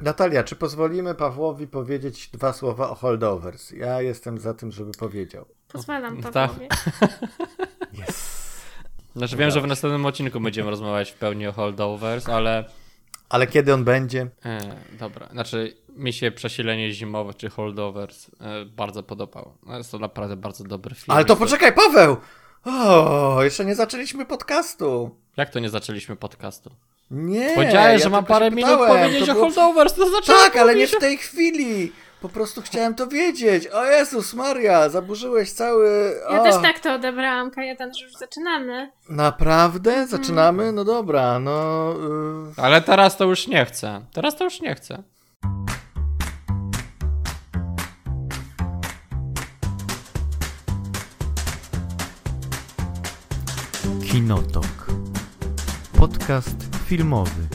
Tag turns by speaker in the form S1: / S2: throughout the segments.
S1: Natalia, czy pozwolimy Pawłowi powiedzieć dwa słowa o holdovers? Ja jestem za tym, żeby powiedział.
S2: Pozwalam
S3: Tak.
S2: Pawłowi.
S1: Yes.
S3: Znaczy wiem, że w następnym odcinku będziemy rozmawiać w pełni o holdovers, ale
S1: Ale kiedy on będzie?
S3: e, dobra, znaczy mi się przesilenie zimowe czy holdovers e, bardzo podobało. No, jest to naprawdę bardzo dobry film.
S1: Ale to poczekaj, Paweł! O, jeszcze nie zaczęliśmy podcastu.
S3: Jak to nie zaczęliśmy podcastu?
S1: Nie.
S3: Powiedziałeś,
S1: ja
S3: że mam parę minut
S1: pytałem.
S3: powiedzieć
S1: To
S3: o holdovers, to znaczy
S1: Tak, ale nie w tej chwili. Po prostu chciałem to wiedzieć. O Jezus Maria, zaburzyłeś cały...
S2: Ja
S1: o.
S2: też tak to odebrałam, Kajetan, że już zaczynamy.
S1: Naprawdę? Zaczynamy? No dobra, no... y,
S3: Ale teraz to już nie chcę. Teraz to już nie chcę.
S4: Kinotok. Podcast filmowy.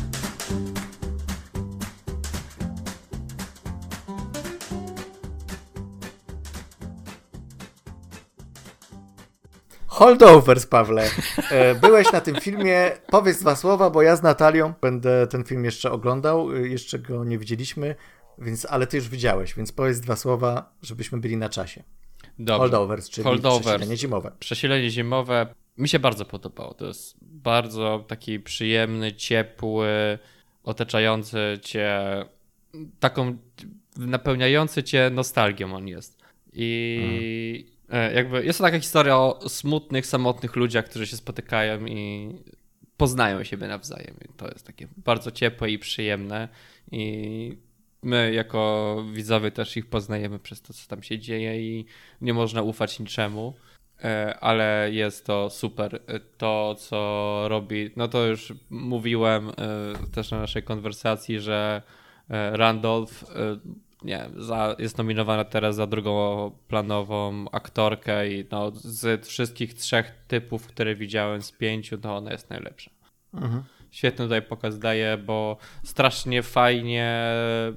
S1: Holdovers, Pawle. E, Byłeś na tym filmie. Powiedz dwa słowa, bo ja z Natalią będę ten film jeszcze oglądał. Y, Jeszcze go nie widzieliśmy, więc, ale ty już widziałeś, więc powiedz dwa słowa, żebyśmy byli na czasie.
S3: Dobrze.
S1: Holdovers, czyli
S3: Holdovers.
S1: przesilenie zimowe.
S3: Przesilenie zimowe mi się bardzo podobało. To jest bardzo taki przyjemny, ciepły, otaczający cię, taką napełniający cię nostalgią on jest. I e, jakby jest to taka historia o smutnych, samotnych ludziach, którzy się spotykają i poznają siebie nawzajem. I to jest takie bardzo ciepłe i przyjemne. I my jako widzowie też ich poznajemy przez to, co tam się dzieje i nie można ufać niczemu. E, Ale jest to super. E, To, co robi, no to już mówiłem e, też na naszej konwersacji, że Randolph nie, za, jest nominowana teraz za drugą planową aktorkę i no, z wszystkich trzech typów, które widziałem z pięciu, to ona jest najlepsza.
S1: Mhm.
S3: Świetny tutaj pokaz daje, bo strasznie fajnie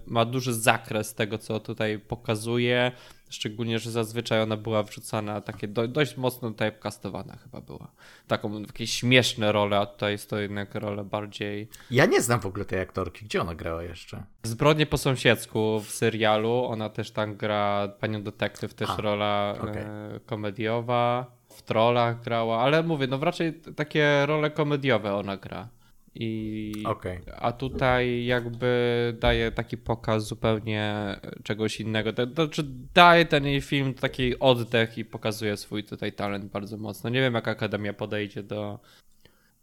S3: ma duży zakres tego, co tutaj pokazuje. Szczególnie, że zazwyczaj ona była wrzucana takie do, dość mocno typecastowana chyba była. Taką jakieś śmieszne role, a tutaj jest to jednak role bardziej
S1: Ja nie znam w ogóle tej aktorki. Gdzie ona grała jeszcze?
S3: Zbrodnie po sąsiedzku w serialu. Ona też tam gra panią detektyw, też
S1: A,
S3: rola
S1: okej.
S3: e, komediowa. W trollach grała, ale mówię, no raczej takie role komediowe ona gra. I,
S1: Okej.
S3: A tutaj jakby daje taki pokaz zupełnie czegoś innego. To, to, czy daje ten jej film taki oddech i pokazuje swój tutaj talent bardzo mocno. Nie wiem, jak Akademia podejdzie do.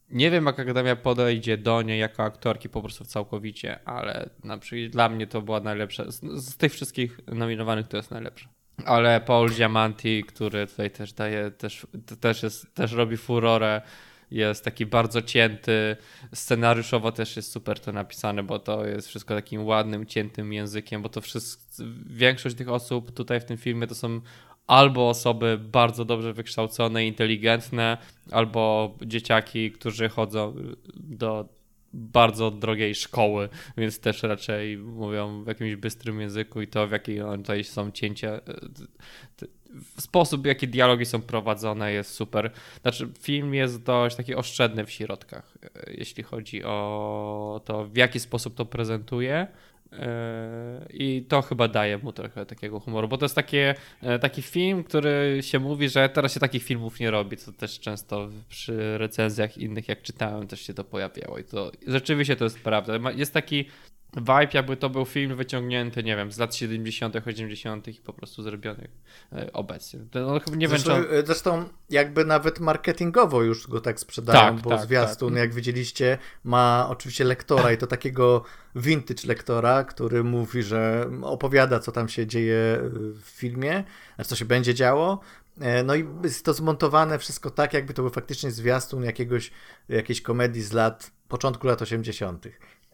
S3: Nie wiem, jak Akademia podejdzie do niej jako aktorki po prostu całkowicie, ale na przykład dla mnie to była najlepsza. Z, z tych wszystkich nominowanych to jest najlepsza. Ale Paul Diamanti, który tutaj też daje, też, też, jest, też robi furorę, jest taki bardzo cięty. Scenariuszowo też jest super to napisane, bo to jest wszystko takim ładnym, ciętym językiem, bo to wszystko, większość tych osób tutaj w tym filmie to są albo osoby bardzo dobrze wykształcone, inteligentne, albo dzieciaki, którzy chodzą do bardzo drogiej szkoły, więc też raczej mówią w jakimś bystrym języku i to w jakiej tutaj są cięcia. Sposób, w jaki dialogi są prowadzone jest super. Znaczy, film jest dość taki oszczędny w środkach, e, jeśli chodzi o to, w jaki sposób to prezentuje. E, I to chyba daje mu trochę takiego humoru, bo to jest takie, e, taki film, który się mówi, że teraz się takich filmów nie robi, co też często przy recenzjach innych, jak czytałem, też się to pojawiało. I to rzeczywiście to jest prawda. Jest taki vibe, jakby to był film wyciągnięty, nie wiem, z lat 70., 80. i po prostu zrobiony e, obecnie. No, nie wiem,
S1: Zresztą,
S3: on...
S1: zresztą jakby nawet marketingowo już go tak sprzedają,
S3: Tak,
S1: bo
S3: tak,
S1: zwiastun,
S3: tak.
S1: jak widzieliście, ma oczywiście lektora i to takiego vintage lektora, który mówi, że opowiada, co tam się dzieje w filmie, znaczy co się będzie działo. E, No i jest to zmontowane wszystko tak, jakby to był faktycznie zwiastun jakiegoś, jakiejś komedii z lat, początku lat 80.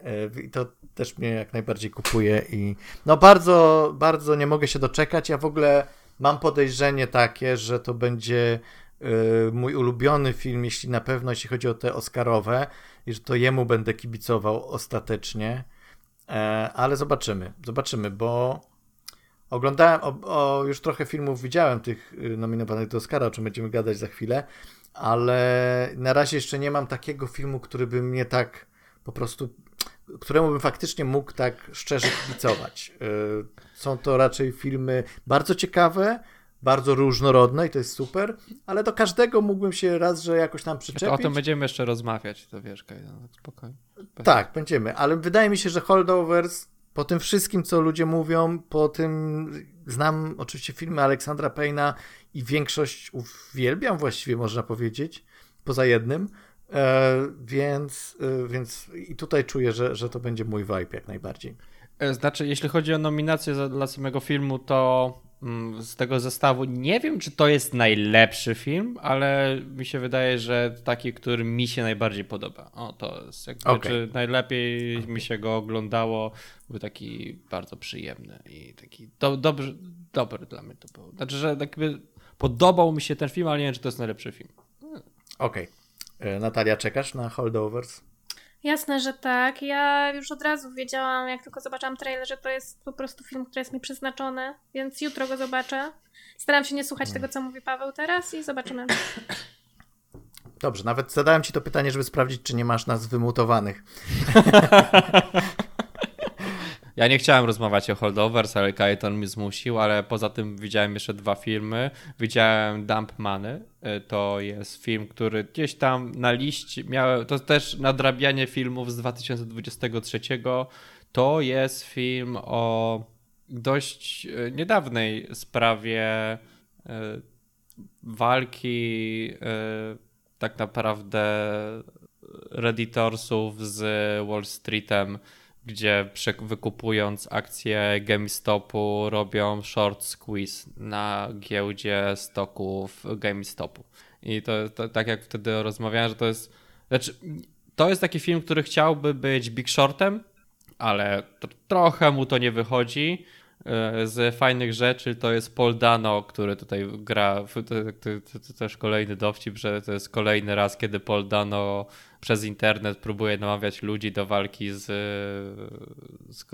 S1: E, I to też mnie jak najbardziej kupuje i no bardzo, bardzo nie mogę się doczekać. Ja w ogóle mam podejrzenie takie, że to będzie y, mój ulubiony film, jeśli na pewno, jeśli chodzi o te Oscarowe, i że to jemu będę kibicował ostatecznie. E, ale zobaczymy, zobaczymy, bo oglądałem, o, o, już trochę filmów widziałem tych y, nominowanych do Oscara, o czym będziemy gadać za chwilę, ale na razie jeszcze nie mam takiego filmu, który by mnie tak po prostu któremu bym faktycznie mógł tak szczerze kibicować. Są to raczej filmy bardzo ciekawe, bardzo różnorodne i to jest super, ale do każdego mógłbym się raz, że jakoś tam przyczepić.
S3: To o tym będziemy jeszcze rozmawiać, to wiesz, no, spokojnie.
S1: Tak, będziemy, ale wydaje mi się, że Holdovers po tym wszystkim, co ludzie mówią, po tym znam oczywiście filmy Aleksandra Payna i większość uwielbiam właściwie, można powiedzieć, poza jednym, więc, e, więc i tutaj czuję, że, że to będzie mój vibe jak najbardziej.
S3: E, znaczy, jeśli chodzi o nominację za, dla samego filmu, to Mm, z tego zestawu. Nie wiem, czy to jest najlepszy film, ale mi się wydaje, że taki, który mi się najbardziej podoba. O, to jest jakby, okay. czy najlepiej okay. mi się go oglądało, był taki bardzo przyjemny i taki do, dobry, dobry dla mnie to był. Znaczy, że jakby podobał mi się ten film, ale nie wiem, czy to jest najlepszy film.
S1: Okej. Okay. E, Natalia, czekasz na Holdovers?
S2: Jasne, że tak. Ja już od razu wiedziałam, jak tylko zobaczyłam trailer, że to jest po prostu film, który jest mi przeznaczony, więc jutro go zobaczę. Staram się nie słuchać tego, co mówi Paweł teraz i zobaczymy.
S1: Dobrze, nawet zadałem ci to pytanie, żeby sprawdzić, czy nie masz nas wymutowanych.
S3: Ja nie chciałem rozmawiać o Holdovers, ale Kajeton mnie zmusił, ale poza tym widziałem jeszcze dwa filmy. Widziałem Dump Money, y, to jest film, który gdzieś tam na liście miał, to też nadrabianie filmów z 2023. To jest film o dość y, niedawnej sprawie y, walki tak naprawdę Redditorsów z Wall Streetem gdzie wykupując akcje GameStopu robią short squeeze na giełdzie stoków GameStopu. I to, to tak jak wtedy rozmawiałem, że to jest. Znaczy, to jest taki film, który chciałby być Big Shortem, ale trochę mu to nie wychodzi. E, z fajnych rzeczy to jest Paul Dano, który tutaj gra. To, to, to, to, też kolejny dowcip, że to jest kolejny raz, kiedy Paul Dano przez internet próbuje namawiać ludzi do walki z, z,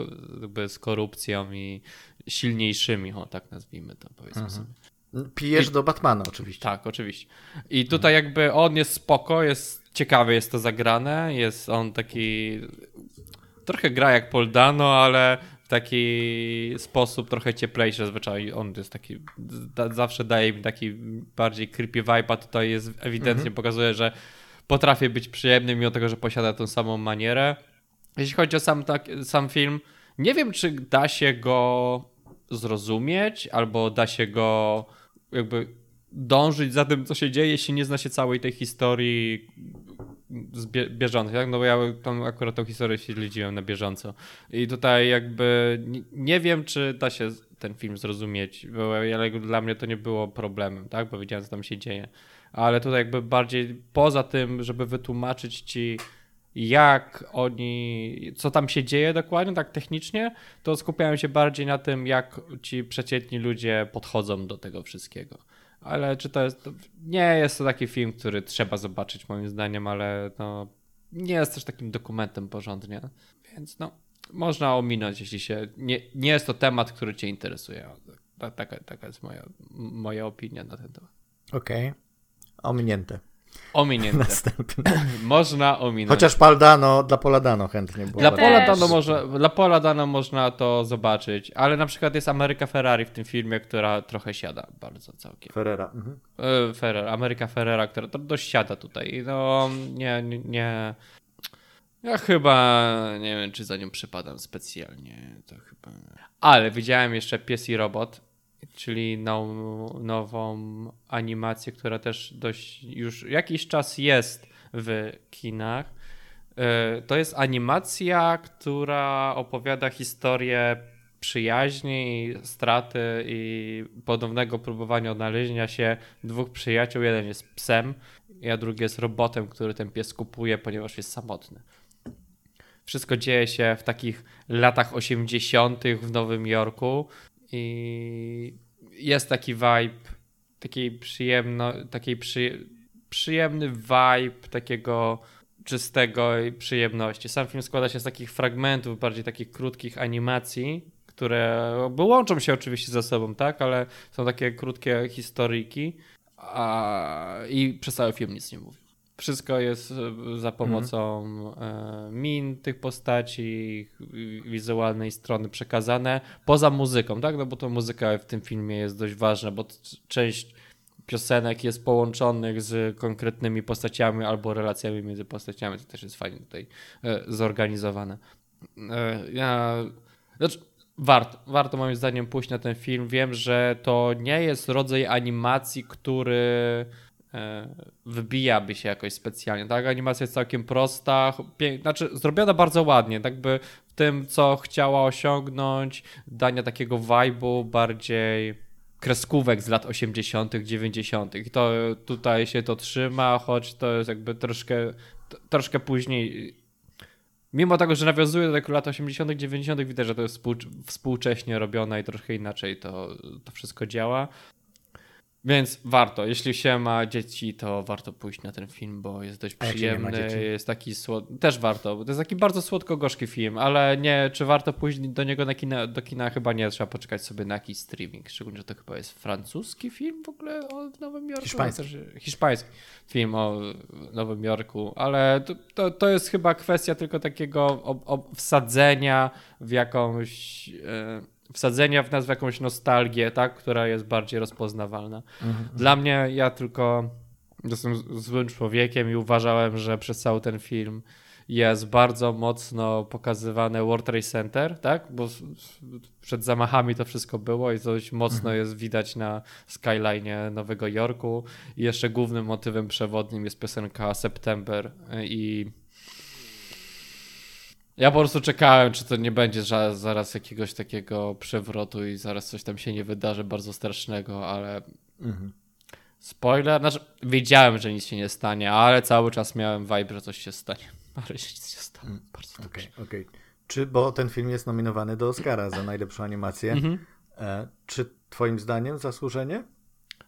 S3: z korupcją i silniejszymi, o tak nazwijmy to, powiedzmy mhm. sobie.
S1: Pijesz I, do Batmana oczywiście.
S3: Tak, oczywiście. I tutaj jakby on jest spoko, jest ciekawy jest to zagrane, jest on taki trochę gra jak Poldano, ale w taki sposób trochę cieplejszy zazwyczaj. On jest taki, da, zawsze daje mi taki bardziej creepy vibe, a tutaj jest ewidentnie mhm. pokazuje, że potrafię być przyjemny, mimo tego, że posiada tą samą manierę. Jeśli chodzi o sam, tak, sam film, nie wiem, czy da się go zrozumieć, albo da się go jakby dążyć za tym, co się dzieje, jeśli nie zna się całej tej historii bieżącej, tak? No bo ja tam akurat tą historię śledziłem na bieżąco. I tutaj jakby nie wiem, czy da się ten film zrozumieć, bo dla mnie to nie było problemem, tak? Bo wiedziałem, co tam się dzieje ale tutaj jakby bardziej poza tym, żeby wytłumaczyć ci jak oni, co tam się dzieje dokładnie, tak technicznie, to skupiają się bardziej na tym, jak ci przeciętni ludzie podchodzą do tego wszystkiego. Ale czy to jest. Nie jest to taki film, który trzeba zobaczyć, moim zdaniem, ale no, nie jest też takim dokumentem porządnie. Więc no, można ominąć, jeśli się. Nie, nie jest to temat, który Cię interesuje. Taka, taka jest moja, moja opinia na ten temat.
S1: Okej. Okay. Ominięte.
S3: Ominięte. Następne. Można ominąć.
S1: Chociaż Paldano, dla Poladano chętnie
S3: było. Dla Poladano, może, dla Poladano można to zobaczyć, ale na przykład jest Ameryka Ferrari w tym filmie, która trochę siada bardzo całkiem.
S1: Ferrera. Mhm.
S3: E, Ferrer, Ameryka Ferrera, która to dość siada tutaj. No, nie, nie, nie. Ja chyba nie wiem, czy za nią przypadam specjalnie. To chyba. Ale widziałem jeszcze Pies i Robot czyli now, nową animację, która też dość już jakiś czas jest w kinach. E, to jest animacja, która opowiada historię przyjaźni, straty i podobnego próbowania odnalezienia się dwóch przyjaciół. Jeden jest psem, a drugi jest robotem, który ten pies kupuje, ponieważ jest samotny. Wszystko dzieje się w takich latach 80. w Nowym Jorku i jest taki vibe, takiej przyjemno, takiej przy, przyjemny vibe takiego czystego i przyjemności. Sam film składa się z takich fragmentów, bardziej takich krótkich animacji, które łączą się oczywiście ze sobą, tak, ale są takie krótkie historyjki a... i przez cały film nic nie mówi. Wszystko jest e, za pomocą mhm. min tych postaci, wizualnej strony przekazane, poza muzyką, tak? No bo to muzyka w tym filmie jest dość ważna, bo część piosenek jest połączonych z konkretnymi postaciami albo relacjami między postaciami. To też jest fajnie tutaj e, zorganizowane. Ja. Znaczy, warto, warto moim zdaniem pójść na ten film. Wiem, że to nie jest rodzaj animacji, który E, wybijaby się jakoś specjalnie. Tak, animacja jest całkiem prosta, znaczy zrobiona bardzo ładnie, tak by w tym, co chciała osiągnąć, dania takiego vibe'u bardziej kreskówek z lat 80., 90. I to tutaj się to trzyma, choć to jest jakby troszkę, troszkę później. Mimo tego, że nawiązuje do tych lat 80., 90., widać, że to jest współcześnie robione i troszkę inaczej to, to wszystko działa. Więc warto, jeśli się ma dzieci, to warto pójść na ten film, bo jest dość przyjemny, jest taki słod... też warto, bo to jest taki bardzo słodko-gorzki film, ale nie, czy warto pójść do niego na kina, do kina? Chyba nie, trzeba poczekać sobie na jakiś streaming, szczególnie, że to chyba jest francuski film w ogóle o Nowym Jorku.
S1: Hiszpański.
S3: Też, hiszpański film o Nowym Jorku, ale to, to, to jest chyba kwestia tylko takiego o, o wsadzenia w jakąś... E, wsadzenia w nas w jakąś nostalgię, tak, która jest bardziej rozpoznawalna. Mhm. Dla mnie, ja tylko jestem złym człowiekiem i uważałem, że przez cały ten film jest bardzo mocno pokazywane World Trade Center, tak? Bo przed zamachami to wszystko było i dość mocno mhm. jest widać na skyline Nowego Jorku. I jeszcze głównym motywem przewodnim jest piosenka September i ja po prostu czekałem, czy to nie będzie zaraz jakiegoś takiego przewrotu i zaraz coś tam się nie wydarzy bardzo strasznego, ale. Mhm. Spoiler, znaczy wiedziałem, że nic się nie stanie, ale cały czas miałem vibe, że coś się stanie. Ale się nic nie stało. Mm. Bardzo
S1: okay, okay, Czy, bo ten film jest nominowany do Oscara za najlepszą animację. Mhm. E, czy twoim zdaniem zasłużenie?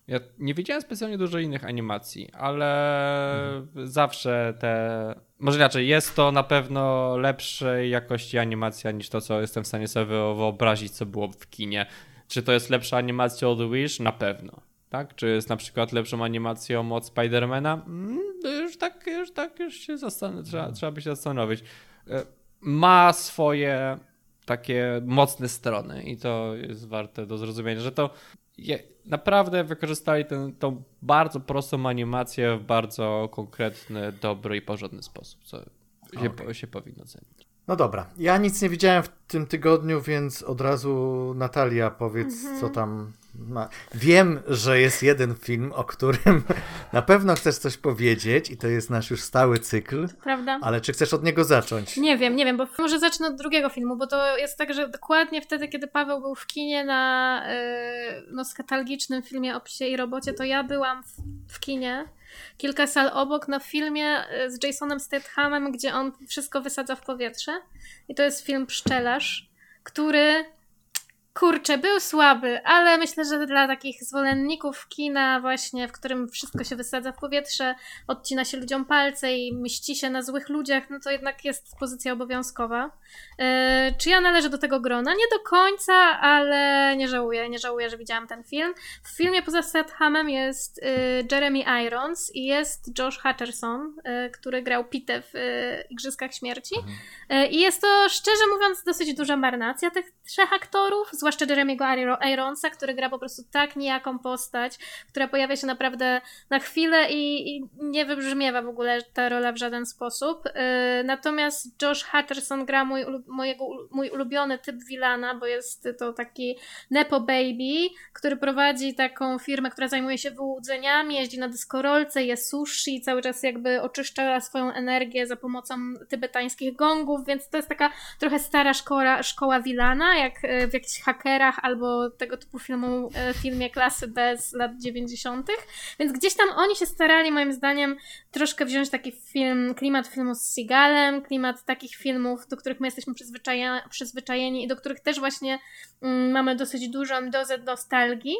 S3: Ja nie widziałem specjalnie dużo innych animacji, ale mhm. zawsze te. Może inaczej, jest to na pewno lepszej jakości animacja niż to, co jestem w stanie sobie wyobrazić, co było w kinie. Czy to jest lepsza animacja od Wish? Na pewno. Tak? Czy jest na przykład lepszą animacją od Spidermana? Mm, już tak, już tak, już się zastan- trzeba, mhm. trzeba by się zastanowić. E, ma swoje takie mocne strony i to jest warte do zrozumienia, że to je, naprawdę wykorzystali tę tą bardzo prostą animację w bardzo konkretny, dobry i porządny sposób, co się, okay. się powinno cenić.
S1: No dobra, ja nic nie widziałem w tym tygodniu, więc od razu Natalia powiedz, co mhm. tam ma. Wiem, że jest jeden film, o którym na pewno chcesz coś powiedzieć i to jest nasz już stały cykl.
S2: Prawda.
S1: Ale czy chcesz od niego zacząć?
S2: Nie wiem, nie wiem, bo może zacznę od drugiego filmu, bo to jest tak, że dokładnie wtedy, kiedy Paweł był w kinie na yy, no, skatalgicznym filmie o psie i robocie, to ja byłam w, w kinie kilka sal obok na filmie y, z Jasonem Stathamem, gdzie on wszystko wysadza w powietrze. I to jest film Pszczelarz, który kurczę, był słaby, ale myślę, że dla takich zwolenników kina właśnie, w którym wszystko się wysadza w powietrze, odcina się ludziom palce i mści się na złych ludziach, no to jednak jest pozycja obowiązkowa. Yy, czy ja należę do tego grona? Nie do końca, ale nie żałuję, nie żałuję, że widziałam ten film. W filmie poza Stathamem jest yy, Jeremy Irons i jest Josh Hutcherson, yy, który grał Pitę w Igrzyskach Śmierci. Mhm. I jest to, szczerze mówiąc, dosyć duża marnacja tych trzech aktorów, zwłaszcza Jeremy'ego Ironsa, który gra po prostu tak nijaką postać, która pojawia się naprawdę na chwilę i, i nie wybrzmiewa w ogóle ta rola w żaden sposób. Yy, natomiast Josh Hutcherson gra mój, mojego, mój ulubiony typ Wilana, bo jest to taki Nepo Baby, który prowadzi taką firmę, która zajmuje się wyłudzeniami, jeździ na dyskorolce, je sushi, cały czas jakby oczyszcza swoją energię za pomocą tybetańskich gongów, więc to jest taka trochę stara szkoła, szkoła Wilana, jak w jakichś hakerach albo tego typu filmu, e, filmie klasy B z lat 90. Więc gdzieś tam oni się starali, moim zdaniem, troszkę wziąć taki film, klimat filmu z Seagalem, klimat takich filmów, do których my jesteśmy przyzwyczajeni, przyzwyczajeni i do których też właśnie mm, mamy dosyć dużą dozę nostalgii.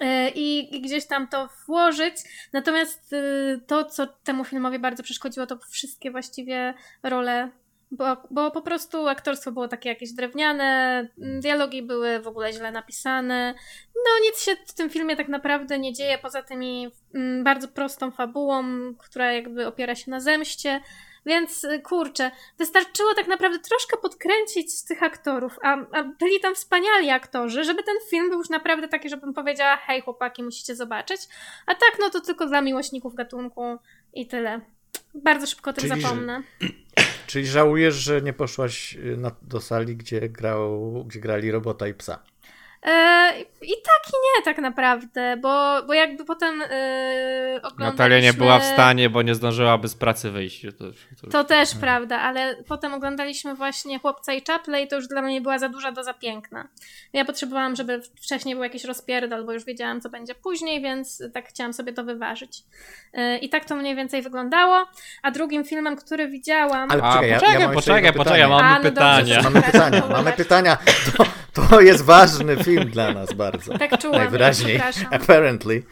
S2: E, I, gdzieś tam to włożyć. Natomiast y, to, co temu filmowi bardzo przeszkodziło, to wszystkie właściwie role Bo, bo po prostu aktorstwo było takie jakieś drewniane, dialogi były w ogóle źle napisane. No nic się w tym filmie tak naprawdę nie dzieje, poza tymi mm, bardzo prostą fabułą, która jakby opiera się na zemście. Więc y, kurczę, wystarczyło tak naprawdę troszkę podkręcić tych aktorów, a, a byli tam wspaniali aktorzy, żeby ten film był już naprawdę taki, żebym powiedziała, hej chłopaki, musicie zobaczyć. A tak, no to tylko dla miłośników gatunku i tyle. Bardzo szybko o tym
S1: Czyli,
S2: zapomnę.
S1: Że, czyli żałujesz, że nie poszłaś y, na, do sali, gdzie, grał, gdzie grali robota i psa?
S2: E, I tak i nie tak naprawdę, bo, bo jakby potem e, oglądaliśmy...
S3: Natalia nie była w stanie, bo nie zdążyłaby z pracy wyjść. To,
S2: to... to też hmm. prawda, ale potem oglądaliśmy właśnie Chłopca i Czaple i to już dla mnie była za duża doza piękna. Ja potrzebowałam, żeby wcześniej był jakiś rozpierdol, bo już wiedziałam, co będzie później, więc tak chciałam sobie to wyważyć. E, I tak to mniej więcej wyglądało. A drugim filmem, który widziałam...
S3: Ale poczekaj, A, poczekaj, ja, ja poczekaj, poczekaj, mamy no pytania.
S1: Mamy pytania, mamy pytania. To, to jest ważny film dla nas bardzo.
S2: Tak czułam.
S1: Najwyraźniej. Apparently.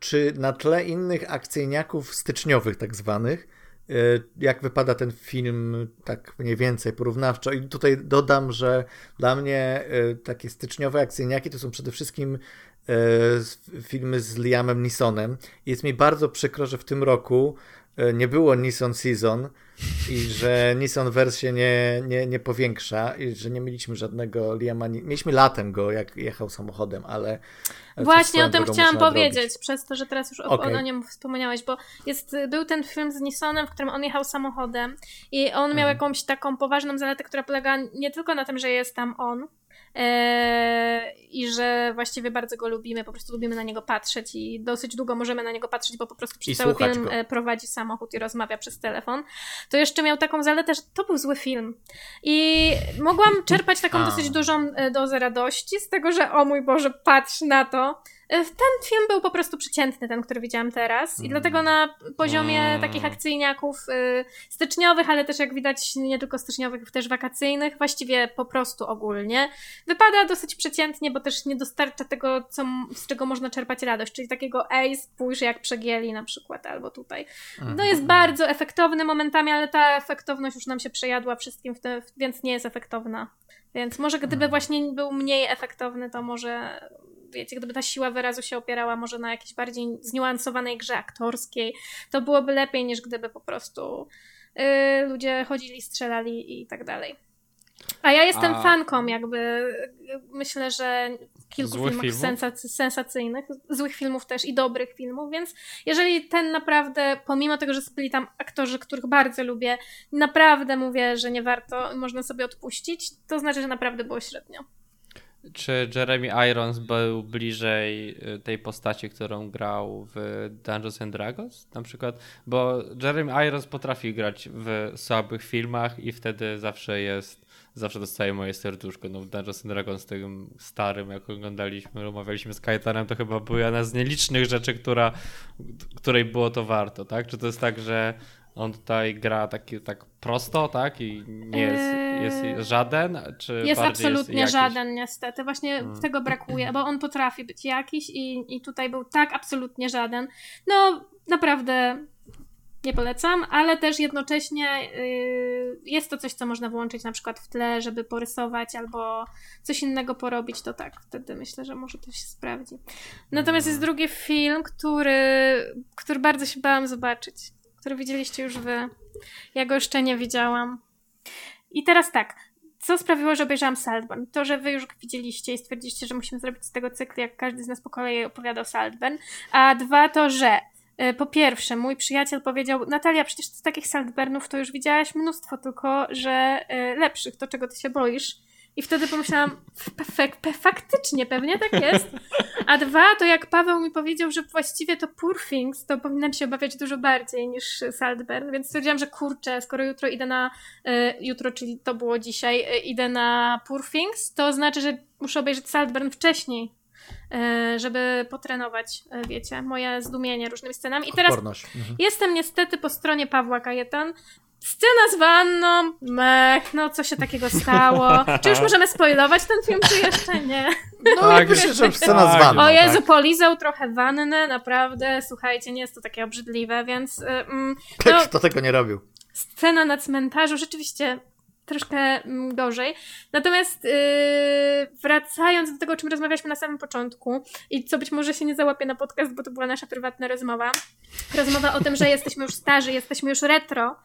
S1: Czy na tle innych akcyjniaków styczniowych tak zwanych, e, jak wypada ten film tak mniej więcej porównawczo. I tutaj dodam, że dla mnie e, takie styczniowe akcyjniaki to są przede wszystkim e, filmy z Liamem Neesonem. Jest mi bardzo przykro, że w tym roku nie było Nissan Season, i że Nissan wersję nie, nie, nie powiększa i że nie mieliśmy żadnego Liama. Mieliśmy latem go, jak jechał samochodem, ale.
S2: Właśnie o tym chciałam powiedzieć, zrobić. przez to, że teraz już okay. o, nim wspomniałeś, bo jest, był ten film z Nissanem, w którym on jechał samochodem i on miał mhm. jakąś taką poważną zaletę, która polega nie tylko na tym, że jest tam on, i że właściwie bardzo go lubimy, po prostu lubimy na niego patrzeć i dosyć długo możemy na niego patrzeć, bo po prostu przez cały film go. E, prowadzi samochód i rozmawia przez telefon, to jeszcze miał taką zaletę, że to był zły film. I mogłam czerpać taką dosyć dużą e, dozę radości z tego, że o mój Boże, patrz na to, ten film był po prostu przeciętny, ten, który widziałam teraz. I mm. dlatego na poziomie mm. takich akcyjniaków y, styczniowych, ale też jak widać nie tylko styczniowych, też wakacyjnych, właściwie po prostu ogólnie, wypada dosyć przeciętnie, bo też nie dostarcza tego, co, z czego można czerpać radość. Czyli takiego ej, spójrz jak przegieli na przykład, albo tutaj. No jest mhm. bardzo efektowny momentami, ale ta efektowność już nam się przejadła wszystkim, więc nie jest efektowna. Więc może gdyby mhm. właśnie był mniej efektowny, to może wiecie, gdyby ta siła wyrazu się opierała może na jakiejś bardziej zniuansowanej grze aktorskiej, to byłoby lepiej niż gdyby po prostu yy, ludzie chodzili, strzelali i tak dalej. A ja jestem A... fanką, jakby myślę, że kilku złych filmów, filmów? Sensacy, sensacyjnych, złych filmów też i dobrych filmów, więc jeżeli ten naprawdę, pomimo tego, że byli tam aktorzy, których bardzo lubię, naprawdę mówię, że nie warto, można sobie odpuścić, to znaczy, że naprawdę było średnio.
S3: Czy Jeremy Irons był bliżej y, tej postaci, którą grał w Dungeons and Dragons na przykład? Bo Jeremy Irons potrafi grać w słabych filmach i wtedy zawsze jest, zawsze dostaje moje serduszko. No w Dungeons and Dragons tym starym, jak oglądaliśmy, rozmawialiśmy z Kajtanem, to chyba była jedna z nielicznych rzeczy, która, której było to warto, tak? Czy to jest tak, że on tutaj gra taki, tak prosto, tak? I nie jest, jest eee, żaden? Czy
S2: jest absolutnie jest żaden, niestety. Właśnie hmm. tego brakuje, bo on potrafi być jakiś i, i tutaj był tak absolutnie żaden. No, naprawdę nie polecam, ale też jednocześnie yy, jest to coś, co można włączyć na przykład w tle, żeby porysować albo coś innego porobić, to tak, wtedy myślę, że może to się sprawdzi. Natomiast jest drugi film, który, który bardzo się bałam zobaczyć który widzieliście już wy. Ja go jeszcze nie widziałam. I teraz tak, co sprawiło, że obejrzałam Saltburn? To, że wy już widzieliście i stwierdziliście, że musimy zrobić z tego cykl, jak każdy z nas po kolei opowiadał Saltburn. A dwa to, że y, po pierwsze, mój przyjaciel powiedział, Natalia, przecież z takich Saltburnów to już widziałaś mnóstwo, tylko że y, lepszych, to czego ty się boisz. I wtedy pomyślałam, faktycznie, pewnie tak jest. A dwa, to jak Paweł mi powiedział, że właściwie to Poor Things, to powinnam się obawiać dużo bardziej niż Saltburn, więc stwierdziłam, że kurczę, skoro jutro idę na, y, jutro, czyli to było dzisiaj, y, idę na Poor Things, to znaczy, że muszę obejrzeć Saltburn wcześniej, y, żeby potrenować, wiecie, moje zdumienie różnymi scenami. I teraz mhm. jestem niestety po stronie Pawła Kajetan, Scena z wanną, mech, no co się takiego stało? Czy już możemy spoilować ten film, czy jeszcze nie?
S1: No tak, myślę, że scena z wanną.
S2: O Jezu, tak. polizał trochę wannę, naprawdę, słuchajcie, nie jest to takie obrzydliwe, więc... Mm,
S1: no, Kto tego nie robił?
S2: Scena na cmentarzu, rzeczywiście troszkę mm, gorzej. Natomiast yy, wracając do tego, o czym rozmawialiśmy na samym początku i co być może się nie załapie na podcast, bo to była nasza prywatna rozmowa, rozmowa o tym, że jesteśmy już starzy, jesteśmy już retro,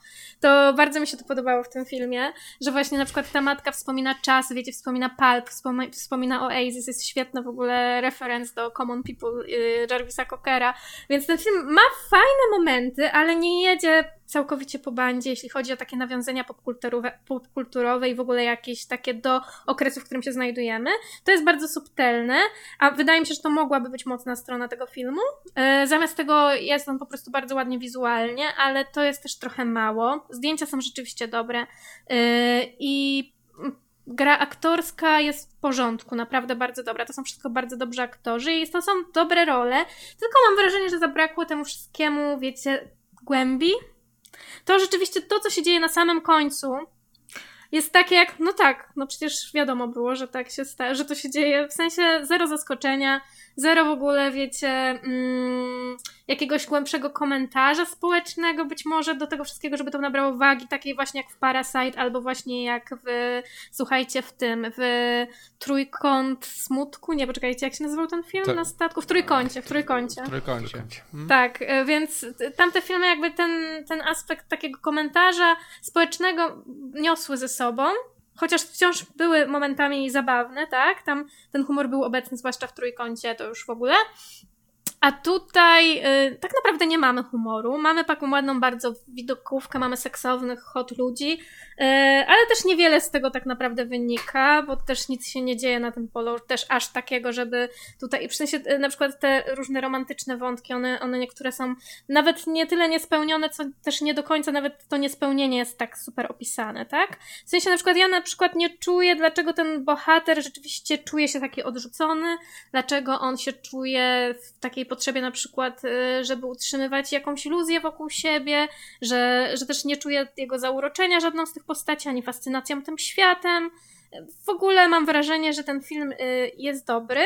S2: to bardzo mi się to podobało w tym filmie, że właśnie na przykład ta matka wspomina czas, wiecie, wspomina Pulp, wspomina, Oasis, jest świetna w ogóle referenc do Common People yy, Jarvisa Cockera, więc ten film ma fajne momenty, ale nie jedzie całkowicie po bandzie, jeśli chodzi o takie nawiązania popkulturowe, popkulturowe i w ogóle jakieś takie do okresu, w którym się znajdujemy. To jest bardzo subtelne, a wydaje mi się, że to mogłaby być mocna strona tego filmu. E, zamiast tego jest on po prostu bardzo ładnie wizualnie, ale to jest też trochę mało. Zdjęcia są rzeczywiście dobre e, i gra aktorska jest w porządku, naprawdę bardzo dobra. To są wszystko bardzo dobrzy aktorzy i to są dobre role, tylko mam wrażenie, że zabrakło temu wszystkiemu, wiecie, głębi, to rzeczywiście to, co się dzieje na samym końcu, jest takie jak, no tak, no przecież wiadomo było, że tak się sta- że to się dzieje, w sensie zero zaskoczenia, zero w ogóle, wiecie, mm, jakiegoś głębszego komentarza społecznego być może do tego wszystkiego, żeby to nabrało wagi, takiej właśnie jak w Parasite, albo właśnie jak w, słuchajcie, w tym, w Trójkąt Smutku, nie, poczekajcie, jak się nazywał ten film to... na statku? W Trójkącie, w Trójkącie.
S3: W Trójkącie.
S2: Hmm? Tak, e, więc tamte filmy jakby ten, ten aspekt takiego komentarza społecznego niosły ze sobą, chociaż wciąż były momentami zabawne, tak? Tam ten humor był obecny, zwłaszcza w trójkącie, to już w ogóle. A tutaj y, tak naprawdę nie mamy humoru. Mamy taką ładną bardzo widokówkę, mamy seksownych, hot ludzi, y, ale też niewiele z tego tak naprawdę wynika, bo też nic się nie dzieje na tym polu, też aż takiego, żeby tutaj, w sensie y, na przykład te różne romantyczne wątki, one, one niektóre są nawet nie tyle niespełnione, co też nie do końca nawet to niespełnienie jest tak super opisane, tak? W sensie na przykład ja na przykład nie czuję, dlaczego ten bohater rzeczywiście czuje się taki odrzucony, dlaczego on się czuje w takiej potrzebie na przykład, y, żeby utrzymywać jakąś iluzję wokół siebie, że, że też nie czuje jego zauroczenia żadną z tych postaci, ani fascynacją tym światem. W ogóle mam wrażenie, że ten film y, jest dobry,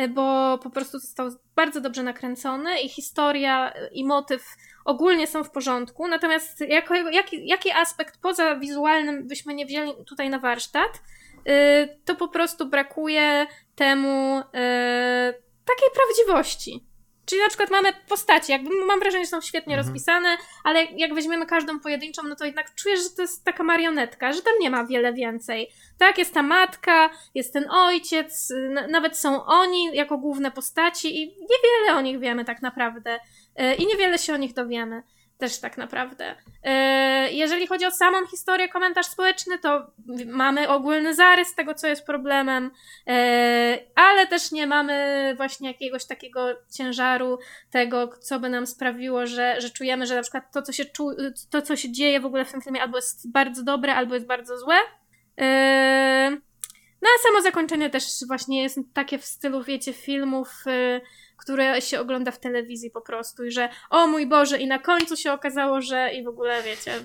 S2: y, bo po prostu został bardzo dobrze nakręcony i historia i motyw ogólnie są w porządku. Natomiast jako, jaki, jaki aspekt poza wizualnym byśmy nie wzięli tutaj na warsztat, to po prostu brakuje temu takiej prawdziwości. Czyli na przykład mamy postacie, jakby mam wrażenie, że są świetnie mhm. rozpisane, ale jak weźmiemy każdą pojedynczą, no to jednak czujesz, że to jest taka marionetka, że tam nie ma wiele więcej. Tak, jest ta matka, jest ten ojciec, nawet są oni jako główne postaci i niewiele o nich wiemy tak naprawdę. E, I niewiele się o nich dowiemy też tak naprawdę. E, jeżeli chodzi o samą historię, komentarz społeczny, to mamy ogólny zarys tego, co jest problemem, e, ale też nie mamy właśnie jakiegoś takiego ciężaru tego, co by nam sprawiło, że, że czujemy, że na przykład to, co się, czu, to, co się dzieje w ogóle w tym filmie, albo jest bardzo dobre, albo jest bardzo złe. E, no a samo zakończenie też właśnie jest takie w stylu, wiecie, filmów które się ogląda w telewizji po prostu i że o mój Boże i na końcu się okazało, że i w ogóle wiecie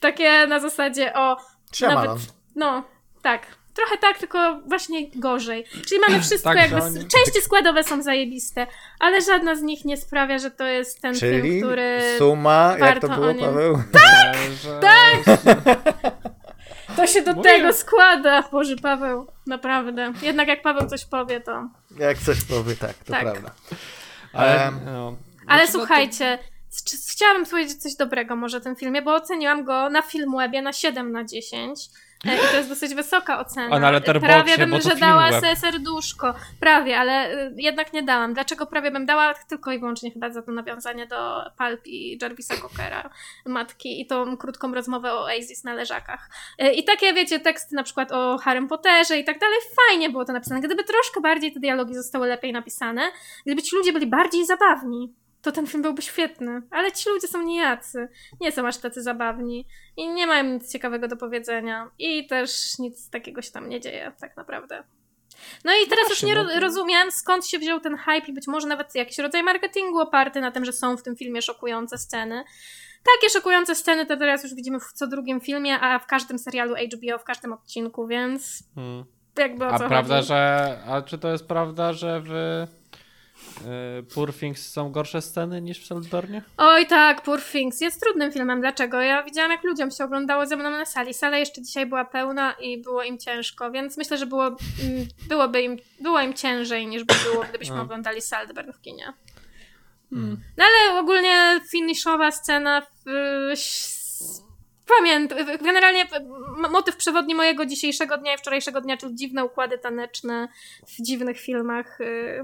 S2: takie na zasadzie o
S1: Shyamalan. nawet,
S2: no tak trochę tak, tylko właśnie gorzej. Czyli mamy wszystko tak, jakby, oni... części składowe są zajebiste, ale żadna z nich nie sprawia, że to jest ten
S1: Czyli
S2: film, który
S1: suma, jak to było, Paweł?
S2: Tak! tak! To się do Mówię. tego składa, Boże Paweł, naprawdę. Jednak jak Paweł coś powie, to...
S1: Jak coś powie, tak, to tak. prawda.
S2: Ale, um, no. Ale słuchajcie, to... chciałabym powiedzieć coś dobrego może o tym filmie, bo oceniłam go na Filmwebie na 7 na 10. E, I to jest dosyć wysoka ocena.
S3: na
S2: prawie bym,
S3: że
S2: dała se serduszko. Prawie, ale y, jednak nie dałam. Dlaczego prawie bym dała? Tylko i wyłącznie chyba za to nawiązanie do Pulp i Jarvisa Cockera, matki i tą krótką rozmowę o Oasis na leżakach. E, I takie, wiecie, teksty na przykład o Harrym Potterze i tak dalej. Fajnie było to napisane. Gdyby troszkę bardziej te dialogi zostały lepiej napisane, gdyby ci ludzie byli bardziej zabawni, to ten film byłby świetny. Ale ci ludzie są niejacy. Nie są aż tacy zabawni. I nie mają nic ciekawego do powiedzenia. I też nic takiego się tam nie dzieje, tak naprawdę. No i teraz już nie ro no rozumiem, skąd się wziął ten hype i być może nawet jakiś rodzaj marketingu oparty na tym, że są w tym filmie szokujące sceny. Takie szokujące sceny to teraz już widzimy w co drugim filmie, a w każdym serialu HBO, w każdym odcinku, więc hmm. jakby o
S3: A
S2: co
S3: prawda,
S2: chodzi?
S3: że... A czy to jest prawda, że w e, Poor Things są gorsze sceny niż w Saltburnie?
S2: Oj tak, Poor Things jest trudnym filmem. Dlaczego? Ja widziałam jak ludziom się oglądało ze mną na sali. Sala jeszcze dzisiaj była pełna i było im ciężko, więc myślę, że było, mm, byłoby im, było im ciężej niż by było, gdybyśmy
S3: A.
S2: oglądali Saltburn w kinie.
S3: Hmm.
S2: No ale ogólnie finiszowa scena s- Pamiętam, generalnie motyw przewodni mojego dzisiejszego dnia i wczorajszego dnia, czyli dziwne układy taneczne w dziwnych filmach y,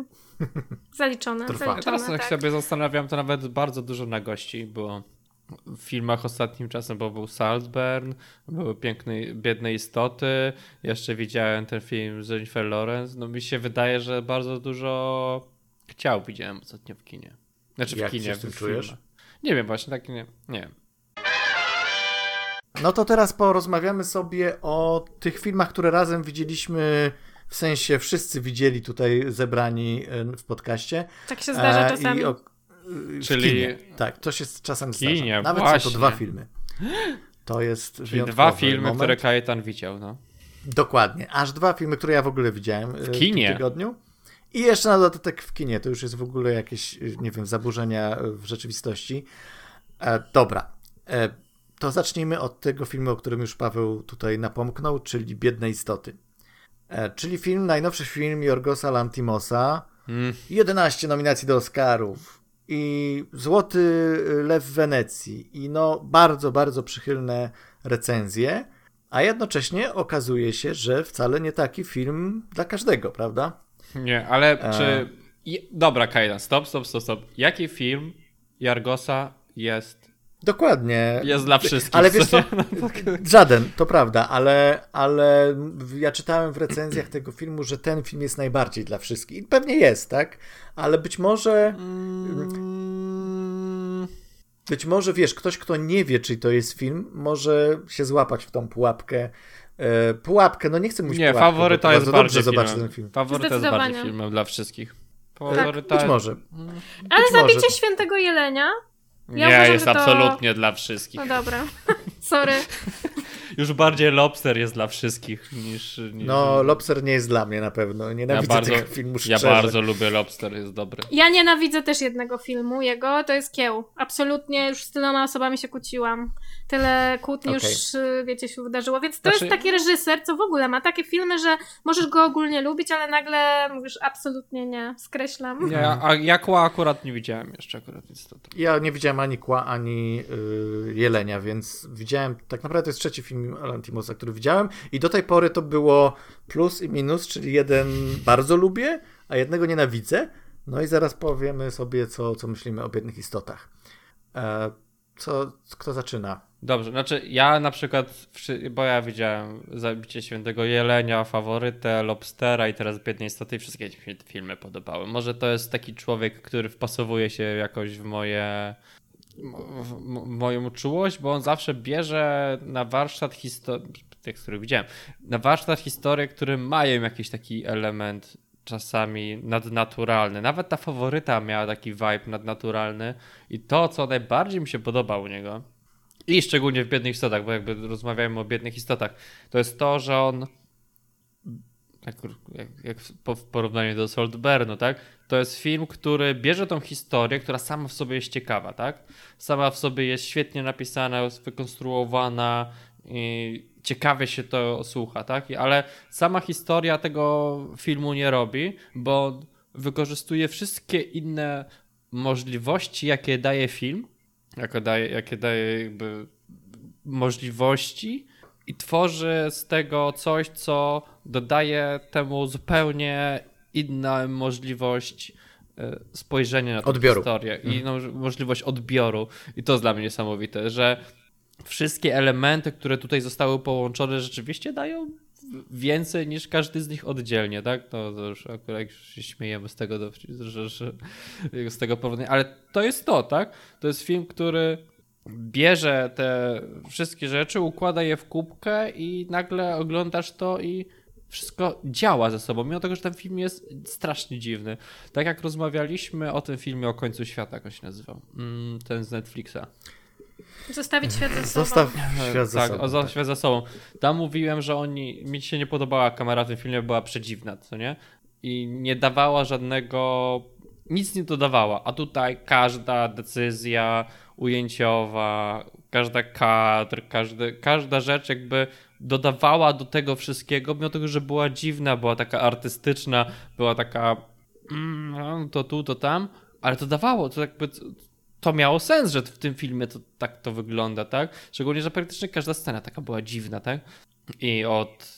S2: zaliczone.
S1: Trwa.
S2: Zaliczone
S3: teraz jak
S2: tak.
S3: sobie zastanawiam, to nawet bardzo dużo nagości było w filmach ostatnim czasem, bo był Saltburn, były piękne, biedne istoty, jeszcze widziałem ten film z Jennifer Lawrence, no mi się wydaje, że bardzo dużo chciał widziałem ostatnio w kinie. Znaczy w
S1: Jak
S3: kinie,
S1: się z tym
S3: w
S1: czujesz?
S3: Nie wiem, właśnie tak nie, nie wiem.
S1: No to teraz porozmawiamy sobie o tych filmach, które razem widzieliśmy, w sensie wszyscy widzieli tutaj zebrani e, w podcaście.
S2: Tak się zdarza
S1: E,
S2: czasami.
S1: O, w
S3: Czyli-
S1: kinie. Tak, to się czasem
S3: Kinie,
S1: zdarza. Nawet są
S3: właśnie.
S1: to dwa filmy. To jest
S3: Czyli dwa filmy,
S1: moment.
S3: które Kajetan widział, no.
S1: Dokładnie. Aż dwa filmy, które ja w ogóle widziałem e, w
S3: kinie?
S1: tym tygodniu. I jeszcze na dodatek w kinie. To już jest w ogóle jakieś, nie wiem, zaburzenia w rzeczywistości. E, dobra. E, to zacznijmy od tego filmu, o którym już Paweł tutaj napomknął, czyli Biedne Istoty. E, czyli film, najnowszy film Jorgosa Lantimosa.
S3: Mm.
S1: 11 nominacji do Oscarów i Złoty Lew w Wenecji i no bardzo, bardzo przychylne recenzje, a jednocześnie okazuje się, że wcale nie taki film dla każdego, prawda?
S3: Nie, ale
S1: E.
S3: czy... I... Dobra, Kajetan, stop, stop, stop, stop. Jaki film Jargosa jest
S1: Dokładnie.
S3: Jest dla wszystkich.
S1: Ale wiesz co?
S3: No, tak.
S1: Żaden, to prawda, ale, ale ja czytałem w recenzjach tego filmu, że ten film jest najbardziej dla wszystkich. I pewnie jest, tak? Ale być może,
S3: Mm,
S1: być może, wiesz, ktoś, kto nie wie, czy to jest film, może się złapać w tą pułapkę. E, pułapkę, no nie chcę mówić
S3: Nie,
S1: pułapkę,
S3: faworyta jest bardziej
S1: zobaczy ten film.
S3: Faworyta jest bardziej filmem dla wszystkich.
S1: Tak,
S3: Faworyta...
S1: być może.
S2: Ale
S1: być
S2: zabicie
S1: może.
S2: świętego jelenia?
S3: Nie,
S2: Ja uważam,
S3: jest
S2: to-
S3: absolutnie dla wszystkich.
S2: No dobra. Sorry.
S3: Już bardziej Lobster jest dla wszystkich niż... niż...
S1: No, Lobster nie jest dla mnie na pewno.
S3: ja
S1: Nienawidzę
S3: bardzo,
S1: tego filmu
S3: ja
S1: szczerze.
S3: bardzo lubię Lobster, jest dobry.
S2: Ja nienawidzę też jednego filmu jego, to jest Kieł. Absolutnie już z tyloma osobami się kłóciłam. Tyle kłótni
S1: Okej.
S2: już, y, wiecie, się wydarzyło. Więc to
S3: Znaczy-
S2: jest taki reżyser, co w ogóle ma takie filmy, że możesz go ogólnie lubić, ale nagle mówisz absolutnie nie, skreślam.
S3: Nie, a ja Kła akurat nie widziałem jeszcze akurat, to...
S1: Ja nie widziałem ani Kła, ani y, Jelenia, więc widziałem, tak naprawdę to jest trzeci film Lantimosa, który widziałem i do tej pory to było plus i minus, czyli jeden bardzo lubię, a jednego nienawidzę. No i zaraz powiemy sobie, co, co myślimy o biednych istotach. E, co, kto zaczyna?
S3: Dobrze, znaczy ja na przykład, bo ja widziałem Zabicie Świętego Jelenia, Faworytę, Lobstera i teraz Biednej Istoty i wszystkie mi się te filmy podobały. Może to jest taki człowiek, który wpasowuje się jakoś w moje w moją czułość, bo on zawsze bierze na warsztat historii, tych, których widziałem, na warsztat historie, które mają jakiś taki element czasami nadnaturalny. Nawet ta faworyta miała taki vibe nadnaturalny i to, co najbardziej mi się podoba u niego i szczególnie w Biednych Istotach, bo jakby rozmawiamy o Biednych Istotach, to jest to, że on tak jak, jak w po- w porównaniu do Saltburnu, tak? To jest film, który bierze tą historię, która sama w sobie jest ciekawa, tak? Sama w sobie jest świetnie napisana, jest wykonstruowana ciekawie się to słucha, tak? Ale sama historia tego filmu nie robi, bo wykorzystuje wszystkie inne możliwości, jakie daje film, jakie daje, jakie daje jakby możliwości i tworzy z tego coś, co dodaje temu zupełnie inną możliwość e, spojrzenia na tę
S1: Odbioru.
S3: historię i inną możliwość odbioru. I to jest dla mnie niesamowite, że wszystkie elementy, które tutaj zostały połączone, rzeczywiście dają więcej niż każdy z nich oddzielnie, tak? To, to już akurat już się śmiejemy z tego, że, że, z tego powodzenia, ale to jest to, tak? To jest film, który bierze te wszystkie rzeczy, układa je w kubkę i nagle oglądasz to i wszystko działa ze sobą, mimo tego, że ten film jest strasznie dziwny. Tak jak rozmawialiśmy o tym filmie o końcu świata, jak on się nazywał, mm, ten z Netflixa.
S2: Zostawić świat ze sobą.
S1: Zostaw świat za
S3: tak,
S1: sobą.
S3: za
S1: tak.
S3: świat za sobą. Tam mówiłem, że oni, mi się nie podobała kamera w tym filmie, była przedziwna, co nie? I nie dawała żadnego nic nie dodawała, a tutaj każda decyzja ujęciowa, każda kadr, każdy, każda rzecz jakby dodawała do tego wszystkiego, mimo tego, że była dziwna, była taka artystyczna, była taka mm, no, to tu, to tam, ale to dawało, to jakby to miało sens, że w tym filmie to tak to wygląda, tak? Szczególnie, że praktycznie każda scena taka była dziwna, tak? I od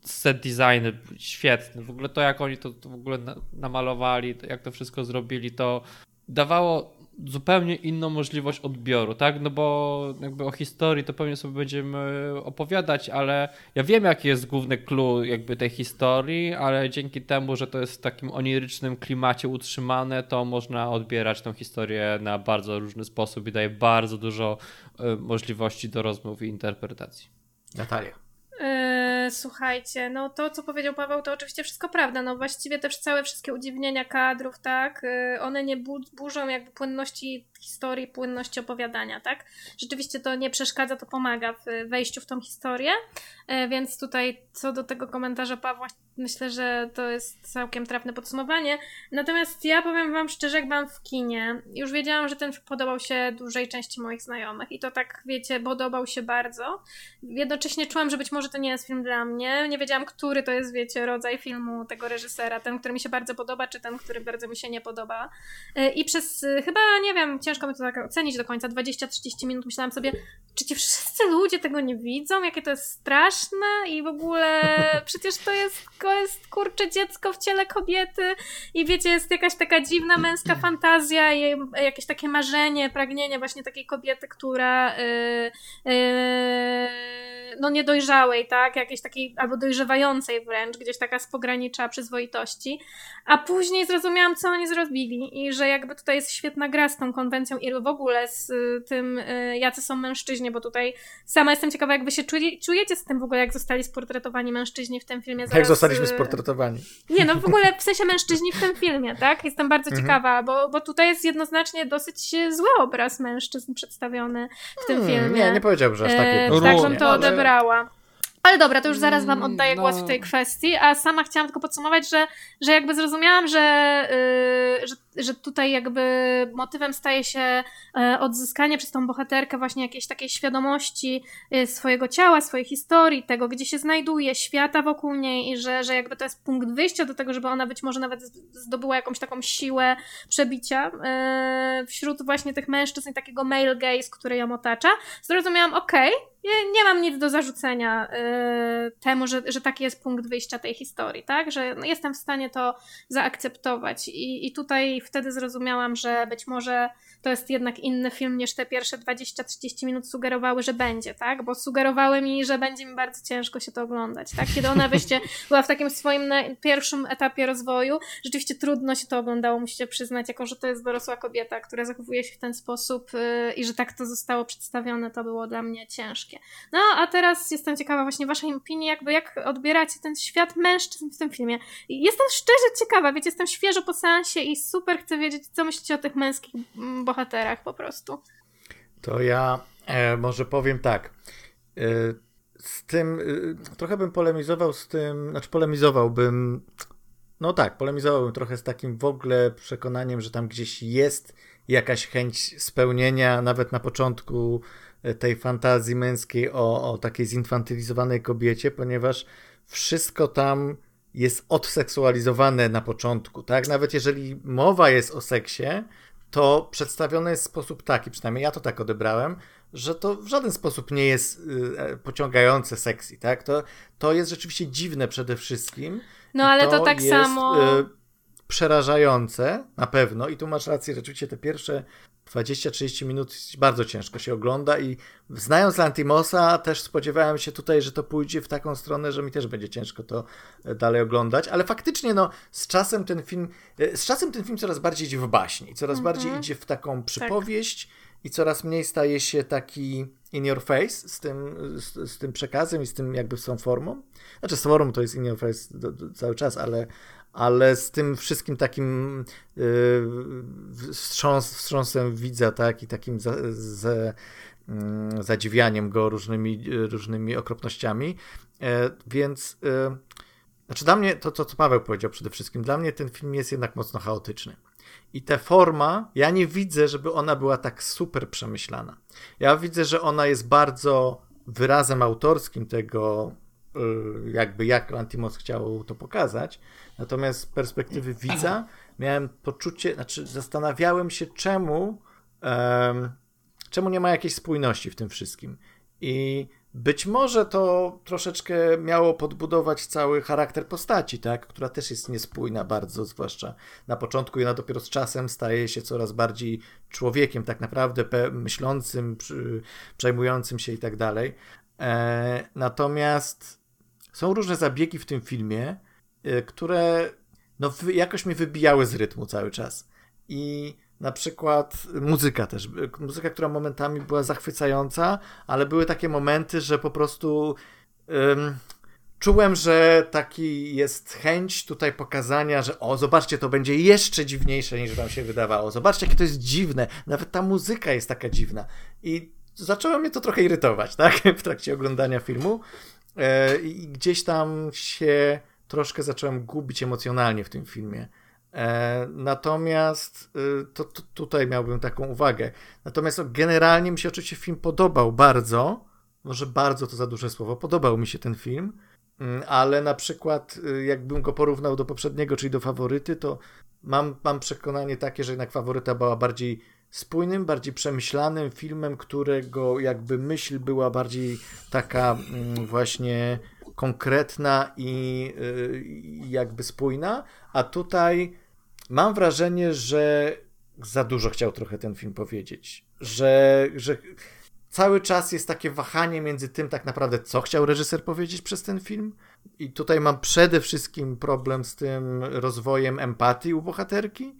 S3: set designy świetny. W ogóle to, jak oni to, to w ogóle namalowali, jak to wszystko zrobili, to dawało zupełnie inną możliwość odbioru, tak? No bo jakby o historii to pewnie sobie będziemy opowiadać, ale ja wiem, jaki jest główny clue jakby tej historii, ale dzięki temu, że to jest w takim onirycznym klimacie utrzymane, to można odbierać tą historię na bardzo różny sposób i daje bardzo dużo y, możliwości do rozmów i interpretacji.
S1: Natalia.
S2: Yy, słuchajcie, no to co powiedział Paweł, to oczywiście wszystko prawda. No właściwie te całe wszystkie udziwnienia kadrów, tak, yy, one nie burzą jakby płynności historii, płynności opowiadania, tak? Rzeczywiście to nie przeszkadza, to pomaga w wejściu w tą historię, yy, więc tutaj co do tego komentarza Pawła, myślę, że to jest całkiem trafne podsumowanie. Natomiast ja powiem wam szczerze, jak byłam w kinie, już wiedziałam, że ten podobał się dużej części moich znajomych i to tak, wiecie, podobał się bardzo. Jednocześnie czułam, że być może to nie jest film dla mnie. Nie wiedziałam, który to jest, wiecie, rodzaj filmu tego reżysera. Ten, który mi się bardzo podoba, czy ten, który bardzo mi się nie podoba. Y, I przez chyba, nie wiem, ciężko mi to tak ocenić do końca, 20-30 minut myślałam sobie, czy ci wszyscy ludzie tego nie widzą? Jakie to jest straszne? I w ogóle przecież to jest, to jest kurcze dziecko w ciele kobiety. I wiecie, jest jakaś taka dziwna męska fantazja i jakieś takie marzenie, pragnienie właśnie takiej kobiety, która yy, yy, no niedojrzałej, tak, jakiejś takiej, albo dojrzewającej wręcz, gdzieś taka z pogranicza przyzwoitości, a później zrozumiałam, co oni zrobili i że jakby tutaj jest świetna gra z tą konwencją i w ogóle z y, tym, y, jacy są mężczyźni, bo tutaj sama jestem ciekawa, jak wy się czujecie z tym w ogóle, jak zostali sportretowani mężczyźni w tym filmie.
S1: Zaraz, jak zostaliśmy y, sportretowani.
S2: Nie, no w ogóle w sensie mężczyźni w tym filmie, tak? Jestem bardzo mhm. ciekawa, bo, bo tutaj jest jednoznacznie dosyć zły obraz mężczyzn przedstawiony w tym hmm, filmie.
S1: Nie, nie powiedziałbym, że aż taki.
S2: E, tak bym to Ale dobra, to już zaraz Wam mm, oddaję no. głos w tej kwestii, a sama chciałam tylko podsumować, że, że jakby zrozumiałam, że, yy, że, że tutaj jakby motywem staje się yy, odzyskanie przez tą bohaterkę właśnie jakiejś takiej świadomości yy, swojego ciała, swojej historii, tego, gdzie się znajduje, świata wokół niej i że, że jakby to jest punkt wyjścia do tego, żeby ona być może nawet zdobyła jakąś taką siłę przebicia yy, wśród właśnie tych mężczyzn takiego male gaze, który ją otacza. Zrozumiałam, okej, okay, nie, nie mam nic do zarzucenia temu, że, że taki jest punkt wyjścia tej historii, tak? Że no, jestem w stanie to zaakceptować. I, I tutaj wtedy zrozumiałam, że być może to jest jednak inny film niż te pierwsze 20-30 minut sugerowały, że będzie, tak? Bo sugerowały mi, że będzie mi bardzo ciężko się to oglądać, tak? Kiedy ona wyście była w takim swoim pierwszym etapie rozwoju, rzeczywiście trudno się to oglądało, musicie przyznać, jako że to jest dorosła kobieta, która zachowuje się w ten sposób yy, i że tak to zostało przedstawione, to było dla mnie ciężkie. No, a teraz jestem ciekawa właśnie waszej opinii, jakby jak odbieracie ten świat mężczyzn w tym filmie. Jestem szczerze ciekawa, wiecie, jestem świeżo po seansie i super chcę wiedzieć, co myślicie o tych męskich mm, bohaterach po prostu.
S1: To ja e, może powiem tak. E, z tym, e, trochę bym polemizował z tym, znaczy polemizowałbym, no tak, polemizowałbym trochę z takim w ogóle przekonaniem, że tam gdzieś jest jakaś chęć spełnienia, nawet na początku tej fantazji męskiej o, o takiej zinfantylizowanej kobiecie, ponieważ wszystko tam jest odseksualizowane na początku, tak? Nawet jeżeli mowa jest o seksie, to przedstawione jest w sposób taki, przynajmniej ja to tak odebrałem, że to w żaden sposób nie jest y, e, pociągające seksy, tak? To, to jest rzeczywiście dziwne przede wszystkim.
S2: No ale to, to tak
S1: jest,
S2: samo.
S1: Y, przerażające, na pewno, i tu masz rację, rzeczywiście te pierwsze 20-30 minut bardzo ciężko się ogląda i znając Lantimosa też spodziewałem się tutaj, że to pójdzie w taką stronę, że mi też będzie ciężko to e, dalej oglądać, ale faktycznie no z czasem ten film, e, z czasem ten film coraz bardziej idzie w baśni, coraz mm -hmm. bardziej idzie w taką przypowieść tak. i coraz mniej staje się taki in your face z tym, z, z, tym przekazem i z tym jakby z tą formą. Znaczy z formą to jest in your face do, do, cały czas, ale, ale z tym wszystkim takim yy, wstrząs, wstrząsem widza, tak, i takim za, za, yy, zadziwianiem go różnymi, różnymi okropnościami. Yy, więc znaczy dla mnie, to, to co Paweł powiedział przede wszystkim, dla mnie ten film jest jednak mocno chaotyczny. I ta forma, ja nie widzę, żeby ona była tak super przemyślana. Ja widzę, że ona jest bardzo wyrazem autorskim tego, y, jakby jak Lantimos chciał to pokazać. Natomiast z perspektywy widza miałem poczucie, znaczy zastanawiałem się, czemu, um, czemu nie ma jakiejś spójności w tym wszystkim. I być może to troszeczkę miało podbudować cały charakter postaci, tak? która też jest niespójna bardzo, zwłaszcza na początku i ona dopiero z czasem staje się coraz bardziej człowiekiem, tak naprawdę myślącym, przejmującym się i tak dalej. E, natomiast są różne zabiegi w tym filmie, e, które no, jakoś mnie wybijały z rytmu cały czas. I na przykład muzyka też. Muzyka, która momentami była zachwycająca, ale były takie momenty, że po prostu um, czułem, że taki jest chęć tutaj pokazania, że o, zobaczcie, to będzie jeszcze dziwniejsze niż wam się wydawało. Zobaczcie, jakie to jest dziwne. Nawet ta muzyka jest taka dziwna. I zaczęło mnie to trochę irytować, tak? W trakcie oglądania filmu. E, I gdzieś tam się troszkę zacząłem gubić emocjonalnie w tym filmie. E, natomiast y, to, to, tutaj miałbym taką uwagę. Natomiast generalnie mi się oczywiście film podobał bardzo. Może bardzo to za duże słowo. Podobał mi się ten film, mm, ale na przykład y, jakbym go porównał do poprzedniego, czyli do faworyty, to mam, mam przekonanie takie, że jednak faworyta była bardziej spójnym, bardziej przemyślanym filmem, którego jakby myśl była bardziej taka mm, właśnie konkretna i y, jakby spójna, a tutaj mam wrażenie, że za dużo chciał trochę ten film powiedzieć. Że, że cały czas jest takie wahanie między tym, tak naprawdę, co chciał reżyser powiedzieć przez ten film. I tutaj mam przede wszystkim problem z tym rozwojem empatii u bohaterki,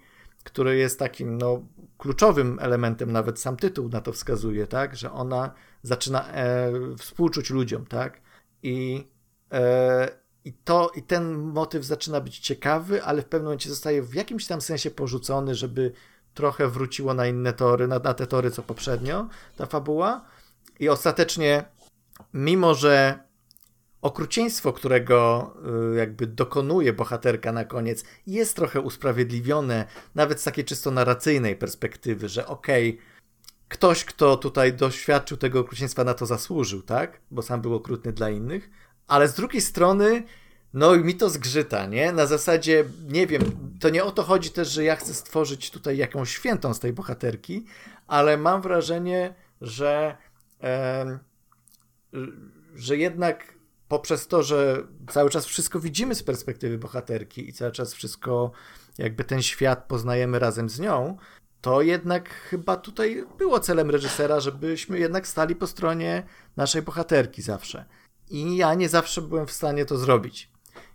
S1: który jest takim no, kluczowym elementem, nawet sam tytuł na to wskazuje, tak, że ona zaczyna e, współczuć ludziom, tak. I e, i, to, I ten motyw zaczyna być ciekawy, ale w pewnym momencie zostaje w jakimś tam sensie porzucony, żeby trochę wróciło na inne tory, na, na te tory co poprzednio, ta fabuła. I ostatecznie, mimo że okrucieństwo, którego y, jakby dokonuje bohaterka na koniec, jest trochę usprawiedliwione, nawet z takiej czysto narracyjnej perspektywy, że okej, okay, ktoś, kto tutaj doświadczył tego okrucieństwa, na to zasłużył, tak? Bo sam był okrutny dla innych, ale z drugiej strony, no mi to zgrzyta, nie? Na zasadzie, nie wiem, to nie o to chodzi też, że ja chcę stworzyć tutaj jakąś świętą z tej bohaterki, ale mam wrażenie, że, e, że jednak poprzez to, że cały czas wszystko widzimy z perspektywy bohaterki i cały czas wszystko, jakby ten świat poznajemy razem z nią, to jednak chyba tutaj było celem reżysera, żebyśmy jednak stali po stronie naszej bohaterki zawsze. I ja nie zawsze byłem w stanie to zrobić.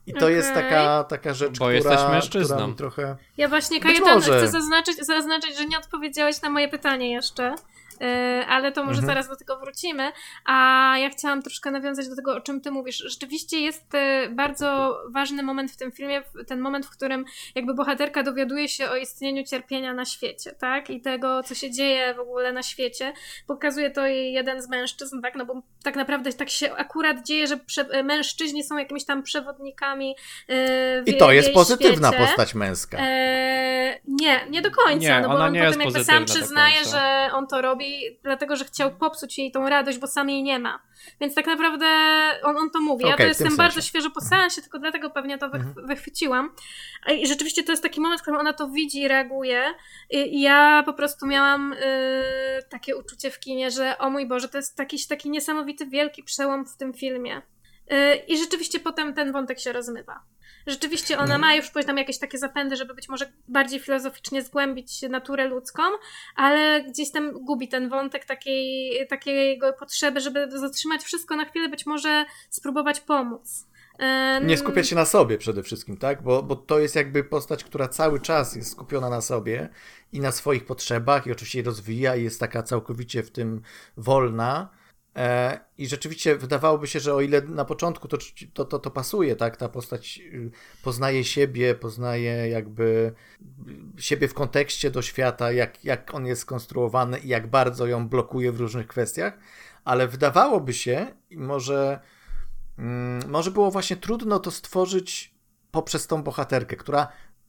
S1: I to okay. jest taka, taka rzecz,
S3: Bo
S1: która,
S3: jesteś mężczyzną. która
S1: mi trochę...
S2: Ja właśnie, Kajetan, chcę zaznaczyć, zaznaczyć, że nie odpowiedziałeś na moje pytanie jeszcze. E, ale to może mhm. zaraz do tego wrócimy. A ja chciałam troszkę nawiązać do tego, o czym ty mówisz. Rzeczywiście jest e, bardzo ważny moment w tym filmie, ten moment, w którym jakby bohaterka dowiaduje się o istnieniu cierpienia na świecie, tak? I tego, co się dzieje w ogóle na świecie. Pokazuje to jej jeden z mężczyzn, tak? No bo tak naprawdę tak się akurat dzieje, że prze- mężczyźni są jakimiś tam przewodnikami
S1: w I to jest pozytywna
S2: świecie.
S1: postać męska.
S2: E, nie, nie do końca, nie, no bo on potem jakby sam przyznaje, że on to robi dlatego, że chciał popsuć jej tą radość, bo sam jej nie ma. Więc tak naprawdę on, on to mówi. Okay, ja to jestem bardzo świeżo po seansie, tylko dlatego pewnie to mhm. wychwyciłam. I rzeczywiście to jest taki moment, w którym ona to widzi i reaguje. I, i ja po prostu miałam y, takie uczucie w kinie, że o mój Boże, to jest jakiś taki niesamowity, wielki przełom w tym filmie. Y, I rzeczywiście potem ten wątek się rozmywa. Rzeczywiście ona mhm. ma już tam jakieś takie zapędy, żeby być może bardziej filozoficznie zgłębić naturę ludzką, ale gdzieś tam gubi ten wątek takiej, takiego potrzeby, żeby zatrzymać wszystko na chwilę, być może spróbować pomóc.
S1: Nie skupiać się na sobie przede wszystkim, tak? Bo, bo to jest jakby postać, która cały czas jest skupiona na sobie i na swoich potrzebach i oczywiście rozwija i jest taka całkowicie w tym wolna I rzeczywiście wydawałoby się, że o ile na początku to, to, to, to, pasuje, tak, ta postać y, poznaje siebie, poznaje jakby siebie w kontekście do świata, jak, jak on jest skonstruowany i jak bardzo ją blokuje w różnych kwestiach, ale wydawałoby się, może, mm, może było właśnie trudno to stworzyć poprzez tą bohaterkę, która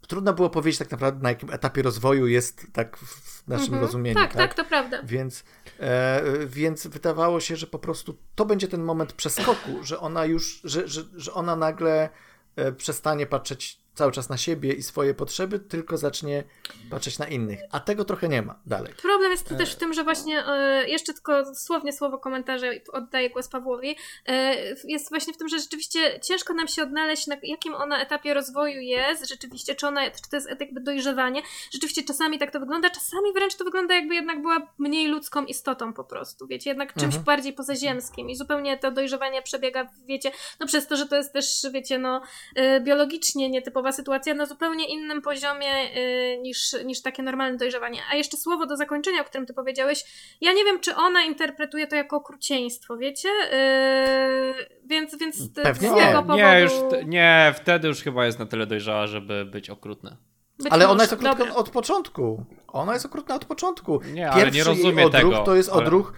S1: trudno było powiedzieć tak naprawdę na jakim etapie rozwoju jest tak w naszym
S2: Mhm.
S1: rozumieniu.
S2: Tak, tak, to prawda.
S1: Więc, e, więc wydawało się, że po prostu to będzie ten moment przeskoku, że ona już, że, że, że ona nagle e, przestanie patrzeć cały czas na siebie i swoje potrzeby, tylko zacznie patrzeć na innych. A tego trochę nie ma dalej.
S2: Problem jest też w tym, że właśnie e, jeszcze tylko dosłownie słowo komentarza i oddaję głos Pawłowi. E, jest właśnie w tym, że rzeczywiście ciężko nam się odnaleźć, na jakim ona etapie rozwoju jest, rzeczywiście, czy, ona, czy to jest jakby dojrzewanie. Rzeczywiście czasami tak to wygląda, czasami wręcz to wygląda jakby jednak była mniej ludzką istotą po prostu, wiecie, jednak czymś
S1: Mhm.
S2: bardziej pozaziemskim i zupełnie to dojrzewanie przebiega, wiecie, no przez to, że to jest też, wiecie, no e, biologicznie nietypowa sytuacja na zupełnie innym poziomie e, niż, niż takie normalne dojrzewanie. A jeszcze słowo do zakończenia, o którym ty powiedziałeś, ja nie wiem, czy ona interpretuje to jako okrucieństwo, wiecie? E, więc więc
S1: Pewnie
S2: z
S1: nie.
S2: tego powodu...
S3: Nie, już, nie, wtedy już chyba jest na tyle dojrzała, żeby być okrutna.
S2: być
S1: Ale ona
S2: może.
S1: jest okrutna
S2: Dobra.
S1: od początku. Ona jest okrutna od początku.
S3: Nie, ale nie
S1: Pierwszy
S3: rozumie
S1: odruch
S3: tego.
S1: to jest
S3: Ale-
S1: odruch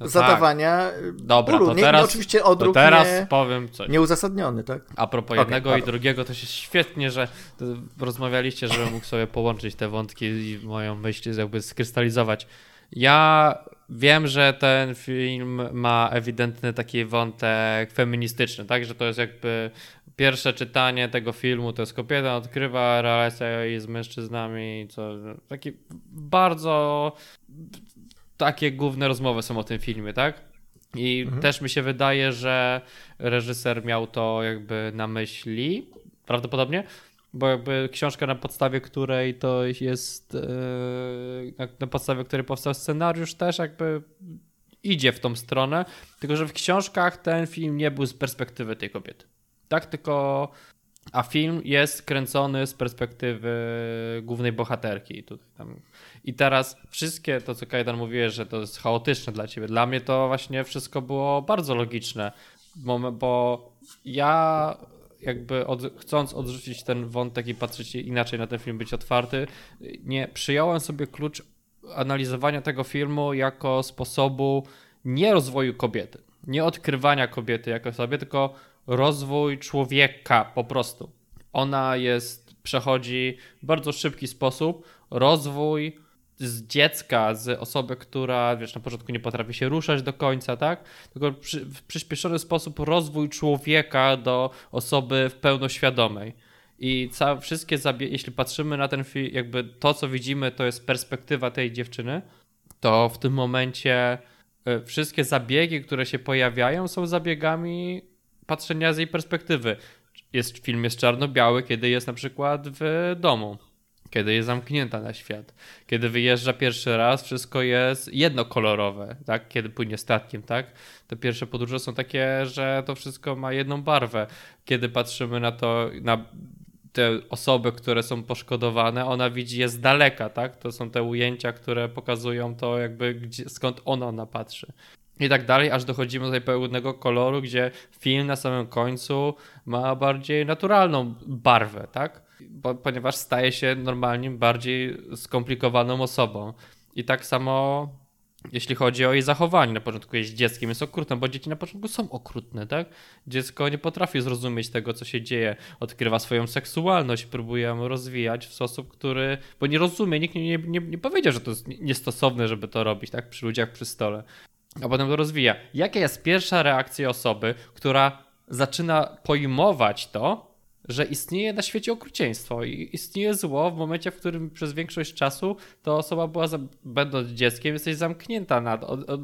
S3: No tak.
S1: zadawania y,
S3: Dobra,
S1: bólu.
S3: to
S1: Nie,
S3: teraz,
S1: nie, oczywiście
S3: to
S1: odruch
S3: teraz
S1: nie,
S3: powiem coś.
S1: nieuzasadniony, tak?
S3: A propos
S1: Okej,
S3: jednego i drugiego, to się świetnie, że to rozmawialiście, żebym mógł sobie połączyć te wątki i moją myśl jakby skrystalizować. Ja wiem, że ten film ma ewidentny taki wątek feministyczny, tak? Że to jest jakby pierwsze czytanie tego filmu, to jest kobieta odkrywa relację jej z mężczyznami, co taki bardzo takie główne rozmowy są o tym filmie, tak? I
S1: Mhm.
S3: też mi się wydaje, że reżyser miał to jakby na myśli, prawdopodobnie, bo jakby książka na podstawie której to jest, e, na- na podstawie której powstał scenariusz też jakby idzie w tą stronę, tylko że w książkach ten film nie był z perspektywy tej kobiety. Tak, tylko a film jest kręcony z perspektywy głównej bohaterki. I teraz wszystkie to, co Kajdan mówiłeś, że to jest chaotyczne dla ciebie. Dla mnie to właśnie wszystko było bardzo logiczne, bo, bo ja jakby od, chcąc odrzucić ten wątek i patrzeć inaczej na ten film, być otwarty, nie przyjąłem sobie klucz analizowania tego filmu jako sposobu nie rozwoju kobiety, nie odkrywania kobiety jako sobie, tylko rozwój człowieka po prostu. Ona jest, przechodzi w bardzo szybki sposób rozwój z dziecka, z osoby, która wiesz, na początku nie potrafi się ruszać do końca, tak? Tylko przy, w przyspieszony sposób rozwój człowieka do osoby pełnoświadomej. I ca, wszystkie zabiegi, jeśli patrzymy na ten film, jakby to, co widzimy, to jest perspektywa tej dziewczyny, to w tym momencie y, wszystkie zabiegi, które się pojawiają, są zabiegami patrzenia z jej perspektywy. Jest film jest czarno-biały, kiedy jest na przykład w domu, kiedy jest zamknięta na świat, kiedy wyjeżdża pierwszy raz, wszystko jest jednokolorowe, tak? Kiedy płynie statkiem, tak? Te pierwsze podróże są takie, że to wszystko ma jedną barwę. Kiedy patrzymy na to, na te osoby, które są poszkodowane, ona widzi je z daleka, tak? To są te ujęcia, które pokazują to jakby gdzie, skąd ona, ona patrzy. I tak dalej, aż dochodzimy do tej pełnego koloru, gdzie film na samym końcu ma bardziej naturalną barwę, tak? Bo, ponieważ staje się normalnie bardziej skomplikowaną osobą. I tak samo jeśli chodzi o jej zachowanie. Na początku jest dzieckiem, jest okrutne, bo dzieci na początku są okrutne, tak? Dziecko nie potrafi zrozumieć tego, co się dzieje. Odkrywa swoją seksualność, próbuje ją rozwijać w sposób, który. Bo nie rozumie, nikt nie, nie, nie powiedział, że to jest niestosowne, żeby to robić, tak? Przy ludziach przy stole. A potem to rozwija. Jaka jest pierwsza reakcja osoby, która zaczyna pojmować to, że istnieje na świecie okrucieństwo i istnieje zło w momencie, w którym przez większość czasu ta osoba była, będąc dzieckiem, jesteś zamknięta nad. Od, od,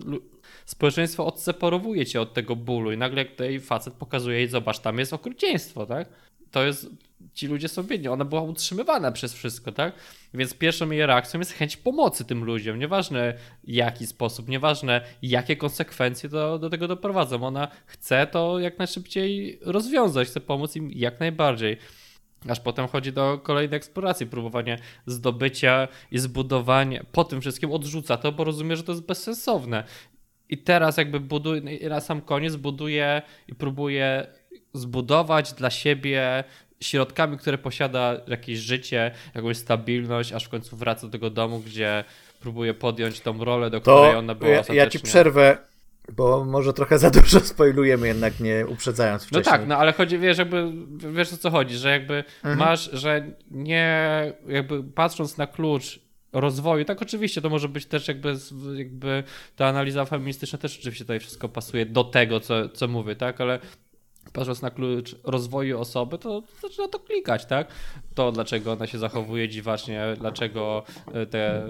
S3: społeczeństwo odseparowuje cię od tego bólu i nagle tutaj facet pokazuje jej, zobacz, tam jest okrucieństwo, tak? To jest, ci ludzie są biedni, ona była utrzymywana przez wszystko, tak? Więc pierwszą jej reakcją jest chęć pomocy tym ludziom, nieważne jaki sposób, nieważne jakie konsekwencje do, do tego doprowadzą. Ona chce to jak najszybciej rozwiązać, chce pomóc im jak najbardziej. Aż potem chodzi do kolejnej eksploracji, próbowanie zdobycia i zbudowania. Po tym wszystkim odrzuca to, bo rozumie, że to jest bezsensowne. I teraz jakby buduje, na sam koniec buduje i próbuje zbudować dla siebie środkami, które posiada jakieś życie, jakąś stabilność, aż w końcu wraca do tego domu, gdzie próbuje podjąć tą rolę, do której
S1: To
S3: ona była
S1: ja,
S3: ostatecznie.
S1: ja ci przerwę. Bo może trochę za dużo spoilujemy, jednak nie uprzedzając
S3: No
S1: wcześniej.
S3: tak, no ale chodzi, wiesz, jakby, wiesz o co chodzi, że jakby
S1: Mhm.
S3: masz, że nie, jakby patrząc na klucz rozwoju, tak oczywiście to może być też jakby, jakby ta analiza feministyczna też oczywiście tutaj wszystko pasuje do tego, co, co mówię, tak, ale patrząc na klucz rozwoju osoby, to zaczyna to klikać, tak? To, dlaczego ona się zachowuje dziwacznie, dlaczego e, te,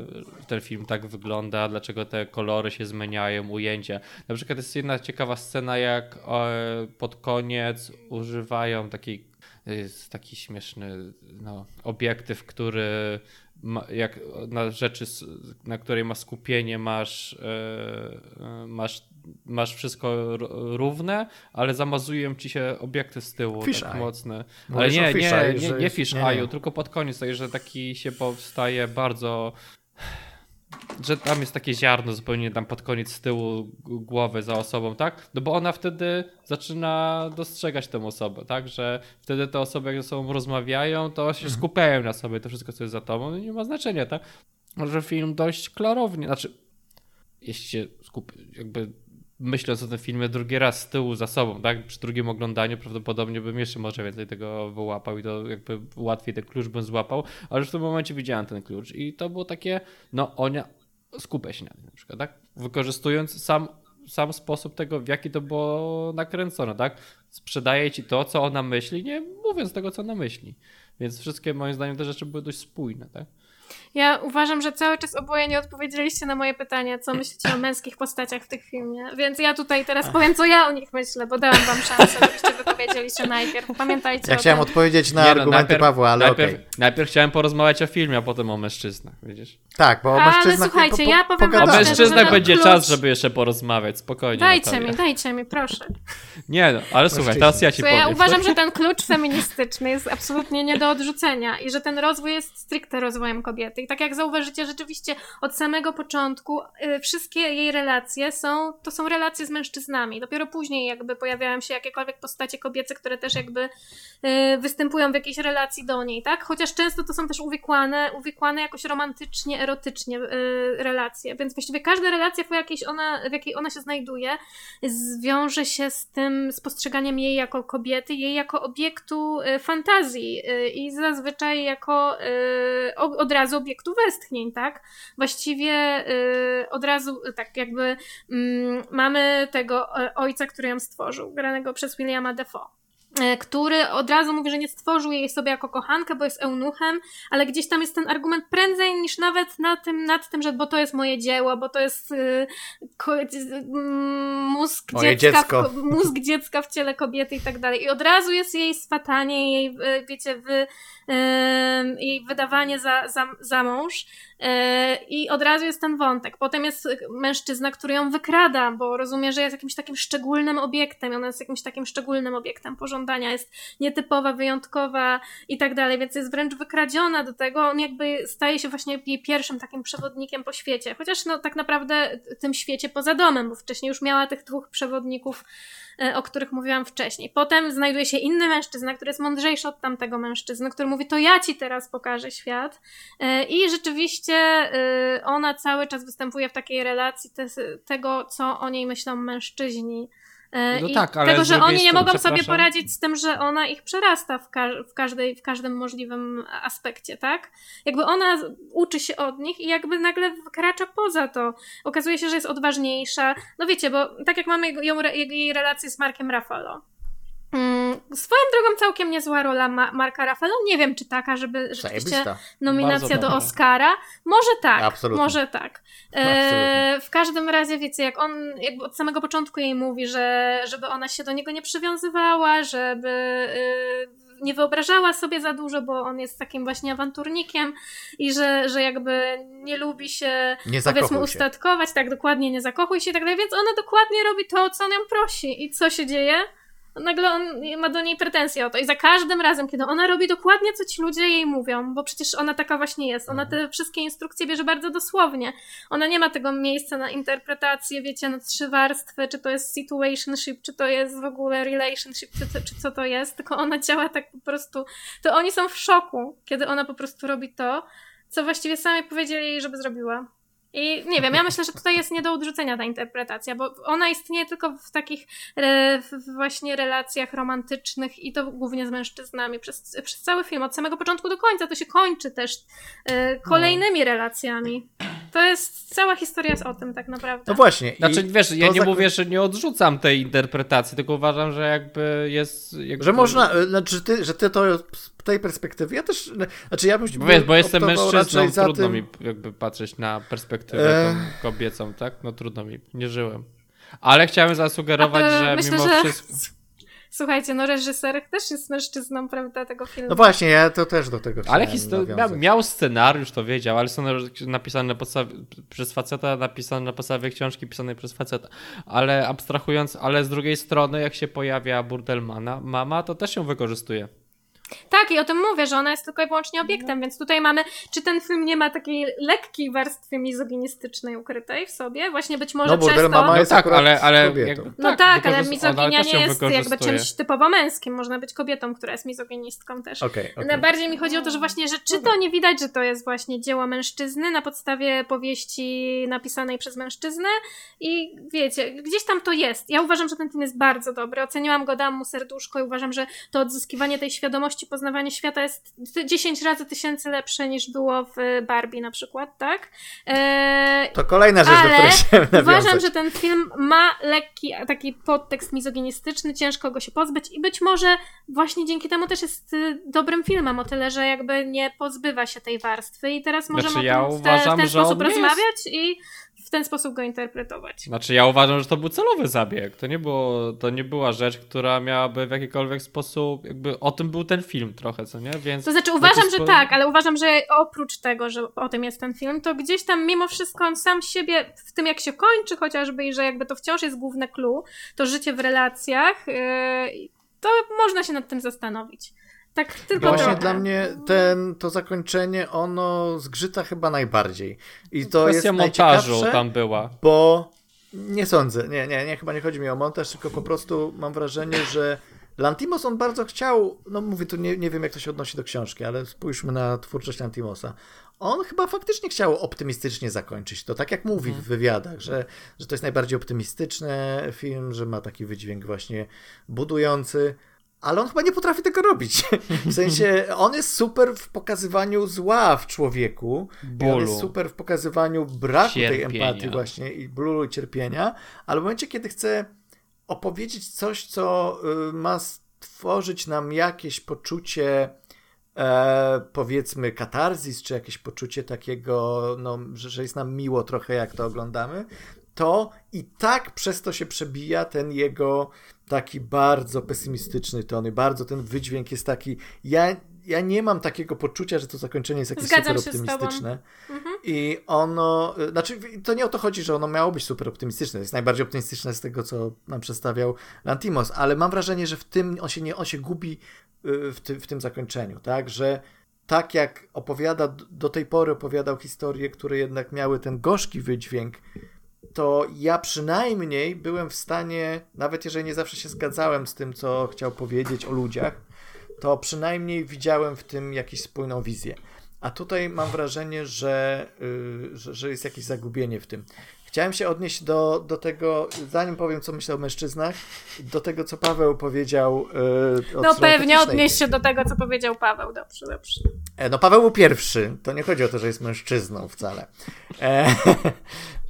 S3: ten film tak wygląda, dlaczego te kolory się zmieniają, ujęcia. Na przykład jest jedna ciekawa scena, jak e, pod koniec używają takiej jest taki śmieszny no, obiektyw, który ma, jak na rzeczy, na której ma skupienie, masz, e, masz, masz wszystko równe, ale zamazują ci się obiekty z tyłu
S1: Fish
S3: tak
S1: eye.
S3: mocne. Ale
S1: Mówisz o
S3: nie,
S1: fish
S3: nie, nie, nie fish
S1: nie,
S3: eye'u, tylko pod koniec, że taki się powstaje bardzo że tam jest takie ziarno zupełnie tam pod koniec z tyłu głowy za osobą, tak? No bo ona wtedy zaczyna dostrzegać tę osobę, tak? Że wtedy te osoby jak ze sobą rozmawiają, to się skupiają na sobie, to wszystko co jest za tobą, no nie ma znaczenia, tak? Może film dość klarownie, znaczy jeśli się skupi, jakby myśląc o tym filmie drugi raz z tyłu za sobą, tak? Przy drugim oglądaniu prawdopodobnie bym jeszcze może więcej tego wyłapał i to jakby łatwiej ten klucz bym złapał, ale już w tym momencie widziałem ten klucz i to było takie, no ona skupia się na tym na przykład, tak? Wykorzystując sam, sam sposób tego, w jaki to było nakręcone, tak? Sprzedaje ci to, co ona myśli, nie mówiąc tego, co ona myśli. Więc wszystkie moim zdaniem te rzeczy były dość spójne, tak?
S2: Ja uważam, że cały czas oboje nie odpowiedzieliście na moje pytanie, co myślicie o męskich postaciach w tym filmie. Więc ja tutaj teraz powiem, co ja o nich myślę, bo dałam wam szansę, żebyście wypowiedzieli się najpierw. Pamiętajcie
S1: Ja
S2: o
S1: chciałem
S2: tym.
S1: odpowiedzieć na
S3: Nie no,
S1: argumenty
S3: najpierw-
S1: Pawła, ale
S3: najpierw,
S1: okej.
S3: najpierw chciałem porozmawiać o filmie, a potem o mężczyznach, widzisz?
S1: Tak, bo o
S2: Ale
S1: mężczyznach
S2: słuchajcie,
S1: po, po,
S2: ja powiem wam
S3: O mężczyznach będzie
S2: klucz-
S3: czas, żeby jeszcze porozmawiać, spokojnie.
S2: Dajcie
S3: Natalia.
S2: mi, dajcie mi, proszę.
S3: Nie no, ale słuchaj, teraz ja ci powiem.
S2: ja uważam, że ten klucz feministyczny jest absolutnie nie do odrzucenia i że ten rozwój jest stricte rozwojem kobiety. Tak jak zauważycie, rzeczywiście od samego początku y, wszystkie jej relacje są, to są relacje z mężczyznami. Dopiero później jakby pojawiają się jakiekolwiek postacie kobiece, które też jakby y, występują w jakiejś relacji do niej, tak? Chociaż często to są też uwikłane, uwikłane jakoś romantycznie, erotycznie y, relacje. Więc właściwie każda relacja, w jakiej ona, w jakiej ona się znajduje, zwiąże się z tym, z postrzeganiem jej jako kobiety, jej jako obiektu fantazji i zazwyczaj jako od razu obiektu westchnień, tak? Właściwie y, od razu y, tak jakby mm, mamy tego e, ojca, który ją stworzył, granego przez Williama Defoe e, który od razu mówi, że nie stworzył jej sobie jako kochankę, bo jest eunuchem, ale gdzieś tam jest ten argument prędzej niż nawet na tym, nad tym, że bo to jest moje dzieło, bo to jest y, ko- mm, mózg,
S1: Moje
S2: dziecka
S1: dziecko.
S2: W, mózg dziecka w ciele kobiety i tak dalej. I od razu jest jej swatanie, jej, wiecie, wy, jej wydawanie za, za, za mąż. Y, i od razu jest ten wątek. Potem jest mężczyzna, który ją wykrada, bo rozumie, że jest jakimś takim szczególnym obiektem, ona jest jakimś takim szczególnym obiektem pożądania, jest nietypowa, wyjątkowa i tak dalej, więc jest wręcz wykradziona do tego, on jakby staje się właśnie jej pierwszym takim przewodnikiem po świecie, chociaż no tak naprawdę tym świecie poza domem, bo wcześniej już miała tych dwóch przewodników, e, o których mówiłam wcześniej. Potem znajduje się inny mężczyzna, który jest mądrzejszy od tamtego mężczyzny, który mówi, to ja ci teraz pokażę świat E, i rzeczywiście e, ona cały czas występuje w takiej relacji te, tego, co o niej myślą mężczyźni. E,
S3: No
S2: I
S3: tak, ale
S2: tego, że oni nie
S3: strony,
S2: mogą sobie poradzić z tym, że ona ich przerasta w, ka- w, każdej, w każdym możliwym aspekcie, tak? Jakby ona uczy się od nich i jakby nagle wykracza poza to. Okazuje się, że jest odważniejsza. No wiecie, bo tak jak mamy ją, jej relację z Markiem Ruffalo. Mm, swoją drogą całkiem niezła rola Ma- Marka Ruffalo. Nie wiem, czy taka, żeby rzeczywiście
S1: Zajebista.
S2: nominacja
S3: Bardzo
S2: do
S3: dobra.
S2: Oscara. Może tak,
S1: Absolutnie.
S2: może tak. E, w każdym razie, wiecie, jak on jakby od samego początku jej mówi, że żeby ona się do niego nie przywiązywała, żeby e, nie wyobrażała sobie za dużo, bo on jest takim właśnie awanturnikiem i że, że jakby nie lubi się
S1: Nie
S2: powiedzmy
S1: się.
S2: ustatkować, tak dokładnie nie zakochuj się i tak dalej, więc ona dokładnie robi to, co on ją prosi. I co się dzieje? Nagle on ma do niej pretensje o to. I za każdym razem, kiedy ona robi dokładnie, co ci ludzie jej mówią, bo przecież ona taka właśnie jest. Ona te wszystkie instrukcje bierze bardzo dosłownie. Ona nie ma tego miejsca na interpretację, wiecie, na trzy warstwy, czy to jest situationship, czy to jest w ogóle relationship, czy, to, czy co to jest, tylko ona działa tak po prostu. To oni są w szoku, kiedy ona po prostu robi to, co właściwie sami powiedzieli jej, żeby zrobiła. I nie wiem, ja myślę, że tutaj jest nie do odrzucenia ta interpretacja, bo ona istnieje tylko w takich re, w właśnie relacjach romantycznych i to głównie z mężczyznami przez, przez cały film, od samego początku do końca. To się kończy też e, kolejnymi relacjami. To jest cała historia jest o tym tak naprawdę.
S1: No właśnie.
S3: Znaczy, wiesz, ja nie mówię, że nie odrzucam tej interpretacji, tylko uważam, że jakby jest... Jakby...
S1: Że można, znaczy ty, że ty to z tej perspektywy, ja też, znaczy ja bym...
S3: Bo, wiesz, bo jestem mężczyzną, trudno tym... mi jakby patrzeć na perspektywę e... kobiecą, tak? No trudno mi, nie żyłem. Ale chciałem zasugerować, że
S2: myślę,
S3: mimo
S2: że...
S3: wszystko...
S2: Słuchajcie, no reżyser też jest mężczyzną, prawda, tego filmu.
S1: No właśnie, ja to też do tego
S3: Ale historia, miał, miał, scenariusz, to wiedział, ale są napisane na podstawie, przez faceta, napisane na podstawie książki pisanej przez faceta. Ale abstrahując, ale z drugiej strony, jak się pojawia Burdelmana, mama to też ją wykorzystuje.
S2: Tak, i o tym mówię, że ona jest tylko i wyłącznie obiektem, więc tutaj mamy, czy ten film nie ma takiej lekkiej warstwy mizoginistycznej ukrytej w sobie? Właśnie być może
S1: no,
S2: przez to...
S1: Mama jest
S3: no tak, ale... ale
S1: jak,
S2: no tak, tak ale mizoginia nie jest jakby czymś typowo męskim. Można być kobietą, która jest mizoginistką też.
S1: Okay, okay.
S2: Najbardziej mi chodzi o to, że właśnie, że czy to nie widać, że to jest właśnie dzieło mężczyzny na podstawie powieści napisanej przez mężczyznę i wiecie, gdzieś tam to jest. Ja uważam, że ten film jest bardzo dobry. Oceniłam go, dam mu serduszko i uważam, że to odzyskiwanie tej świadomości poznawanie świata jest 10 razy tysięcy lepsze niż było w Barbie na przykład, tak?
S1: Eee, to kolejna rzecz, do której
S2: nawiązać. uważam, że ten film ma lekki taki podtekst mizoginistyczny, ciężko go się pozbyć i być może właśnie dzięki temu też jest y, dobrym filmem, o tyle, że jakby nie pozbywa się tej warstwy i teraz możemy znaczy, ja o tym w, te, w ten sposób rozmawiać jest... i w ten sposób go interpretować.
S3: Znaczy ja uważam, że to był celowy zabieg. To nie, było, to nie była rzecz, która miałaby w jakikolwiek sposób, jakby o tym był ten film trochę, co nie? Więc
S2: to znaczy uważam, że tak, ale uważam, że oprócz tego, że o tym jest ten film, to gdzieś tam mimo wszystko on sam siebie, w tym jak się kończy chociażby i że jakby to wciąż jest główne clue, to życie w relacjach, yy, to można się nad tym zastanowić. Tak tylko
S1: Właśnie trochę. dla mnie ten, to zakończenie, ono zgrzyta chyba najbardziej. I to Kwestia jest montażu
S3: tam była.
S1: Bo nie sądzę, nie, nie, nie, chyba nie chodzi mi o montaż, tylko po prostu mam wrażenie, że Lantimos on bardzo chciał, no mówię tu, nie, nie wiem jak to się odnosi do książki, ale spójrzmy na twórczość Lantimosa. On chyba faktycznie chciał optymistycznie zakończyć to, tak jak mówi w mhm. wywiadach, że, że to jest najbardziej optymistyczny film, że ma taki wydźwięk właśnie budujący ale on chyba nie potrafi tego robić. W sensie, on jest super w pokazywaniu zła w człowieku. Bólu. on jest super w pokazywaniu braku cierpienia. tej empatii właśnie i bólu i cierpienia, ale w momencie, kiedy chce opowiedzieć coś, co y, ma stworzyć nam jakieś poczucie e, powiedzmy katarzis, czy jakieś poczucie takiego, no, że, że jest nam miło trochę, jak to oglądamy, to i tak przez to się przebija ten jego taki bardzo pesymistyczny ton i bardzo ten wydźwięk jest taki. Ja, ja nie mam takiego poczucia, że to zakończenie jest jakieś Zgadzam super optymistyczne. Mhm. I ono, znaczy to nie o to chodzi, że ono miało być super optymistyczne. jest najbardziej optymistyczne z tego, co nam przedstawiał Lantimos, ale mam wrażenie, że w tym on się nie, on się gubi y, w, ty, w tym zakończeniu, tak, że tak jak opowiada, do tej pory opowiadał historie, które jednak miały ten gorzki wydźwięk, to ja przynajmniej byłem w stanie, nawet jeżeli nie zawsze się zgadzałem z tym, co chciał powiedzieć o ludziach, to przynajmniej widziałem w tym jakąś spójną wizję. A tutaj mam wrażenie, że, yy, że, że, jest jakieś zagubienie w tym. Chciałem się odnieść do, do tego, zanim powiem, co myślę o mężczyznach, do tego, co Paweł powiedział.
S2: Yy, no pewnie odnieść się do tego, co powiedział Paweł. Dobrze, dobrze.
S1: E, no Paweł był pierwszy. To nie chodzi o to, że jest mężczyzną wcale. E,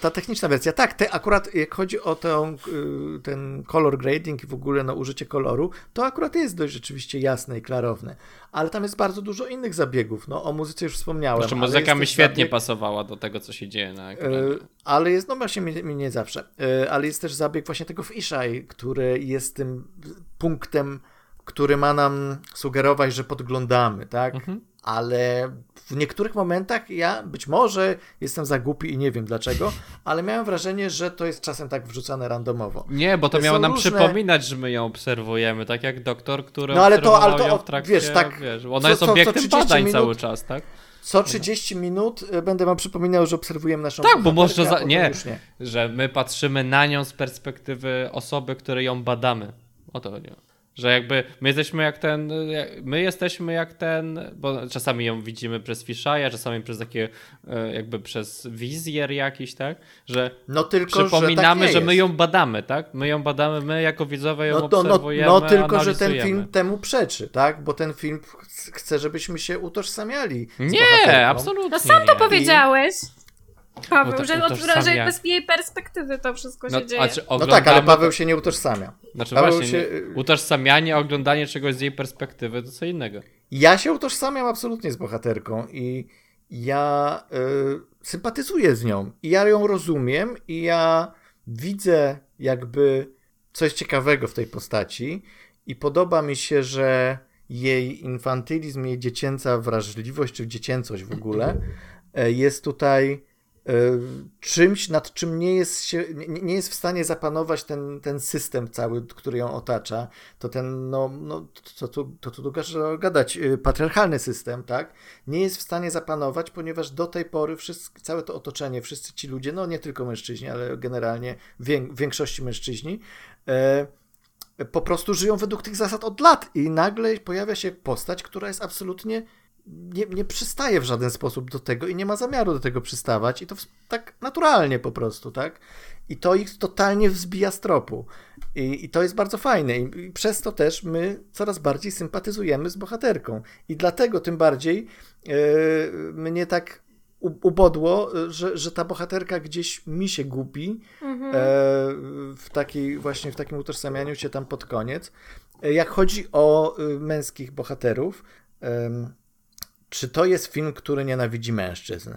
S1: ta techniczna wersja, tak, te, akurat jak chodzi o tę, e, ten color grading i w ogóle no, użycie koloru, to akurat jest dość rzeczywiście jasne i klarowne. Ale tam jest bardzo dużo innych zabiegów. No, o muzyce już wspomniałem.
S3: Znaczy, muzyka mi świetnie zabieg... pasowała do tego, co się dzieje na ekranie.
S1: Ale jest, no właśnie mi, mi nie zawsze, ale jest też zabieg właśnie tego Fisheye, który jest tym punktem, który ma nam sugerować, że podglądamy, tak? Mhm. Ale w niektórych momentach ja być może jestem za głupi i nie wiem dlaczego, ale miałem wrażenie, że to jest czasem tak wrzucane randomowo.
S3: Nie, bo to, miało nam różne... przypominać, że my ją obserwujemy, tak jak doktor, który no, ale to, ale to, ją w trakcie, wiesz, tak, wiesz, ona co, jest obiektem co, co badań minut, cały czas, tak?
S1: Co 30 minut e, będę wam przypominał, że obserwujemy naszą
S3: Tak, bo może za... nie, nie, że my patrzymy na nią z perspektywy osoby, której ją badamy. O to chodzi. Że jakby my jesteśmy jak ten, my jesteśmy jak ten, bo czasami ją widzimy przez Fishaja, czasami przez takie, e, jakby przez wizjer jakiś, tak? Że
S1: no tylko,
S3: przypominamy,
S1: że,
S3: tak
S1: że
S3: my ją badamy, tak? My ją badamy, my jako widzowie ją
S1: no to,
S3: obserwujemy,
S1: no, no tylko, że ten film temu przeczy, tak? Bo ten film chce, żebyśmy się utożsamiali.
S3: Nie, absolutnie.
S2: No sam to
S3: nie.
S2: powiedziałeś. Paweł,
S3: Uto-
S2: że, od, że bez jej perspektywy to wszystko się
S3: No,
S2: dzieje.
S3: a czy
S1: No
S3: oglądamy...
S1: tak, ale Paweł się nie utożsamia.
S3: Znaczy
S1: Paweł
S3: właśnie,
S1: się-
S3: nie, utożsamianie, oglądanie czegoś z jej perspektywy to co innego.
S1: Ja się utożsamiam absolutnie z bohaterką i ja y, sympatyzuję z nią i ja ją rozumiem i ja widzę jakby coś ciekawego w tej postaci i podoba mi się, że jej infantylizm, jej dziecięca wrażliwość, czy dziecięcość w ogóle e, jest tutaj czymś, nad czym nie jest, się, nie, jest w stanie zapanować ten, ten system cały, który ją otacza. To ten, no, no to, to, to tu dużo gadać, y, patriarchalny system, tak? Nie jest w stanie zapanować, ponieważ do tej pory wszystko, całe to otoczenie, wszyscy ci ludzie, no nie tylko mężczyźni, ale generalnie w większości mężczyźni, e, po prostu żyją według tych zasad od lat i nagle pojawia się postać, która jest absolutnie nie, nie przystaje w żaden sposób do tego i nie ma zamiaru do tego przystawać i to w, tak naturalnie po prostu, tak? I to ich totalnie wzbija z tropu. I, i to jest bardzo fajne I, i przez to też my coraz bardziej sympatyzujemy z bohaterką i dlatego tym bardziej yy, mnie tak ubodło, że, że ta bohaterka gdzieś mi się gubi
S2: Mhm.
S1: e, w takiej właśnie w takim utożsamianiu się tam pod koniec. E, Jak chodzi o męskich bohaterów, em, czy to jest film, który nienawidzi mężczyzn?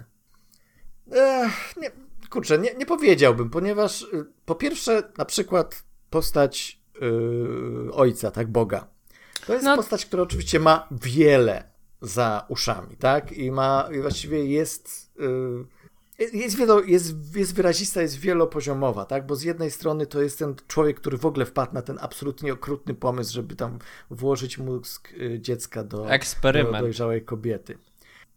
S1: Ech, nie, kurczę, nie, nie powiedziałbym, ponieważ y, po pierwsze na przykład postać y, ojca, tak, Boga. To jest
S2: No-
S1: postać, która oczywiście ma wiele za uszami, tak? I ma, i właściwie jest... Y, jest, wielo, jest, jest wyrazista, jest wielopoziomowa, tak? Bo z jednej strony to jest ten człowiek, który w ogóle wpadł na ten absolutnie okrutny pomysł, żeby tam włożyć mózg y, dziecka do, do dojrzałej kobiety.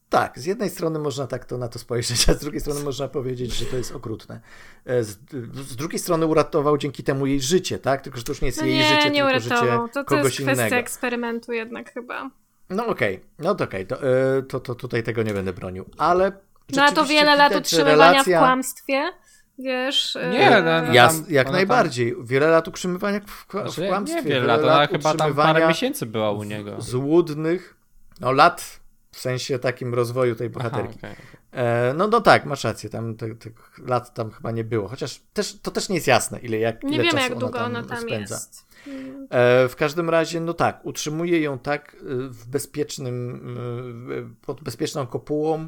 S1: Tak, z jednej strony można tak to na to spojrzeć, a z drugiej strony można powiedzieć, że to jest okrutne. E, Z, z drugiej strony uratował dzięki temu jej życie, tak? Tylko, że to już nie jest
S2: No
S1: jej
S2: nie,
S1: życie,
S2: nie
S1: tylko życie
S2: uratował. To, to
S1: kogoś
S2: jest kwestia
S1: innego.
S2: eksperymentu jednak chyba.
S1: No okej, no to okej, to, e, to, to tutaj tego nie będę bronił, ale
S2: No a to wiele lat utrzymywania
S1: relacja-
S2: w kłamstwie, wiesz.
S3: Nie, no, no,
S1: Jas,
S3: tam-
S1: jak
S3: ona
S1: najbardziej. Wiele lat utrzymywania w, w
S3: Znaczy,
S1: kłamstwie.
S3: nie wiele lat, ona chyba tam parę miesięcy była u niego.
S1: Złudnych, no lat w sensie takim rozwoju tej bohaterki.
S3: Aha, okej.
S1: E, no, no tak, masz rację, tam tych tych lat tam chyba nie było, chociaż też, to też nie jest jasne, ile, jak,
S2: Nie
S1: ile
S2: wiemy,
S1: czasu
S2: jak długo
S1: ona tam,
S2: ona tam
S1: spędza.
S2: jest.
S1: E, w każdym razie, no tak, utrzymuje ją tak y, w bezpiecznym, y, pod bezpieczną kopułą,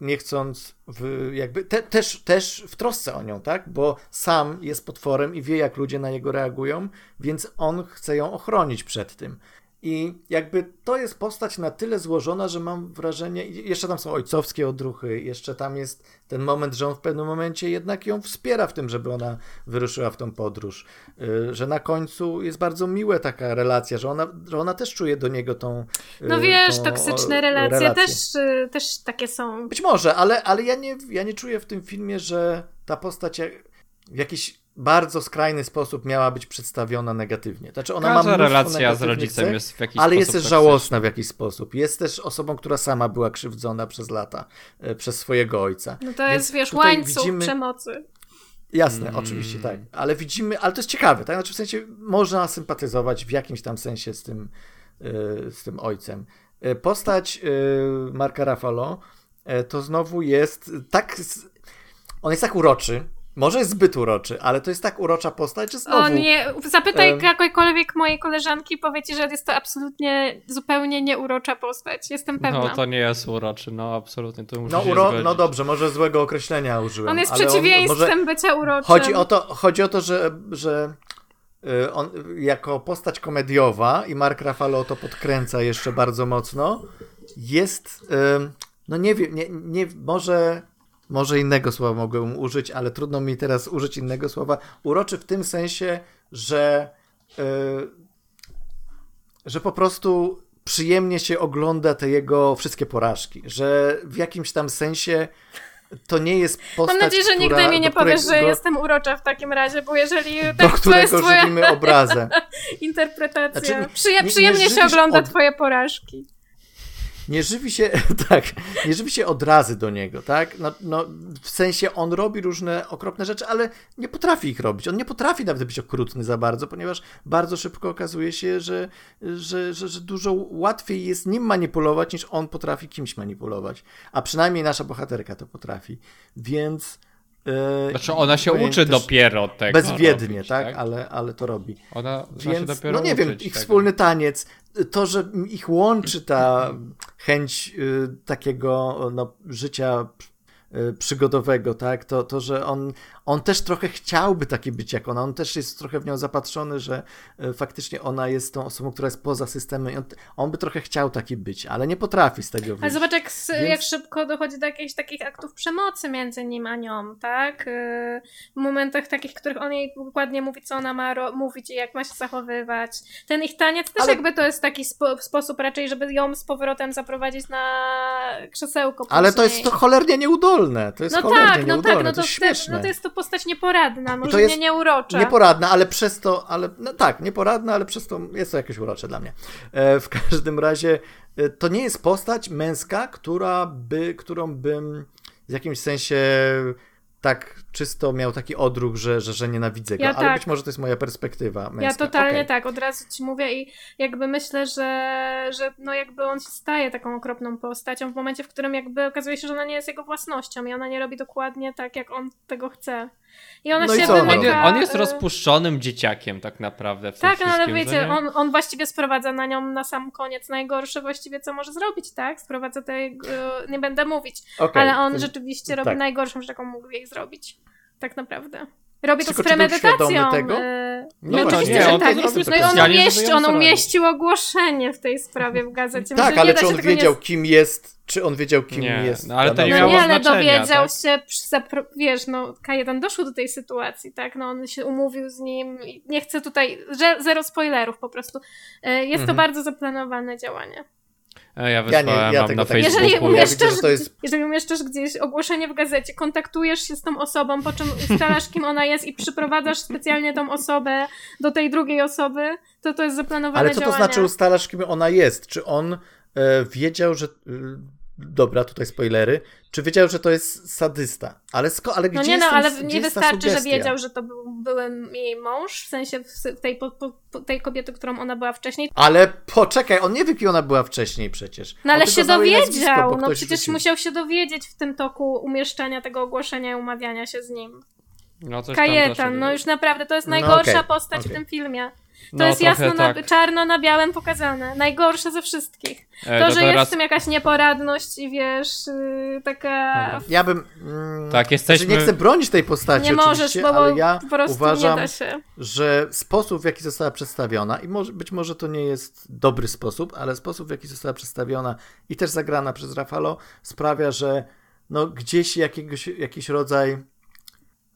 S1: nie chcąc w, jakby te, też, też w trosce o nią, tak? Bo sam jest potworem i wie, jak ludzie na niego reagują, więc on chce ją ochronić przed tym. I jakby to jest postać na tyle złożona, że mam wrażenie, jeszcze tam są ojcowskie odruchy, jeszcze tam jest ten moment, że on w pewnym momencie jednak ją wspiera w tym, żeby ona wyruszyła w tą podróż. Y, Że na końcu jest bardzo miła taka relacja, że ona, że ona też czuje do niego tą. y,
S2: No wiesz,
S1: tą,
S2: toksyczne relacje też, y, też takie są.
S1: Być może, ale, ale ja, nie, ja nie czuję w tym filmie, że ta postać w jakiś bardzo skrajny sposób miała być przedstawiona negatywnie. Znaczy ona ma
S3: Każda
S1: mnóstwo
S3: relacja z rodzicem
S1: cech,
S3: jest w jakiś
S1: ale jest też żałosna w jakiś sposób. Jest też osobą, która sama była krzywdzona przez lata, e, przez swojego ojca.
S2: No to
S1: Więc
S2: jest, wiesz,
S1: tutaj
S2: łańcuch
S1: widzimy-
S2: przemocy.
S1: Jasne,
S3: Mm.
S1: oczywiście tak. Ale widzimy, ale to jest ciekawe, tak? Znaczy w sensie można sympatyzować w jakimś tam sensie z tym, e, z tym ojcem. E, Postać e, Marka Ruffalo e, to znowu jest tak. z- On jest tak uroczy. Może jest zbyt uroczy, ale to jest tak urocza postać, że znowu.
S2: O nie, zapytaj
S1: em,
S2: jakiejkolwiek mojej koleżanki, powie ci, że jest to absolutnie zupełnie nieurocza postać. Jestem pewna.
S3: No to nie jest uroczy, no absolutnie, to muszę
S1: No, uro... no dobrze, może złego określenia użyłem.
S2: On jest przeciwieństwem
S1: może...
S2: bycia uroczym.
S1: Chodzi o to, chodzi o to że, że y, on jako postać komediowa i Mark Ruffalo to podkręca jeszcze bardzo mocno, jest, ym, no nie wiem, nie, nie, może, może innego słowa mogłem użyć, ale trudno mi teraz użyć innego słowa. Uroczy w tym sensie, że, y, że po prostu przyjemnie się ogląda te jego wszystkie porażki, że w jakimś tam sensie to nie jest postać,
S2: Mam nadzieję, że
S1: która,
S2: nigdy mi nie
S1: którego,
S2: powiesz, że jestem urocza w takim razie, bo jeżeli
S1: do
S2: tak, to jest
S1: którego
S2: twoja
S1: obrazem.
S2: interpretacja.
S1: Znaczy, nie-
S2: Przyje,
S1: nie-
S2: przyjemnie
S1: nie
S2: się ogląda
S1: od-
S2: twoje porażki.
S1: Nie żywi się, tak, nie żywi się od razy do niego, tak? No, no, w sensie on robi różne okropne rzeczy, ale nie potrafi ich robić. On nie potrafi nawet być okrutny za bardzo, ponieważ bardzo szybko okazuje się, że, że, że, że dużo łatwiej jest nim manipulować, niż on potrafi kimś manipulować. A przynajmniej nasza bohaterka to potrafi. Więc. e,
S3: Znaczy ona się uczy dopiero tego
S1: Bezwiednie,
S3: robić,
S1: tak? Ale, ale to robi.
S3: Ona zaczyna się
S1: Więc,
S3: dopiero
S1: no nie wiem,
S3: uczyć
S1: ich
S3: tego.
S1: wspólny taniec, to, że ich łączy ta chęć y, takiego no, życia y, przygodowego, tak, to, to że on, on też trochę chciałby taki być jak ona, on też jest trochę w nią zapatrzony, że y, faktycznie ona jest tą osobą, która jest poza systemem i on, on by trochę chciał taki być, ale nie potrafi z tego
S2: Ale
S1: wyjść.
S2: zobacz, jak,
S1: Więc-
S2: jak szybko dochodzi do jakichś takich aktów przemocy między nim a nią, tak? Yy, W momentach takich, w których on jej dokładnie mówi, co ona ma ro- mówić i jak ma się zachowywać. Ten ich taniec też
S1: Ale-
S2: jakby to jest taki spo- sposób raczej, żeby ją z powrotem zaprowadzić na krzesełko
S1: Ale to jest
S2: później.
S1: to cholernie nieudolne, to jest
S2: No
S1: cholernie
S2: tak, no
S1: nieudolne,
S2: tak, no
S1: to
S2: to,
S1: jest
S2: wtedy,
S1: śmieszne.
S2: no to jest to postać nieporadna, może nie nieurocza.
S1: Nieporadna, ale przez to, ale no tak, nieporadna, ale przez to jest to jakieś urocze dla mnie. E, w każdym razie e, to nie jest postać męska, która by, którą bym w jakimś sensie tak czysto miał taki odruch, że, że, że nienawidzę go,
S2: Ja
S1: ale
S2: tak.
S1: być może to jest moja perspektywa męska.
S2: Ja totalnie
S1: Okej.
S2: tak, od razu ci mówię i jakby myślę, że, że no jakby on się staje taką okropną postacią w momencie, w którym jakby okazuje się, że ona nie jest jego własnością i ona nie robi dokładnie tak, jak on tego chce. I ona
S1: No i
S2: się
S1: On, robi?
S2: wymyka...
S3: on jest
S2: y,
S3: rozpuszczonym dzieciakiem tak naprawdę w
S2: Tak, no ale wiecie, on, on właściwie sprowadza na nią na sam koniec najgorsze właściwie, co może zrobić, tak? Sprowadza tej, y, nie będę mówić,
S1: Okej,
S2: ale on rzeczywiście robi
S1: tak.
S2: najgorszą rzecz, jaką mógł jej zrobić. Tak naprawdę. Robi to z premedytacją.
S1: tego?
S2: y,
S1: No
S2: No,
S1: to
S2: oczywiście,
S1: nie,
S2: że
S1: on to
S2: tak.
S1: zrobił
S2: No i on umieści, on umieścił ogłoszenie w tej sprawie w gazecie.
S1: Tak,
S2: Może
S1: ale czy on wiedział,
S2: nie...
S1: kim jest, czy on wiedział, kim
S3: Nie,
S1: jest.
S3: no ale to nie
S2: No
S3: miało
S2: nie, ale dowiedział
S3: tak?
S2: się, wiesz, no K1 doszło do tej sytuacji, tak, no on się umówił z nim i nie chcę tutaj, że zero spoilerów po prostu. E, Jest to
S1: Mhm.
S2: bardzo zaplanowane działanie.
S3: E, Ja
S1: Ja
S3: wysłałem
S1: nie- ja
S3: wam
S1: tego
S3: na
S1: tak nie
S3: Facebooku.
S2: Jeżeli
S1: Facebooku, ja jest-
S2: jeżeli umieszczasz gdzieś ogłoszenie w gazecie, kontaktujesz się z tą osobą, po czym ustalasz, kim ona jest i przyprowadzasz specjalnie tą osobę do tej drugiej osoby, to to jest zaplanowane
S1: Ale co to znaczy ustalasz, kim ona jest? Czy on e, wiedział, że... dobra, tutaj spoilery. Czy wiedział, że to jest sadysta? Ale, sko- ale gdzie
S2: No nie
S1: jest
S2: no,
S1: ten-
S2: ale nie wystarczy, że wiedział, że to był, byłem jej mąż, w sensie w, w tej, po, po, tej kobiety, którą ona była wcześniej.
S1: Ale poczekaj, on nie wie, kim ona była wcześniej przecież.
S2: No
S1: On
S2: ale się
S1: nazwisko,
S2: dowiedział,
S1: bo
S2: no przecież
S1: rzucił.
S2: musiał się dowiedzieć w tym toku umieszczania tego ogłoszenia i umawiania się z nim.
S3: No,
S2: Kajetan, no już naprawdę, to jest
S1: No
S2: najgorsza
S1: okej,
S2: postać w
S1: okej.
S2: tym filmie. To
S3: No,
S2: jest jasno, na,
S3: tak.
S2: czarno na białym pokazane. Najgorsze ze wszystkich.
S3: E,
S2: To,
S3: to
S2: że
S3: teraz...
S2: jest w tym jakaś nieporadność i wiesz, yy, taka...
S3: Dobra.
S1: Ja bym... Mm,
S3: Tak, jesteśmy-
S1: znaczy nie chcę bronić tej postaci
S2: Nie możesz,
S1: oczywiście,
S2: bo, bo
S1: ale ja
S2: po prostu
S1: uważam,
S2: nie da się.
S1: że sposób, w jaki została przedstawiona, i może, być może to nie jest dobry sposób, ale sposób, w jaki została przedstawiona i też zagrana przez Rafalo, sprawia, że no, gdzieś jakiegoś, jakiś rodzaj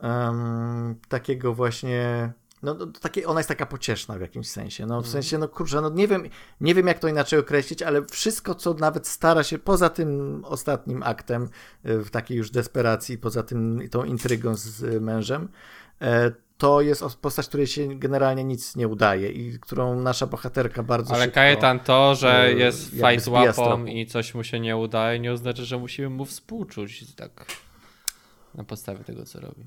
S1: em, takiego właśnie. No, takie, ona jest taka pocieszna w jakimś sensie. No, w sensie, no kurczę, no nie wiem, nie wiem, jak to inaczej określić, ale wszystko, co nawet stara się, poza tym ostatnim aktem, y, w takiej już desperacji, poza tym tą intrygą z mężem, e, to jest os- postać, której się generalnie nic nie udaje i którą nasza bohaterka bardzo
S3: Ale. Kajetan to, że
S1: e,
S3: jest fajt łapą i coś mu się nie udaje, nie oznacza, że musimy mu współczuć tak na podstawie tego, co robi.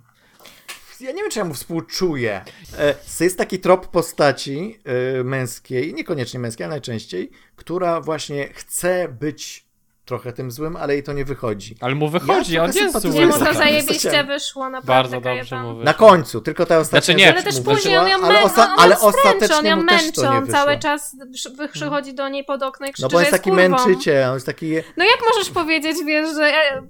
S1: Ja nie wiem, czy ja mu współczuję. E, Jest taki trop postaci e, męskiej, niekoniecznie męskiej, ale najczęściej, która właśnie chce być trochę tym złym, ale jej to nie wychodzi.
S3: Ale mu wychodzi,
S1: Ja
S3: on jest zły.
S2: Nie, mu to zajebiście wyszło, naprawdę.
S3: Bardzo dobrze mu wyszło.
S1: Na końcu, tylko ta ostatnia
S3: Znaczy nie-
S2: Ale też później on ją
S1: ale, osta-
S2: on
S1: ale ostatecznie
S2: on ją on cały czas przychodzi do niej pod okno i krzyczy,
S1: No bo
S2: że
S1: jest taki
S2: kurwą.
S1: męczyciel, on jest taki...
S2: No jak możesz powiedzieć, wiesz, że, e,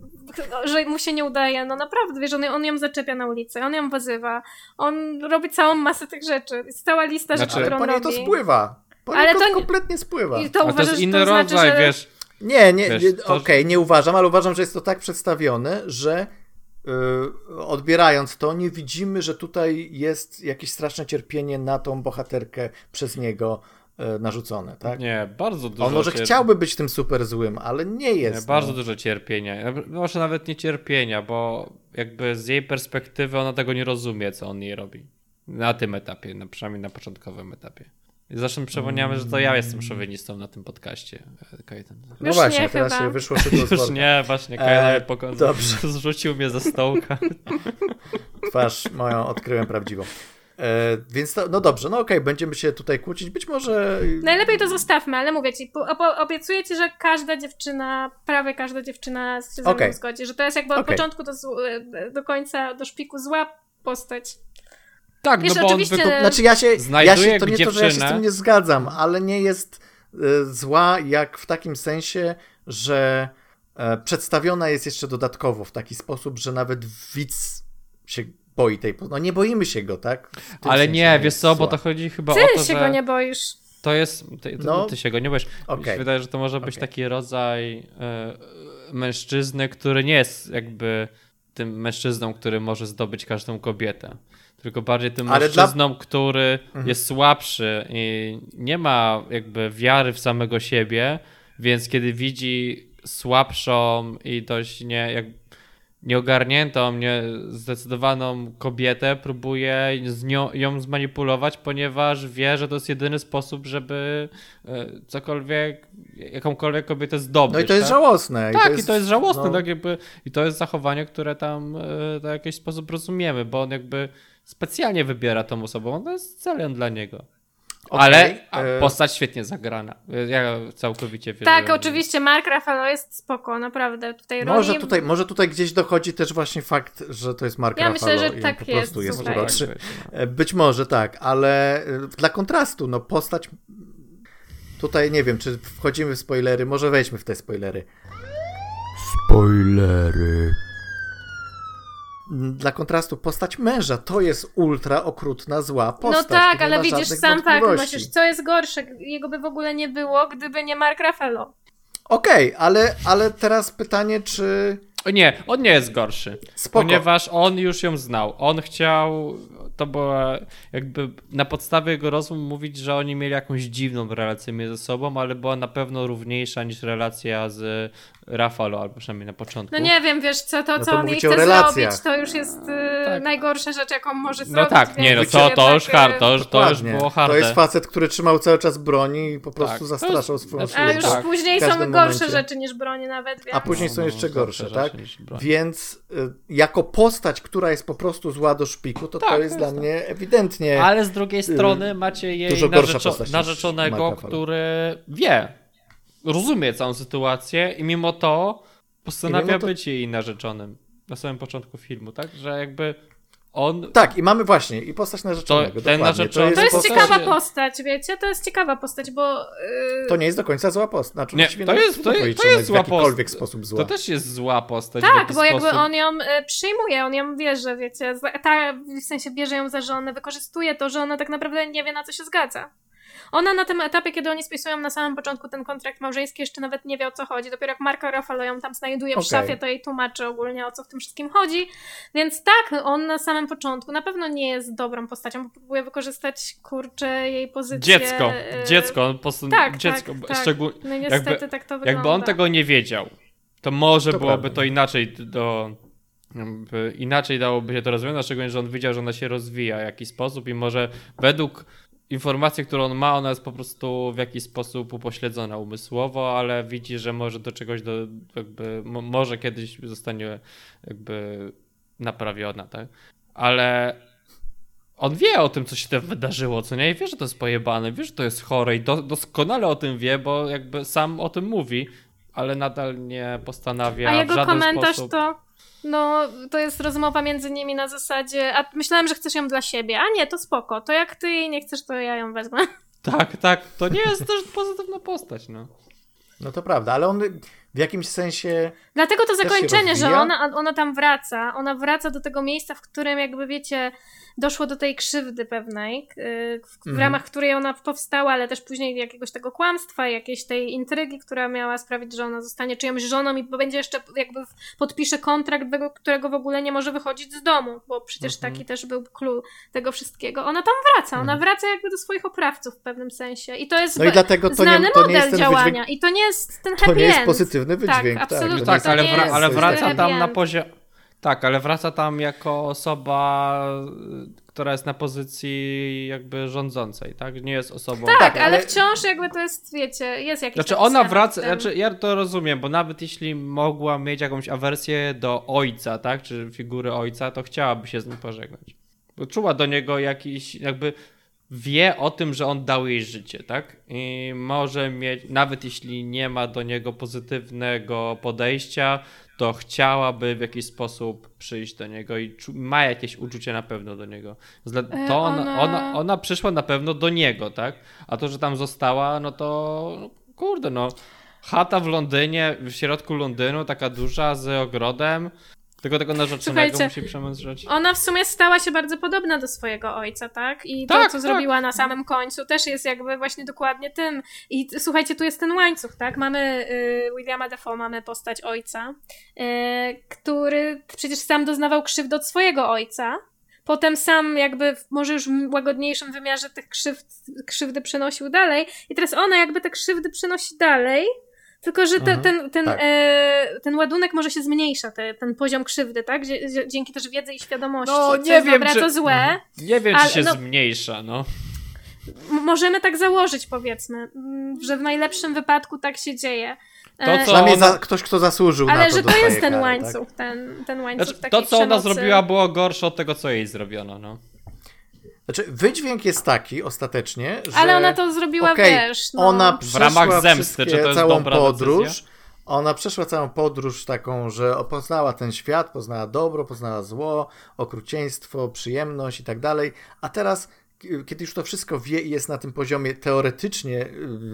S2: że mu się nie udaje? No naprawdę, wiesz, on, on ją zaczepia na ulicy, on ją wyzywa, on robi całą masę tych rzeczy. Jest cała lista
S3: Znaczy,
S2: rzeczy,
S1: Ale
S2: którą
S1: po niej to
S2: robi.
S1: spływa. Po
S2: Ale
S1: to
S2: to nie-
S1: kompletnie spływa.
S2: I to
S3: A to
S2: uważasz,
S3: jest inny
S2: to znaczy,
S3: rodzaj,
S2: że...
S3: wiesz.
S1: Nie, nie, okej, nie uważam, ale uważam, że jest to tak przedstawione, że yy, odbierając to, nie widzimy, że tutaj jest jakieś straszne cierpienie na tą bohaterkę przez niego. E, narzucone, tak?
S3: Nie, bardzo dużo.
S1: On może
S3: cier...
S1: chciałby być tym super złym, ale nie jest.
S3: Nie, bardzo
S1: no.
S3: dużo cierpienia. Może nawet nie cierpienia, bo jakby z jej perspektywy ona tego nie rozumie, co on jej robi. Na tym etapie, na, przynajmniej na początkowym etapie. I zresztą przypomniałem, że to ja jestem szowinistą na tym podcaście, e, Kajetan.
S1: No
S2: Już
S1: właśnie,
S2: nie
S1: teraz
S2: chyba.
S1: się wyszło szybko z
S3: Już nie, właśnie,
S1: E,
S3: Kajetan mnie pokonał.
S1: dobrze.
S3: Zrzucił mnie ze stołka.
S1: Twarz moją odkryłem prawdziwą. E, więc to, no dobrze, no okej, będziemy się tutaj kłócić. Być może.
S2: Najlepiej to zostawmy, ale mówię ci, obiecuję ci, że każda dziewczyna, prawie każda dziewczyna się ze mną
S1: Okej.
S2: zgodzi, że to jest jakby od
S1: Okej.
S2: początku do, zł- do końca, do szpiku zła postać.
S3: Tak,
S2: Wiesz,
S3: no bo on
S2: oczywiście-
S3: wykup...
S1: Znaczy ja się, ja się to nie to, że ja się z
S3: dziewczynę.
S1: tym nie zgadzam, ale nie jest e, zła jak w takim sensie, że e, przedstawiona jest jeszcze dodatkowo w taki sposób, że nawet widz się boi tej. po- No nie boimy się go, tak?
S3: Ale nie, wiesz co, bo to chodzi chyba
S2: Ty
S3: o to,
S2: się
S3: że
S2: go nie boisz.
S3: to jest, ty, ty,
S1: No.
S3: ty się go nie boisz. Mi
S1: Okej.
S3: się wydaje, że to może być
S1: Okej.
S3: taki rodzaj e, mężczyzny, który nie jest jakby tym mężczyzną, który może zdobyć każdą kobietę. Tylko bardziej tym
S1: Ale dla-
S3: mężczyzną, który jest słabszy i nie ma jakby wiary w samego siebie, więc kiedy widzi słabszą i dość nie, jak, nieogarniętą, niezdecydowaną kobietę, próbuje z nią, ją zmanipulować, ponieważ wie, że to jest jedyny sposób, żeby e, cokolwiek, jakąkolwiek kobietę zdobyć.
S1: No i to jest
S3: tak?
S1: żałosne.
S3: Tak, i to jest żałosne,
S1: no.
S3: tak jakby, i to jest zachowanie, które tam e, w jakiś sposób rozumiemy, bo on jakby specjalnie wybiera tą osobę, on to jest celem dla niego.
S1: Okej,
S3: Ale
S1: e,
S3: postać świetnie zagrana. Ja całkowicie wierzę.
S2: Tak, oczywiście, Mark Ruffalo jest spoko, naprawdę. Tej
S1: Może
S2: roli...
S1: tutaj, może tutaj gdzieś dochodzi też właśnie fakt, że to jest Mark
S2: Ja
S1: Ruffalo
S2: myślę, że tak
S1: po
S2: jest,
S1: prostu jest
S2: słuchaj.
S1: uroczy.
S3: Tak,
S1: E, Być może tak, ale e, dla kontrastu, no postać. Tutaj nie wiem, czy wchodzimy w spoilery, może wejdźmy w te spoilery.
S4: Spoilery.
S1: Dla kontrastu, postać męża to jest ultra okrutna, zła postać.
S2: No tak, ale widzisz sam tak,
S1: wątpliwości.
S2: myślisz, co jest gorsze? Jego by w ogóle nie było, gdyby nie Mark Ruffalo.
S1: Okej, ale, ale teraz pytanie, czy.
S3: O Nie, on nie jest gorszy.
S1: Spoko.
S3: Ponieważ on już ją znał. On chciał, to była jakby na podstawie jego rozmów mówić, że oni mieli jakąś dziwną relację między sobą, ale była na pewno równiejsza niż relacja z Rafalo, albo przynajmniej na początku.
S2: No nie wiem, wiesz, co to,
S1: No
S2: co
S1: to
S2: on jej chce
S1: relacjach.
S2: zrobić, to już jest y,
S3: Tak.
S2: najgorsza rzecz, jaką może
S3: No
S2: zrobić.
S3: tak, nie, no
S2: więc
S3: to, to już hard, to
S2: y,
S3: już, to już było harde.
S1: To jest facet, który trzymał cały czas broni i po prostu
S3: Tak.
S1: zastraszał
S3: To jest-
S1: swoją
S3: znaczy,
S2: A już
S3: tak.
S2: później są
S1: każdym
S2: gorsze
S1: momencie.
S2: rzeczy niż broni nawet, więc...
S1: A później są
S3: No,
S1: jeszcze
S3: no,
S1: gorsze, tak? Więc y, jako postać, która jest po prostu zła do szpiku, to
S3: Tak,
S1: to jest
S3: to
S1: dla
S3: jest
S1: mnie ewidentnie.
S3: Ale z drugiej strony macie jej
S1: dużo
S3: narzeczo- narzeczonego, który wie, rozumie całą sytuację i mimo to postanawia
S1: I mimo to-
S3: być jej narzeczonym na samym początku filmu, tak? Że jakby on
S1: Tak, i mamy właśnie i postać narzeczonego.
S3: To ten
S1: dokładnie.
S3: narzeczony-
S2: To jest
S3: postać-
S2: ciekawa postać, wiecie? To jest ciekawa postać, bo... y,
S1: To nie jest do końca zła postać. Znaczy,
S3: Nie, to jest- to jest- to jest
S1: w
S3: zła
S1: jakikolwiek
S3: post-
S1: sposób zła.
S3: To też jest zła postać.
S2: Tak, bo jakby
S3: sposób.
S2: on ją y, przyjmuje, on ją bierze, wiecie, ta, w sensie bierze ją za żonę, wykorzystuje to, że ona tak naprawdę nie wie, na co się zgadza. Ona na tym etapie, kiedy oni spisują na samym początku ten kontrakt małżeński, jeszcze nawet nie wie o co chodzi. Dopiero jak Marco Ruffalo ją tam znajduje w
S1: Okej.
S2: szafie, to jej tłumaczy ogólnie o co w tym wszystkim chodzi. Więc tak, on na samym początku na pewno nie jest dobrą postacią, bo próbuje wykorzystać, kurczę, jej pozycję.
S3: Dziecko,
S2: y,
S3: dziecko, on po prostu
S2: tak,
S3: dziecko,
S2: tak, tak.
S3: szczególnie
S2: No niestety
S3: jakby-
S2: tak to wygląda.
S3: Jakby on tego nie wiedział, to może
S1: To
S3: byłoby
S1: prawda.
S3: to inaczej do. Inaczej dałoby się to rozwiązać, szczególnie, że on widział, że ona się rozwija w jakiś sposób i może według informacji, którą on ma, ona jest po prostu w jakiś sposób upośledzona umysłowo, ale widzi, że może do czegoś, do, jakby, mo- może kiedyś zostanie jakby naprawiona, tak? Ale on wie o tym, co się tam wydarzyło, co nie? I wie, że to jest pojebane, wie, że to jest chore i do, doskonale o tym wie, bo jakby sam o tym mówi, ale nadal nie postanawia
S2: A
S3: w
S2: jego
S3: żaden
S2: komentarz
S3: sposób...
S2: to, no, to jest rozmowa między nimi na zasadzie, a myślałem, że chcesz ją dla siebie, a nie, to spoko, to jak ty jej nie chcesz, to ja ją wezmę.
S3: Tak, tak, to nie jest też pozytywna postać, no.
S1: No to prawda, ale on w jakimś sensie.
S2: Dlatego to zakończenie, że ona, ona tam wraca, ona wraca do tego miejsca, w którym jakby wiecie, doszło do tej krzywdy pewnej, yy, w,
S1: Mhm.
S2: ramach której ona powstała, ale też później jakiegoś tego kłamstwa, jakiejś tej intrygi, która miała sprawić, że ona zostanie czyjąś żoną i będzie jeszcze jakby podpisze kontrakt, którego w ogóle nie może wychodzić z domu, bo przecież
S3: Mhm.
S2: taki też był clue tego wszystkiego. Ona tam wraca, ona
S1: Mhm.
S2: wraca jakby do swoich oprawców w pewnym sensie i to jest
S1: No i dlatego to
S2: znany
S1: nie, to nie
S2: model działania
S1: wydźwięk.
S2: i to nie jest ten
S1: To
S2: happy
S1: nie jest
S2: end.
S1: Pozytywny wydźwięk.
S2: Tak,
S1: tak,
S2: To
S3: Tak,
S1: to
S3: ale, wra- ale wraca
S2: happy
S3: tam na poziom. Tak, ale wraca tam jako osoba, która jest na pozycji jakby rządzącej, tak? Nie jest osobą.
S2: Tak,
S1: Tak,
S2: ale
S1: ale-
S2: wciąż jakby to jest, wiecie, jest jakiś
S3: Znaczy ona wraca, znaczy ja to rozumiem, bo nawet jeśli mogła mieć jakąś awersję do ojca, tak, czy figury ojca, to chciałaby się z nim pożegnać. Bo czuła do niego jakiś, jakby wie o tym, że on dał jej życie, tak? I może mieć, nawet jeśli nie ma do niego pozytywnego podejścia, to chciałaby w jakiś sposób przyjść do niego i ma jakieś uczucie na pewno do niego.
S2: E,
S3: To ona,
S2: ona-
S3: ona, przyszła na pewno do niego, tak? A to, że tam została, no to kurde, no. Chata w Londynie, w środku Londynu, taka duża, z ogrodem. Tylko tego narzeczonego musi przemędrzeć.
S2: Ona w sumie stała się bardzo podobna do swojego ojca, tak? I to,
S3: Tak,
S2: co
S3: tak.
S2: zrobiła na samym końcu, też jest jakby właśnie dokładnie tym. I słuchajcie, tu jest ten łańcuch, tak? Mamy y, Williama Defoe, mamy postać ojca, y, który przecież sam doznawał krzywd od swojego ojca. Potem sam jakby w może już w łagodniejszym wymiarze tych krzywd, krzywdy przenosił dalej. I teraz ona jakby te krzywdy przenosi dalej, tylko że te,
S1: Mhm,
S2: ten, ten,
S1: tak.
S2: e, ten ładunek może się zmniejsza, te, ten poziom krzywdy, tak? Dzięki też wiedzy i świadomości.
S3: No,
S2: co
S3: nie wiem,
S2: dobre,
S3: czy-
S2: co złe.
S3: Nie wiem,
S2: ale
S3: czy się
S2: no-
S3: zmniejsza, no.
S2: Możemy tak założyć, powiedzmy, że w najlepszym wypadku tak się dzieje.
S3: To,
S2: E,
S3: co-
S1: Przynajmniej
S3: ona-
S1: za, ktoś, kto zasłużył na
S2: Ale
S1: to,
S2: że to jest ten
S1: karę,
S2: łańcuch,
S1: Tak?
S2: ten, ten łańcuch
S3: Znaczy,
S2: takiej
S3: to,
S1: Znaczy, wydźwięk jest taki ostatecznie, że...
S2: Ale ona to zrobiła,
S1: Okej,
S2: wiesz, no.
S1: Ona
S3: W
S1: przeszła
S3: ramach zemsty, czy to jest
S1: całą
S3: dobra
S1: podróż.
S3: decyzja?
S1: Ona przeszła całą podróż taką, że poznała ten świat, poznała dobro, poznała zło, okrucieństwo, przyjemność i tak dalej. A teraz, kiedy już to wszystko wie i jest na tym poziomie teoretycznie y,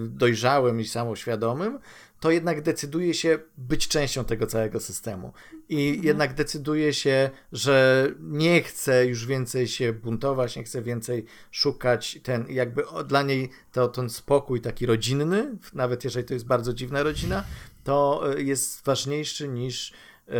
S1: dojrzałym i samoświadomym, to jednak decyduje się być częścią tego całego systemu. I jednak decyduje się, że nie chce już więcej się buntować, nie chce więcej szukać ten, jakby dla niej to ten spokój taki rodzinny, nawet jeżeli to jest bardzo dziwna rodzina, to y, jest ważniejszy niż, y,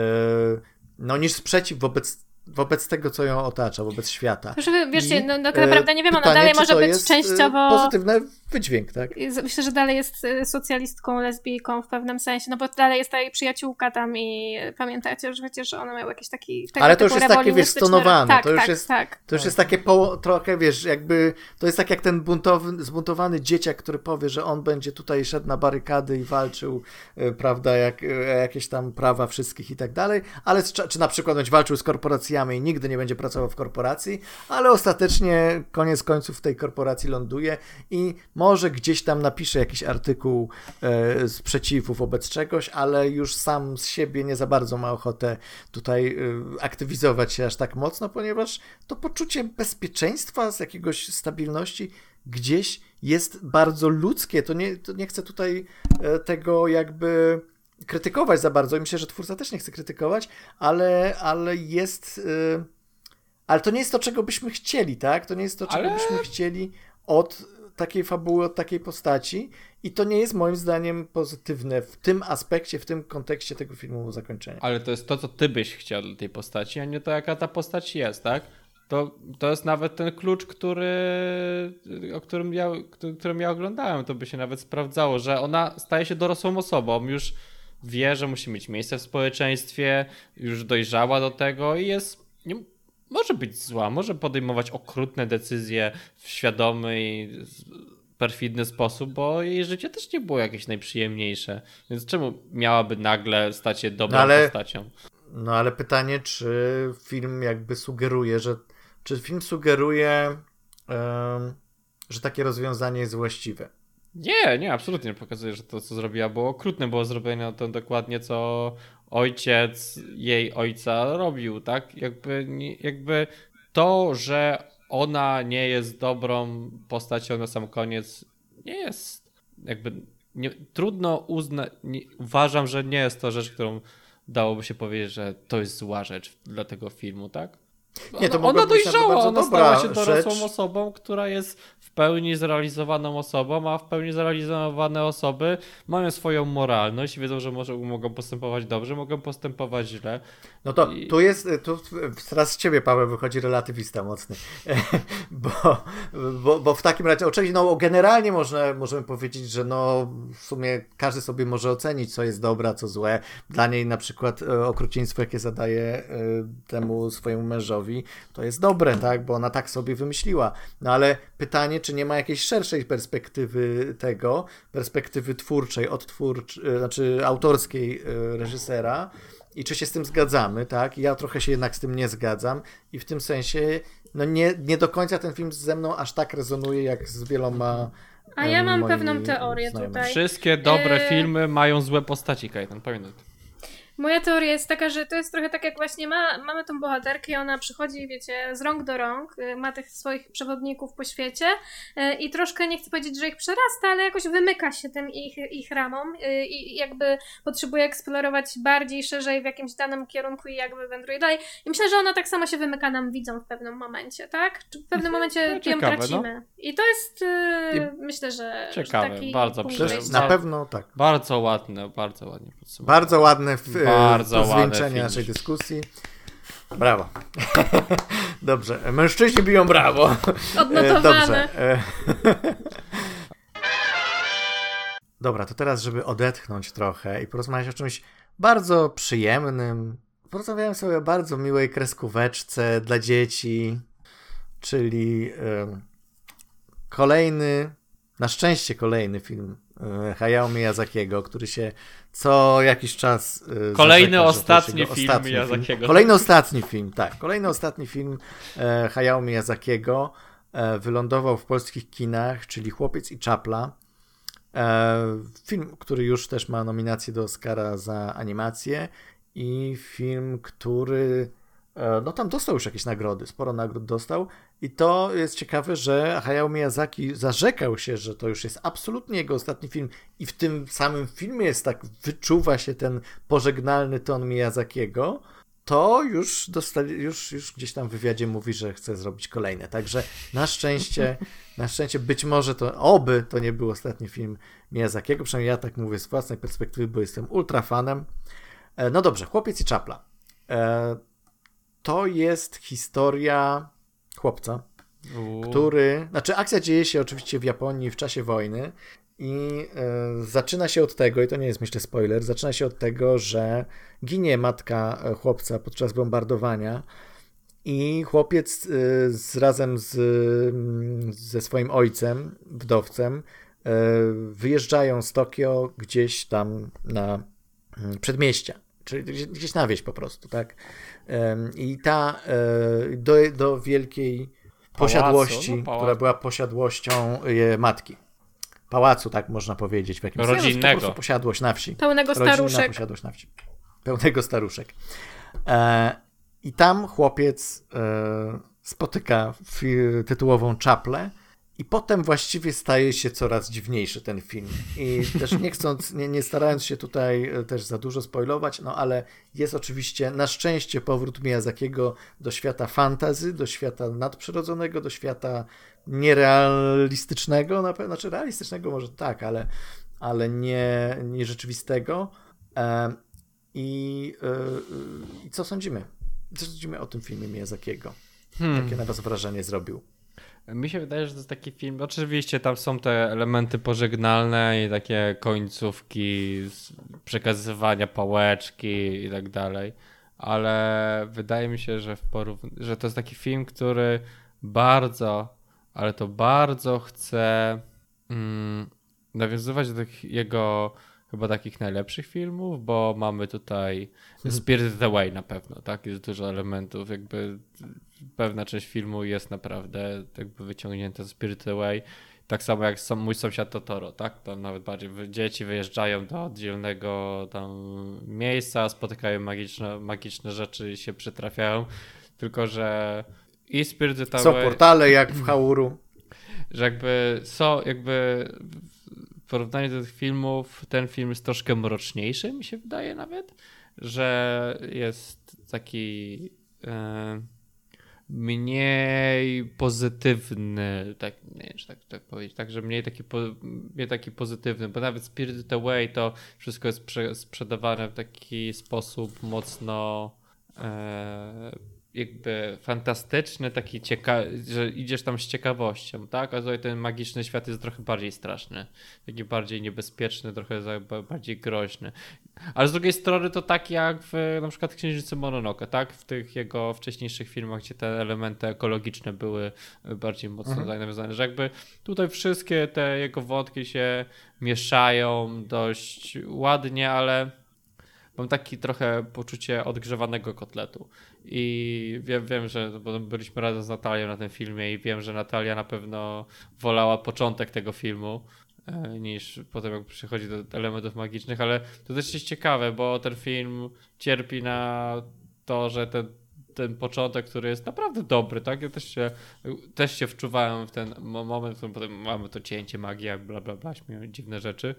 S1: no, niż sprzeciw wobec, wobec tego, co ją otacza, wobec świata.
S2: Wiesz,
S1: I,
S2: no, no, tak
S1: e,
S2: naprawdę nie wiem, ona
S1: pytanie,
S2: dalej może być
S1: y,
S2: częściowo...
S1: Pozytywny wydźwięk, tak?
S2: Myślę, że dalej jest y, socjalistką, lesbijką w pewnym sensie, no bo dalej jest ta jej przyjaciółka tam i y, pamiętacie, że przecież one miały jakiś taki
S1: Ale to już jest takie, wiesz, stonowane,
S2: Tak,
S1: to już
S2: tak,
S1: jest-
S2: tak.
S1: To już jest takie po, trochę, wiesz, jakby to jest tak jak ten buntowy, zbuntowany dzieciak, który powie, że on będzie tutaj szedł na barykady i walczył, e, prawda, jak, e, jakieś tam prawa wszystkich i tak dalej, ale z, czy na przykład będzie walczył z korporacjami i nigdy nie będzie pracował w korporacji, ale ostatecznie koniec końców w tej korporacji ląduje i może gdzieś tam napisze jakiś artykuł e, sprzeciwu wobec czegoś, ale już sam z siebie nie za bardzo ma ochotę tutaj e, aktywizować się aż tak mocno, ponieważ to poczucie bezpieczeństwa, z jakiegoś stabilności gdzieś jest bardzo ludzkie. To nie, to nie chcę tutaj e, tego jakby krytykować za bardzo i myślę, że twórca też nie chce krytykować, ale, ale jest. Ale to nie jest to, czego byśmy chcieli, tak? To nie jest to, czego
S3: Ale-
S1: byśmy chcieli od takiej fabuły, od takiej postaci. I to nie jest moim zdaniem pozytywne w tym aspekcie, w tym kontekście tego filmu zakończenia.
S3: Ale to jest to, co ty byś chciał dla tej postaci, a nie to, jaka ta postać jest, tak? To, to jest nawet ten klucz, który, o którym ja, który- którym ja oglądałem, to by się nawet sprawdzało, że ona staje się dorosłą osobą, już wie, że musi mieć miejsce w społeczeństwie, już dojrzała do tego i jest, może być zła, może podejmować okrutne decyzje w świadomy i perfidny sposób, bo jej życie też nie było jakieś najprzyjemniejsze. Więc czemu miałaby nagle stać się dobrą
S1: No ale-
S3: postacią?
S1: No ale pytanie, czy film jakby sugeruje, że. Czy film sugeruje, że takie rozwiązanie jest właściwe?
S3: Nie, nie, absolutnie nie pokazuje, że to, co zrobiła, było okrutne, było zrobione to dokładnie, co ojciec jej ojca robił, tak? Jakby, jakby to, że ona nie jest dobrą postacią na sam koniec, nie jest jakby nie, trudno uznać, uważam, że nie jest to rzecz, którą dałoby się powiedzieć, że to jest zła rzecz dla tego filmu, tak?
S1: Nie, to
S3: ona, ona
S1: być
S3: dojrzała, ona stała się dorosłą
S1: rzecz.
S3: osobą, która jest w pełni zrealizowaną osobą, a w pełni zrealizowane osoby mają swoją moralność, wiedzą, że może, mogą postępować dobrze, mogą postępować źle.
S1: No to
S3: I-
S1: tu jest, tu teraz z ciebie, Paweł, wychodzi relatywista mocny. bo, bo, bo w takim razie, oczywiście, no generalnie można, możemy powiedzieć, że no w sumie każdy sobie może ocenić, co jest dobre, co złe. Dla niej na przykład e, okrucieństwo, jakie zadaje e, temu swojemu mężowi, to jest dobre, tak, bo ona tak sobie wymyśliła. No ale pytanie, czy nie ma jakiejś szerszej perspektywy tego, perspektywy twórczej, odtwórczej, znaczy autorskiej e, reżysera, i czy się z tym zgadzamy, tak? Ja trochę się jednak z tym nie zgadzam i w tym sensie no nie, nie do końca ten film ze mną aż tak rezonuje jak z wieloma
S2: A ja mam pewną teorię
S1: znajomymi.
S2: tutaj.
S3: Wszystkie dobre
S2: E,
S3: filmy mają złe postaci, Kajtan, pamiętaj.
S2: Moja teoria jest taka, że to jest trochę tak jak właśnie ma, mamy tą bohaterkę i ona przychodzi, wiecie, z rąk do rąk, y, ma tych swoich przewodników po świecie y, i troszkę, nie chcę powiedzieć, że ich przerasta, ale jakoś wymyka się tym ich, ich ramom y, i jakby potrzebuje eksplorować bardziej, szerzej w jakimś danym kierunku i jakby wędruje dalej. I myślę, że ona tak samo się wymyka nam widzom w pewnym momencie, tak? Czy w pewnym momencie
S3: No,
S2: ją
S3: ciekawe,
S2: tracimy. I to jest, y, myślę, że,
S3: Ciekawe,
S2: że taki
S3: bardzo Przecież.
S1: Na pewno tak.
S3: Bardzo ładne, bardzo ładnie.
S1: Bardzo ładne w,
S3: Bardzo
S1: zwieńczenie naszej dyskusji. Brawo. Dobrze, mężczyźni biją brawo. E,
S2: Odnotowane.
S1: Dobrze. e, Dobra, to teraz, żeby odetchnąć trochę i porozmawiać o czymś bardzo przyjemnym. Porozmawiałem sobie o bardzo miłej kreskóweczce dla dzieci, czyli kolejny, na szczęście kolejny film Hayao Miyazakiego, który się co jakiś czas e,
S3: Kolejny
S1: zarzeka,
S3: ostatni
S1: jego
S3: film
S1: ostatni
S3: Miyazakiego.
S1: Kolejny ostatni film, tak. Kolejny ostatni film e, Hayao Miyazakiego e, wylądował w polskich kinach, czyli Chłopiec i Czapla. E, film, który już też ma nominację do Oscara za animację i film, który e, no tam dostał już jakieś nagrody, sporo nagród dostał i to jest ciekawe, że Hayao Miyazaki zarzekał się, że to już jest absolutnie jego ostatni film i w tym samym filmie jest tak, wyczuwa się ten pożegnalny ton Miyazakiego, to już, dostali, już, już gdzieś tam w wywiadzie mówi, że chce zrobić kolejne. Także na szczęście, na szczęście być może to, oby to nie był ostatni film Miyazakiego, przynajmniej ja tak mówię z własnej perspektywy, bo jestem ultra fanem. E, No dobrze, Chłopiec i Czapla. To jest historia chłopca,
S3: Uuu.
S1: który, znaczy akcja dzieje się oczywiście w Japonii w czasie wojny i e, zaczyna się od tego, i to nie jest myślę spoiler, zaczyna się od tego, że ginie matka e, chłopca podczas bombardowania i chłopiec e, z, razem z, mm, ze swoim ojcem, wdowcem, e, wyjeżdżają z Tokio gdzieś tam na mm, przedmieścia, czyli gdzieś- gdzieś na wieś po prostu, tak? I ta e, do, do wielkiej posiadłości,
S3: no, pałac.
S1: która była posiadłością e, matki. Pałacu, tak można powiedzieć. W jakimś sensie.
S3: Rodzinnego.
S1: Po prostu posiadłość na wsi.
S2: Pełnego
S1: Rodzinna
S2: staruszek.
S1: posiadłość na wsi. Pełnego staruszek. E, I tam chłopiec spotyka tytułową czaplę i potem właściwie staje się coraz dziwniejszy ten film. I też nie chcąc, nie, nie starając się tutaj e, też za dużo spoilować, no ale jest oczywiście na szczęście powrót Miyazakiego do świata fantazy, do świata nadprzyrodzonego, do świata nierealistycznego, na pewno, znaczy realistycznego może tak, ale, ale nie, nie rzeczywistego. E, I, e, I co sądzimy? Co sądzimy o tym filmie Miyazakiego?
S3: Hmm.
S1: Jakie na was wrażenie zrobił?
S3: Mi się wydaje, że to jest taki film. Oczywiście tam są te elementy pożegnalne i takie końcówki, przekazywania pałeczki i tak dalej. Ale wydaje mi się, że, w porów- że to jest taki film, który bardzo, ale to bardzo chce mm, nawiązywać do jego chyba takich najlepszych filmów, bo mamy tutaj Spirit the Way na pewno, tak? Jest dużo elementów, jakby pewna część filmu jest naprawdę jakby wyciągnięta z Spirit Away. Tak samo jak są, mój sąsiad Totoro, tak? Tam nawet bardziej dzieci wyjeżdżają do oddzielnego tam miejsca, spotykają magiczne, magiczne rzeczy i się przytrafiają. Tylko, że i Spirit
S1: Są
S3: Away,
S1: portale jak w Hauru.
S3: że jakby są, jakby porównaniu do tych filmów ten film jest troszkę mroczniejszy, mi się wydaje nawet, że jest taki e, mniej pozytywny, tak, nie wiem, czy tak, tak powiedzieć, także mniej taki, po, mniej taki pozytywny, bo nawet Spirited Away to wszystko jest prze, sprzedawane w taki sposób mocno e, jakby fantastyczny, taki ciekawy, że idziesz tam z ciekawością, tak? A tutaj ten magiczny świat jest trochę bardziej straszny, taki bardziej niebezpieczny, trochę bardziej groźny. Ale z drugiej strony to tak jak w na przykład Księżycu Mononoke, tak? W tych jego wcześniejszych filmach, gdzie te elementy ekologiczne były bardziej mocno mhm. nawiązane, że jakby tutaj wszystkie te jego wątki się mieszają dość ładnie, ale mam taki trochę poczucie odgrzewanego kotletu. I wiem, wiem, że bo byliśmy razem z Natalią na tym filmie i wiem, że Natalia na pewno wolała początek tego filmu e, niż potem jak przychodzi do elementów magicznych, ale to też jest ciekawe, bo ten film cierpi na to, że ten, ten początek, który jest naprawdę dobry, tak? Ja też się, też się wczuwałem w ten moment, w którym potem mamy to cięcie, magia, bla bla bla, dziwne rzeczy,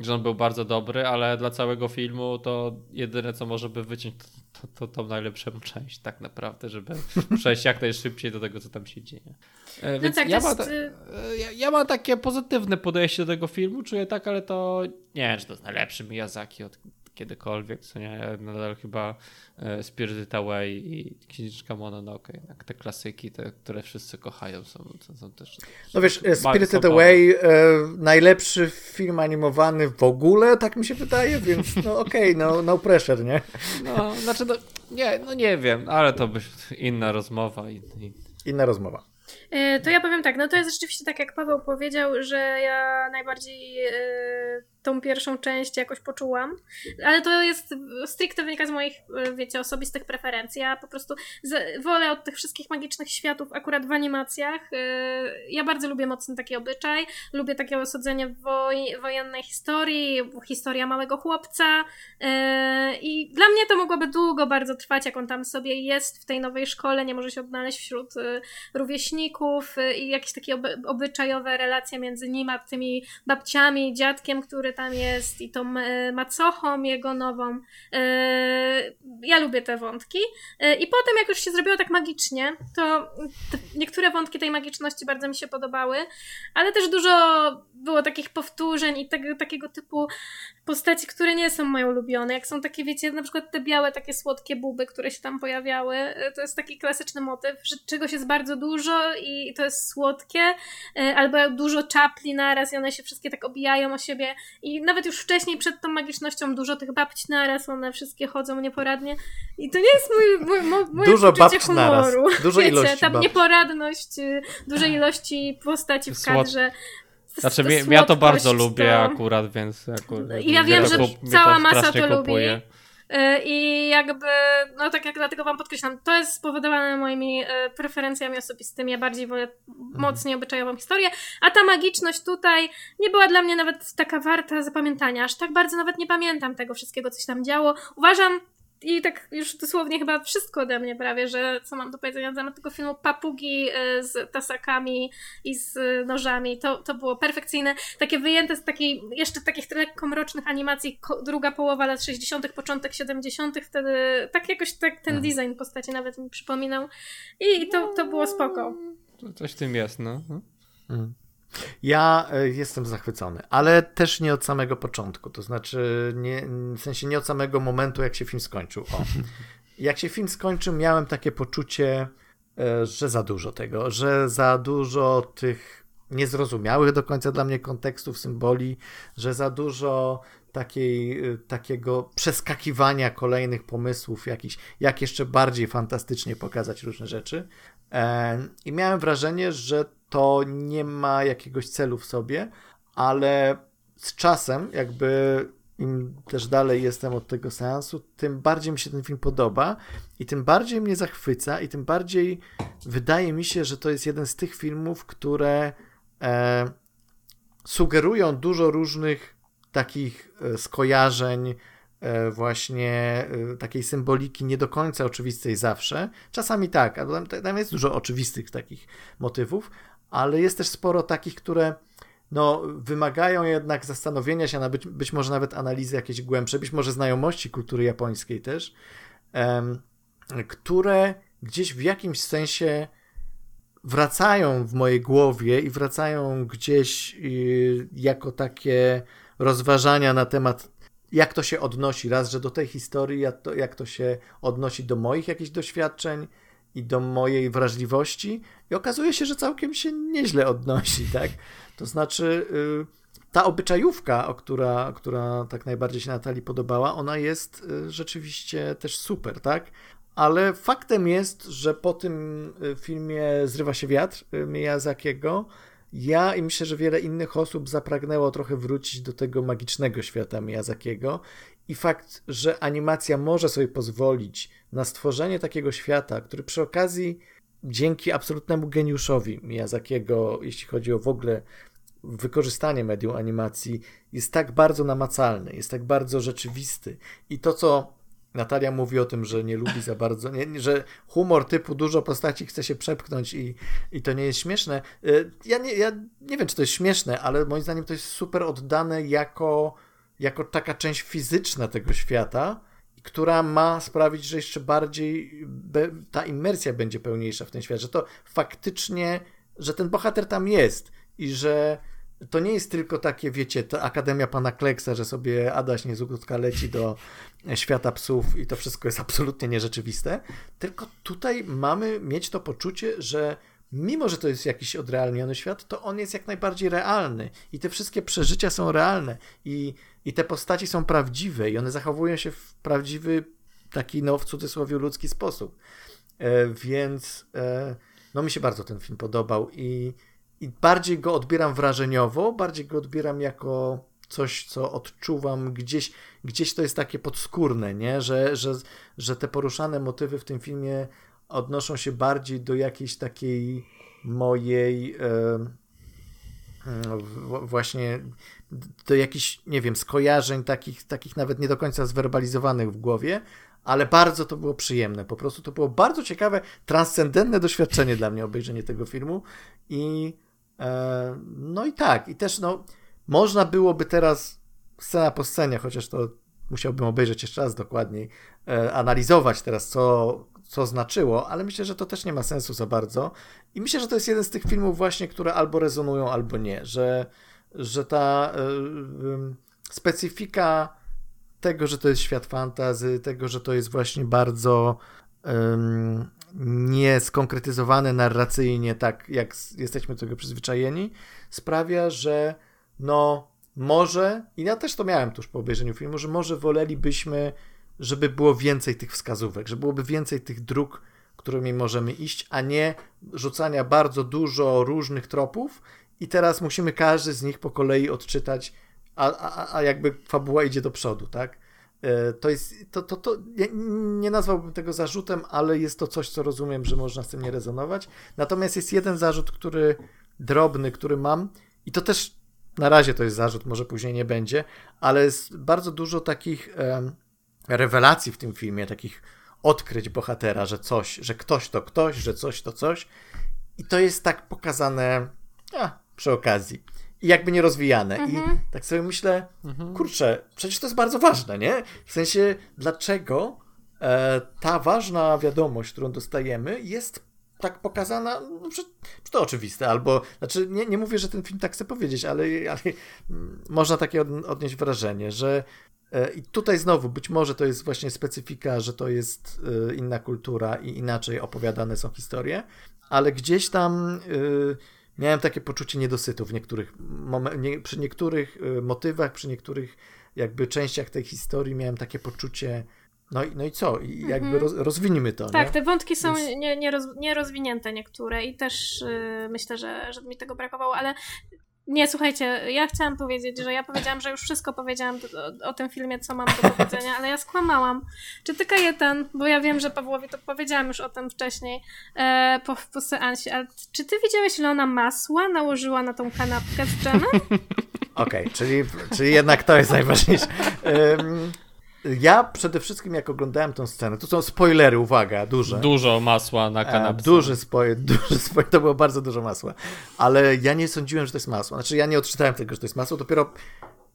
S3: że on był bardzo dobry, ale dla całego filmu to jedyne, co może by wyciąć, to, to, to tą najlepszą część tak naprawdę, żeby przejść jak najszybciej do tego, co tam się dzieje. E, no więc tak, ja, jest... mam y- e, ja, ja, mam takie pozytywne podejście do tego filmu, czuję tak, ale to nie wiem, czy to jest najlepszy Miyazaki od kiedykolwiek, co nie, nadal chyba e, Spirited Away i Księżniczka Mononoke, jednak te klasyki, te, które wszyscy kochają są, są też...
S1: No wiesz, Spirited Away e, najlepszy film animowany w ogóle, tak mi się wydaje, więc no okej, okay, no, no pressure, nie?
S3: No, znaczy, no, nie, no nie wiem, ale to by inna rozmowa. I, i...
S1: Inna rozmowa.
S2: E, to ja powiem tak, no to jest rzeczywiście tak, jak Paweł powiedział, że ja najbardziej tą pierwszą część jakoś poczułam, ale to jest stricte wynika z moich, e, wiecie, osobistych preferencji. Ja po prostu wolę od tych wszystkich magicznych światów akurat w animacjach. E, ja bardzo lubię mocno taki obyczaj, lubię takie osadzenie woj wojennej historii, historia małego chłopca. E, i dla mnie to mogłoby długo bardzo trwać, jak on tam sobie jest w tej nowej szkole, nie może się odnaleźć wśród rówieśników i jakieś takie oby obyczajowe relacje między nim a tymi babciami, dziadkiem, który tam jest i tą e, macochą jego nową. E, ja lubię te wątki. E, I potem, jak już się zrobiło tak magicznie, to niektóre wątki tej magiczności bardzo mi się podobały, ale też dużo było takich powtórzeń i tego, takiego typu postaci, które nie są moje ulubione. Jak są takie, wiecie, na przykład te białe, takie słodkie buby, które się tam pojawiały. To jest taki klasyczny motyw, że czegoś jest bardzo dużo i to jest słodkie, albo dużo czapli naraz i one się wszystkie tak obijają o siebie i nawet już wcześniej przed tą magicznością dużo tych babci naraz, one wszystkie chodzą nieporadnie. I to nie jest mój, mój, mój moje
S1: Dużo
S2: babci
S1: humoru. Naraz. Dużo
S2: Wiecie,
S1: ilości
S2: tam nieporadność, y, dużej ilości postaci w kadrze.
S3: Znaczy, ja to bardzo lubię akurat, więc akurat,
S2: I ja wiem, że cała masa to lubi. E, I jakby, no tak jak dlatego wam podkreślam, to jest spowodowane moimi e, preferencjami osobistymi. Ja bardziej wolę mhm. mocniej obyczajową historię, a ta magiczność tutaj nie była dla mnie nawet taka warta zapamiętania. Aż tak bardzo nawet nie pamiętam tego wszystkiego, co się tam działo. Uważam, i tak już dosłownie chyba wszystko ode mnie prawie, że co mam do powiedzenia na temat tego filmu, papugi y, z tasakami i z nożami, to, to było perfekcyjne. Takie wyjęte z takiej, jeszcze takich lekko mrocznych animacji, druga połowa lat 60., początek 70., wtedy tak jakoś tak ten mhm. design postaci nawet mi przypominał i to, to było spoko.
S3: Coś w tym jest, no. Mhm.
S1: Ja e, jestem zachwycony, ale też nie od samego początku. To znaczy, nie, w sensie nie od samego momentu, jak się film skończył. O. Jak się film skończył, miałem takie poczucie, e, że za dużo tego, że za dużo tych niezrozumiałych do końca dla mnie kontekstów, symboli, że za dużo takiej, e, takiego przeskakiwania kolejnych pomysłów, jakiś, jak jeszcze bardziej fantastycznie pokazać różne rzeczy. I miałem wrażenie, że to nie ma jakiegoś celu w sobie, ale z czasem, jakby im też dalej jestem od tego seansu, tym bardziej mi się ten film podoba i tym bardziej mnie zachwyca i tym bardziej wydaje mi się, że to jest jeden z tych filmów, które e, sugerują dużo różnych takich e, skojarzeń, e, właśnie e, takiej symboliki nie do końca oczywistej zawsze. Czasami tak, ale tam, tam jest dużo oczywistych takich motywów, ale jest też sporo takich, które no, wymagają jednak zastanowienia się, na być, być może nawet analizy jakieś głębsze, być może znajomości kultury japońskiej też, które gdzieś w jakimś sensie wracają w mojej głowie i wracają gdzieś y, jako takie rozważania na temat, jak to się odnosi. Raz, że do tej historii, jak to, jak to się odnosi do moich jakichś doświadczeń i do mojej wrażliwości. I okazuje się, że całkiem się nieźle odnosi, tak? To znaczy, y, ta obyczajówka, która, która tak najbardziej się Natalii podobała, ona jest y, rzeczywiście też super, tak? Ale faktem jest, że po tym y, filmie Zrywa się wiatr Miyazakiego, ja i myślę, że wiele innych osób zapragnęło trochę wrócić do tego magicznego świata Miyazakiego i fakt, że animacja może sobie pozwolić na stworzenie takiego świata, który przy okazji dzięki absolutnemu geniuszowi Miyazakiego, jeśli chodzi o w ogóle wykorzystanie medium animacji, jest tak bardzo namacalny, jest tak bardzo rzeczywisty. I to, co Natalia mówi o tym, że nie lubi za bardzo, nie, że humor typu dużo postaci chce się przepchnąć i, i to nie jest śmieszne. Y, ja nie, ja nie wiem, czy to jest śmieszne, ale moim zdaniem to jest super oddane jako, jako taka część fizyczna tego świata, która ma sprawić, że jeszcze bardziej ta imersja będzie pełniejsza w ten świat, że to faktycznie, że ten bohater tam jest i że to nie jest tylko takie, wiecie, Akademia Pana Kleksa, że sobie Adaś Niezugódka leci do świata psów i to wszystko jest absolutnie nierzeczywiste, tylko tutaj mamy mieć to poczucie, że mimo, że to jest jakiś odrealniony świat, to on jest jak najbardziej realny i te wszystkie przeżycia są realne i, i te postaci są prawdziwe i one zachowują się w prawdziwy, taki no w cudzysłowie ludzki sposób. E, więc e, no mi się bardzo ten film podobał i i bardziej go odbieram wrażeniowo, bardziej go odbieram jako coś, co odczuwam gdzieś, gdzieś to jest takie podskórne, nie? Że, że, że te poruszane motywy w tym filmie odnoszą się bardziej do jakiejś takiej mojej e, właśnie do jakichś, nie wiem, skojarzeń takich, takich nawet nie do końca zwerbalizowanych w głowie, ale bardzo to było przyjemne. Po prostu to było bardzo ciekawe, transcendentne doświadczenie dla mnie obejrzenie tego filmu i E, no i tak, i też no, można byłoby teraz scena po scenie, chociaż to musiałbym obejrzeć jeszcze raz dokładniej, e, analizować teraz, co, co znaczyło, ale myślę, że to też nie ma sensu za bardzo. I myślę, że to jest jeden z tych filmów właśnie, które albo rezonują, albo nie, że, że ta y, specyfika tego, że to jest świat fantazy, tego, że to jest właśnie bardzo nie skonkretyzowane narracyjnie, tak jak jesteśmy do tego przyzwyczajeni, sprawia, że no może, i ja też to miałem tuż po obejrzeniu filmu, że może wolelibyśmy, żeby było więcej tych wskazówek, że byłoby więcej tych dróg, którymi możemy iść, a nie rzucania bardzo dużo różnych tropów i teraz musimy każdy z nich po kolei odczytać, a, a, a jakby fabuła idzie do przodu, tak? E, to jest, to, to, to nie, nie nazwałbym tego zarzutem, ale jest to coś, co rozumiem, że można z tym nie rezonować. Natomiast jest jeden zarzut, który drobny, który mam i to też na razie to jest zarzut, może później nie będzie, ale jest bardzo dużo takich e, rewelacji w tym filmie, takich odkryć bohatera, że coś, że ktoś to ktoś, że coś to coś i to jest tak pokazane a, przy okazji i jakby nie rozwijane. Mhm. I tak sobie myślę, mhm. kurczę, przecież to jest bardzo ważne, nie? W sensie, dlaczego e, ta ważna wiadomość, którą dostajemy, jest tak pokazana, no, czy, czy to oczywiste, albo, znaczy, nie, nie mówię, że ten film tak chce powiedzieć, ale, ale można takie od, odnieść wrażenie, że e, i tutaj znowu, być może to jest właśnie specyfika, że to jest e, inna kultura i inaczej opowiadane są historie, ale gdzieś tam e, miałem takie poczucie niedosytu w niektórych nie, przy niektórych y, motywach, przy niektórych jakby częściach tej historii miałem takie poczucie no i, no i co? I jakby mhm. roz, rozwinimy to.
S2: Tak,
S1: nie?
S2: te wątki są Więc... nierozwinięte nie, nie niektóre i też yy, myślę, że, że mi tego brakowało, ale nie, słuchajcie, ja chciałam powiedzieć, że ja powiedziałam, że już wszystko powiedziałam o, o tym filmie, co mam do powiedzenia, ale ja skłamałam. Czy ty, Kajetan, bo ja wiem, że Pawłowi to powiedziałam już o tym wcześniej e, po, po seansie, ale czy ty widziałeś, ile ona masła nałożyła na tą kanapkę z dżemem?
S1: Okej, okay, czyli, czyli jednak to jest najważniejsze. Um, Ja przede wszystkim jak oglądałem tę scenę, to są spoilery, uwaga, duże.
S3: Dużo masła na
S1: E,
S3: kanapce.
S1: Duży spoiler, duży spoiler, to było bardzo dużo masła. Ale ja nie sądziłem, że to jest masło. Znaczy ja nie odczytałem tego, że to jest masło, dopiero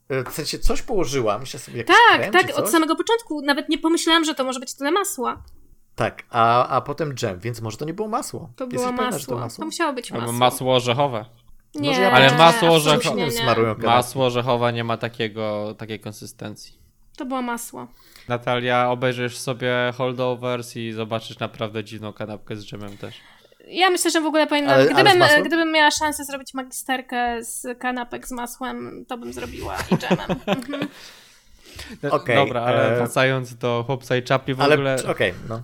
S1: e, w sensie coś położyłam, myślę sobie jakiś
S2: Tak,
S1: krem,
S2: tak,
S1: czy
S2: od samego początku nawet nie pomyślałam, że to może być tyle masła.
S1: Tak, a, a potem dżem, więc może to nie było masło.
S2: To
S1: Jesteś
S2: było
S1: pewna,
S2: masło.
S1: to masło?
S2: To musiało być
S3: Albo
S2: masło.
S3: masło orzechowe.
S2: Nie,
S1: ja
S3: Ale masło orzechowe-
S2: nie.
S3: Masło orzechowe nie ma takiego, takiej konsystencji.
S2: To było masło.
S3: Natalia, obejrzysz sobie holdovers i zobaczysz naprawdę dziwną kanapkę z dżemem też.
S2: Ja myślę, że w ogóle powinnam.
S1: Ale-
S2: gdybym, gdybym miała szansę zrobić magisterkę z kanapek z masłem, to bym zrobiła i dżemem. Mhm.
S1: Okej,
S3: Dobra, ale
S1: e,
S3: wracając do chłopca i czapli w
S1: Ale
S3: ogóle,
S1: okej, no.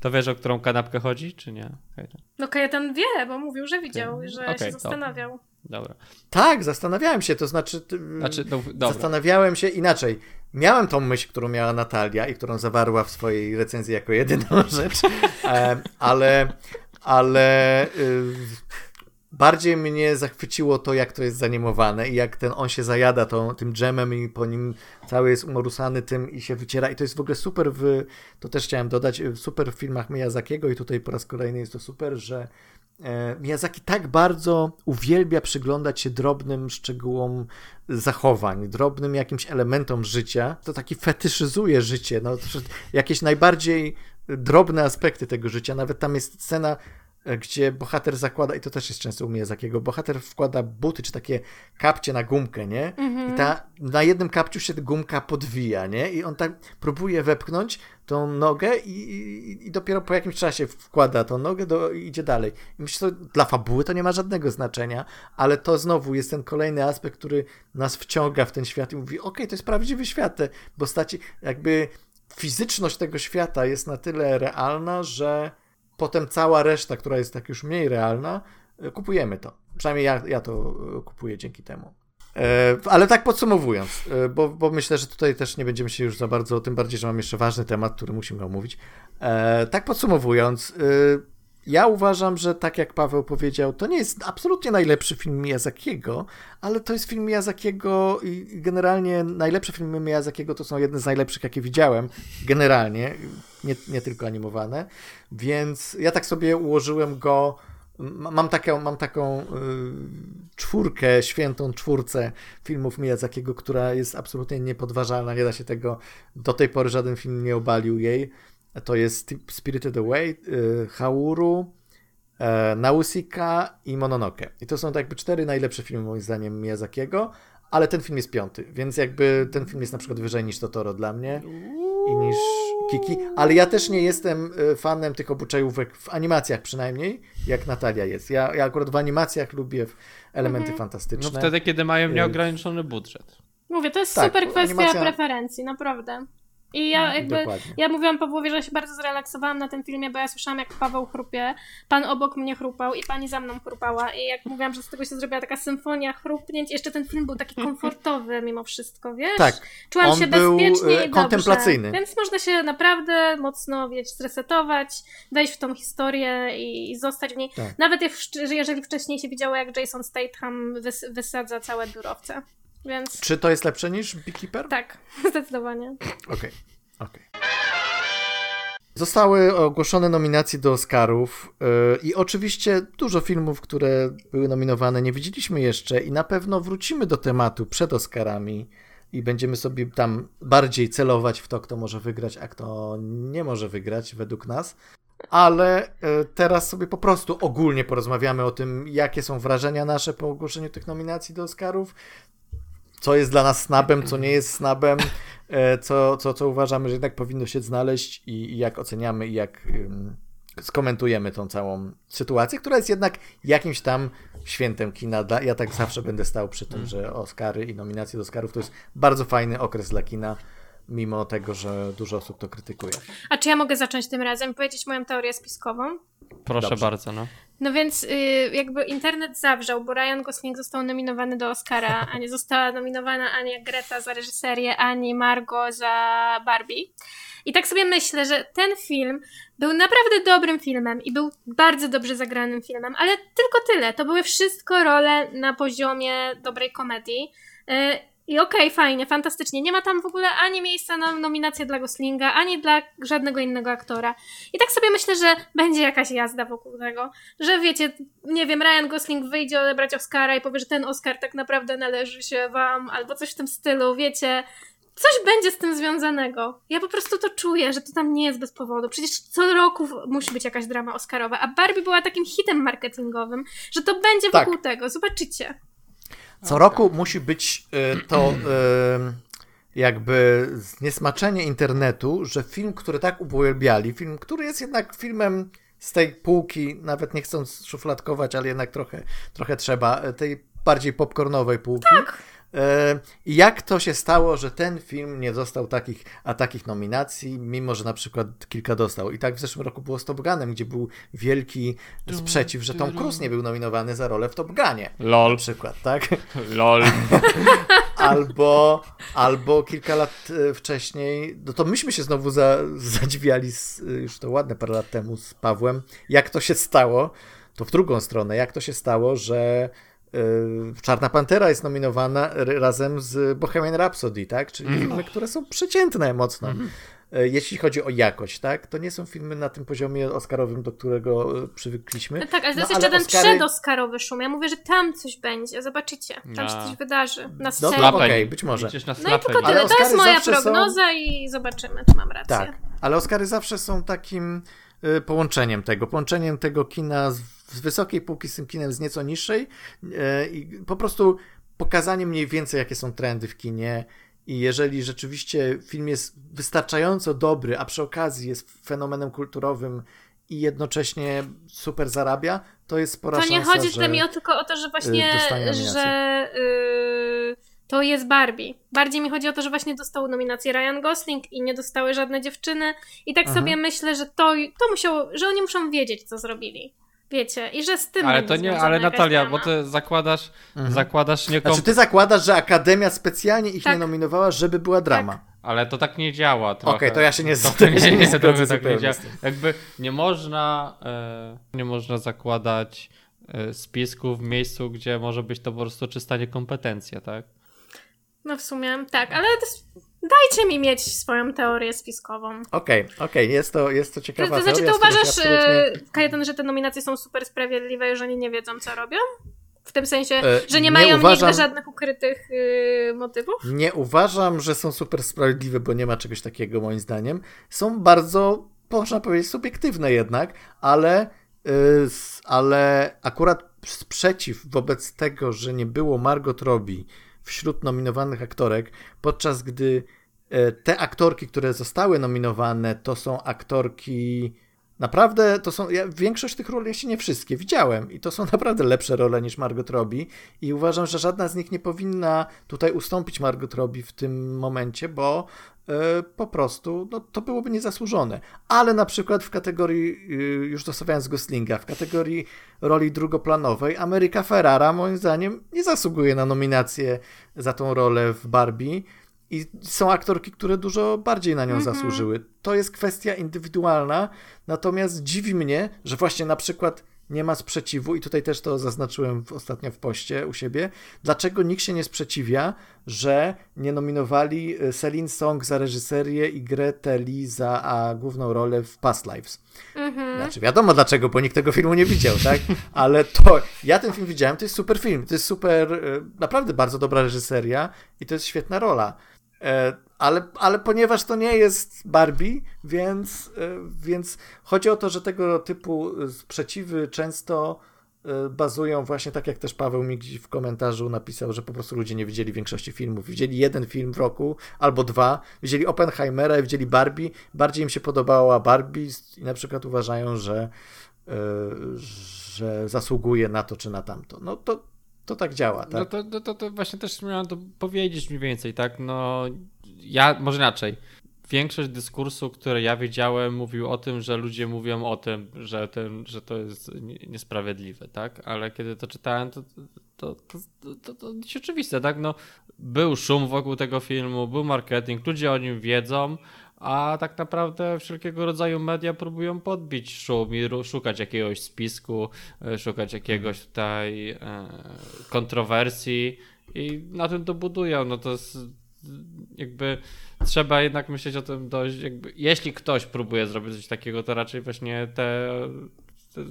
S3: to wiesz o którą kanapkę chodzi, czy nie? To-
S2: No Kajetan wie, bo mówił, że widział,
S3: Okej,
S2: że
S3: okej,
S2: się zastanawiał.
S3: Dobra.
S1: Tak, zastanawiałem się, to znaczy...
S3: Znaczy, no, dobra.
S1: Zastanawiałem się inaczej. Miałem tą myśl, którą miała Natalia i którą zawarła w swojej recenzji jako jedyną rzecz, ale, ale y, bardziej mnie zachwyciło to, jak to jest zanimowane i jak ten on się zajada tą, tym dżemem i po nim cały jest umorusany tym i się wyciera. I to jest w ogóle super w, to też chciałem dodać, super w filmach Miyazakiego i tutaj po raz kolejny jest to super, że Miyazaki tak bardzo uwielbia przyglądać się drobnym szczegółom zachowań, drobnym jakimś elementom życia, to taki fetyszyzuje życie, no, jakieś najbardziej drobne aspekty tego życia, nawet tam jest scena e, gdzie bohater zakłada, i to też jest często u Miyazakiego, bohater wkłada buty, czy takie kapcie na gumkę, nie?
S2: Mhm.
S1: I ta, na jednym kapciu się gumka podwija, nie? I on tak próbuje wepchnąć tą nogę i, i, i dopiero po jakimś czasie wkłada tą nogę do, i idzie dalej. I myślę, że dla fabuły to nie ma żadnego znaczenia, ale to znowu jest ten kolejny aspekt, który nas wciąga w ten świat i mówi, okej, to jest prawdziwy świat, te postaci, jakby fizyczność tego świata jest na tyle realna, że potem cała reszta, która jest tak już mniej realna, e, kupujemy to. Przynajmniej ja, ja to e, kupuję dzięki temu. E, ale tak podsumowując, bo, bo myślę, że tutaj też nie będziemy się już za bardzo, tym bardziej, że mam jeszcze ważny temat, który musimy omówić. Tak podsumowując, ja uważam, że tak jak Paweł powiedział, to nie jest absolutnie najlepszy film Miyazakiego, ale to jest film Miyazakiego i generalnie najlepsze filmy Miyazakiego to są jedne z najlepszych, jakie widziałem, generalnie, nie, nie tylko animowane, więc ja tak sobie ułożyłem go, mam taką, mam taką y, czwórkę, świętą czwórcę filmów Miyazakiego, która jest absolutnie niepodważalna, nie da się tego, do tej pory żaden film nie obalił jej, to jest Spirited Away, y, Hauru, e, Nausicaa i Mononoke. I to są tak jakby cztery najlepsze filmy moim zdaniem Miyazakiego, ale ten film jest piąty, więc jakby ten film jest na przykład wyżej niż Totoro dla mnie i niż Kiki, ale ja też nie jestem y, fanem tych obyczajówek w animacjach przynajmniej, jak Natalia jest. Ja, ja akurat w animacjach lubię elementy
S3: No
S1: fantastyczne.
S3: wtedy, kiedy mają nieograniczony budżet.
S2: Mówię, to jest
S1: Tak,
S2: super kwestia
S1: animacja-
S2: preferencji, naprawdę. I ja jakby,
S1: Dokładnie.
S2: ja mówiłam Pawłowi, że się bardzo zrelaksowałam na tym filmie, bo ja słyszałam jak Paweł chrupie, pan obok mnie chrupał i pani za mną chrupała i jak mówiłam, że z tego się zrobiła taka symfonia chrupnięć, jeszcze ten film był taki komfortowy mimo wszystko, wiesz?
S1: Tak,
S2: Czułam się
S1: był,
S2: bezpiecznie
S1: e,
S2: i
S1: kontemplacyjny.
S2: Dobrze. Więc można się naprawdę mocno, wiesz, zresetować, wejść w tą historię i, i zostać w niej.
S1: Tak.
S2: Nawet jeżeli wcześniej się widziało, jak Jason Statham wys wysadza całe biurowce. Więc
S1: Czy to jest lepsze niż Beekeeper?
S2: tak, zdecydowanie.
S1: Okej, okej. Zostały ogłoszone nominacje do Oscarów yy, i oczywiście dużo filmów, które były nominowane nie widzieliśmy jeszcze i na pewno wrócimy do tematu przed Oscarami i będziemy sobie tam bardziej celować w to, kto może wygrać, a kto nie może wygrać według nas. Ale yy, teraz sobie po prostu ogólnie porozmawiamy o tym, jakie są wrażenia nasze po ogłoszeniu tych nominacji do Oscarów, co jest dla nas snabem, co nie jest snabem, e, co, co, co uważamy, że jednak powinno się znaleźć i, i jak oceniamy i jak ym, skomentujemy tą całą sytuację, która jest jednak jakimś tam świętem kina. Ja tak zawsze będę stał przy tym, że Oscary i nominacje do Oscarów to jest bardzo fajny okres dla kina, mimo tego, że dużo osób to krytykuje.
S2: A czy ja mogę zacząć tym razem i powiedzieć moją teorię spiskową?
S3: Proszę
S1: Dobrze.
S3: bardzo, no.
S2: No więc y, jakby internet zawrzał, bo Ryan Gosling został nominowany do Oscara, a nie została nominowana ani Greta za reżyserię, ani Margot za Barbie. I tak sobie myślę, że ten film był naprawdę dobrym filmem i był bardzo dobrze zagranym filmem, ale tylko tyle. To były wszystko role na poziomie dobrej komedii. I okej, okay, fajnie, fantastycznie. Nie ma tam w ogóle ani miejsca na nominację dla Goslinga, ani dla żadnego innego aktora. I tak sobie myślę, że będzie jakaś jazda wokół tego, że wiecie, nie wiem, Ryan Gosling wyjdzie odebrać Oscara i powie, że ten Oscar tak naprawdę należy się wam, albo coś w tym stylu, wiecie. Coś będzie z tym związanego. Ja po prostu to czuję, że to tam nie jest bez powodu. Przecież co roku musi być jakaś drama Oscarowa, a Barbie była takim hitem marketingowym, że to będzie tak. wokół tego. Zobaczycie.
S1: Co roku musi być y, to y, jakby zniesmaczenie internetu, że film, który tak uwielbiali, film, który jest jednak filmem z tej półki, nawet nie chcąc szufladkować, ale jednak trochę, trochę trzeba, tej bardziej popcornowej półki.
S2: Tak.
S1: E, I jak to się stało, że ten film nie dostał takich, a takich nominacji, mimo że na przykład kilka dostał. I tak w zeszłym roku było z Top Gunem, gdzie był wielki sprzeciw, że Tom Cruise nie był nominowany za rolę w Top Gunie.
S3: LOL.
S1: Na przykład, tak?
S3: LOL.
S1: albo, albo kilka lat e, wcześniej, no to myśmy się znowu za, zadziwiali, z, już to ładne parę lat temu z Pawłem, jak to się stało, to w drugą stronę, jak to się stało, że Czarna Pantera jest nominowana razem z Bohemian Rhapsody, tak? Czyli mm. filmy, które są przeciętne mocno. Mm. Jeśli chodzi o jakość, tak? To nie są filmy na tym poziomie oscarowym, do którego e, przywykliśmy.
S2: No tak, ale to jest
S1: no,
S2: jeszcze ten Oscary... przedoskarowy szum. Ja mówię, że tam coś będzie, zobaczycie. Tam się coś wydarzy. Na scenie.
S1: No okej, okay, być może.
S2: No i tylko tyle. To jest moja prognoza są... i zobaczymy, czy mam rację.
S1: Tak, ale Oscary zawsze są takim połączeniem tego, połączeniem tego kina z z wysokiej półki z tym kinem z nieco niższej e, i po prostu pokazanie mniej więcej, jakie są trendy w kinie. I jeżeli rzeczywiście film jest wystarczająco dobry, a przy okazji jest fenomenem kulturowym i jednocześnie super zarabia, to jest spora
S2: szansa,
S1: To
S2: nie chodzi że, mi o, tylko o to, że właśnie, y, że yy, to jest Barbie. Bardziej mi chodzi o to, że właśnie dostał nominację Ryan Gosling i nie dostały żadne dziewczyny i tak Aha. sobie myślę, że to, to musiało, że oni muszą wiedzieć, co zrobili. Wiecie, i że z tym.
S3: Ale to nie, ale Natalia, bo ty zakładasz, mhm. zakładasz nie
S1: Znaczy, ty zakładasz, że Akademia specjalnie ich tak. nie nominowała, żeby była drama. Tak.
S3: Ale to tak nie działa.
S1: Okej, okay, to ja się nie
S3: zgadzam. Nie, nie, nie, to tak nie działa. Jakby nie można, e, nie można zakładać e, spisku w miejscu, gdzie może być to po prostu czysta niekompetencja, tak?
S2: No w sumie tak, ale to jest Dajcie mi mieć swoją teorię spiskową.
S1: Okej, okay, okej, okay. jest, to, jest to ciekawa
S2: to, to znaczy, to uważasz, absolutnie... Kajetan, że te nominacje są super sprawiedliwe, że oni nie wiedzą, co robią? W tym sensie, e, że nie, nie mają uważam, nigdy żadnych ukrytych yy, motywów?
S1: Nie uważam, że są super sprawiedliwe, bo nie ma czegoś takiego moim zdaniem. Są bardzo, można powiedzieć, subiektywne jednak, ale, yy, ale akurat sprzeciw wobec tego, że nie było Margot Robbie wśród nominowanych aktorek, podczas gdy e, te aktorki, które zostały nominowane, to są aktorki. Naprawdę to są. Ja większość tych ról, jeśli nie wszystkie, widziałem i to są naprawdę lepsze role niż Margot Robbie. I uważam, że żadna z nich nie powinna tutaj ustąpić Margot Robbie w tym momencie, bo po prostu no, to byłoby niezasłużone. Ale na przykład w kategorii, y, już dostawiając Goslinga, w kategorii roli drugoplanowej, Ameryka Ferrara moim zdaniem nie zasługuje na nominację za tą rolę w Barbie. I są aktorki, które dużo bardziej na nią -hmm. zasłużyły. To jest kwestia indywidualna, natomiast dziwi mnie, że właśnie na przykład nie ma sprzeciwu, i tutaj też to zaznaczyłem ostatnio w poście u siebie, dlaczego nikt się nie sprzeciwia, że nie nominowali Celine Song za reżyserię i Grete Lee za a, główną rolę w Past Lives. Mhm. Znaczy wiadomo dlaczego, bo nikt tego filmu nie widział, tak? Ale to, ja ten film widziałem, to jest super film, to jest super, e, naprawdę bardzo dobra reżyseria i to jest świetna rola. E, ale, ale ponieważ to nie jest Barbie, więc, e, więc chodzi o to, że tego typu sprzeciwy często e, bazują właśnie tak jak też Paweł mi w komentarzu napisał, że po prostu ludzie nie widzieli większości filmów. Widzieli jeden film w roku albo dwa, widzieli Oppenheimera widzieli Barbie. Bardziej im się podobała Barbie i na przykład uważają, że, że zasługuje na to czy na tamto. No to, to tak działa, tak?
S3: No to, to, to, to właśnie też miałem to powiedzieć mniej więcej, tak? No ja, może inaczej. Większość dyskursu, które ja wiedziałem, mówił o tym, że ludzie mówią o tym, że, ten, że to jest niesprawiedliwe, tak? Ale kiedy to czytałem, to, to, to, to, to jest oczywiste, tak? No, był szum wokół tego filmu, był marketing, ludzie o nim wiedzą, a tak naprawdę wszelkiego rodzaju media próbują podbić szum i szukać jakiegoś spisku, e, szukać jakiegoś tutaj e, kontrowersji i na tym to budują. No to jest jakby trzeba jednak myśleć o tym dość, jakby, jeśli ktoś próbuje zrobić coś takiego, to raczej właśnie te, te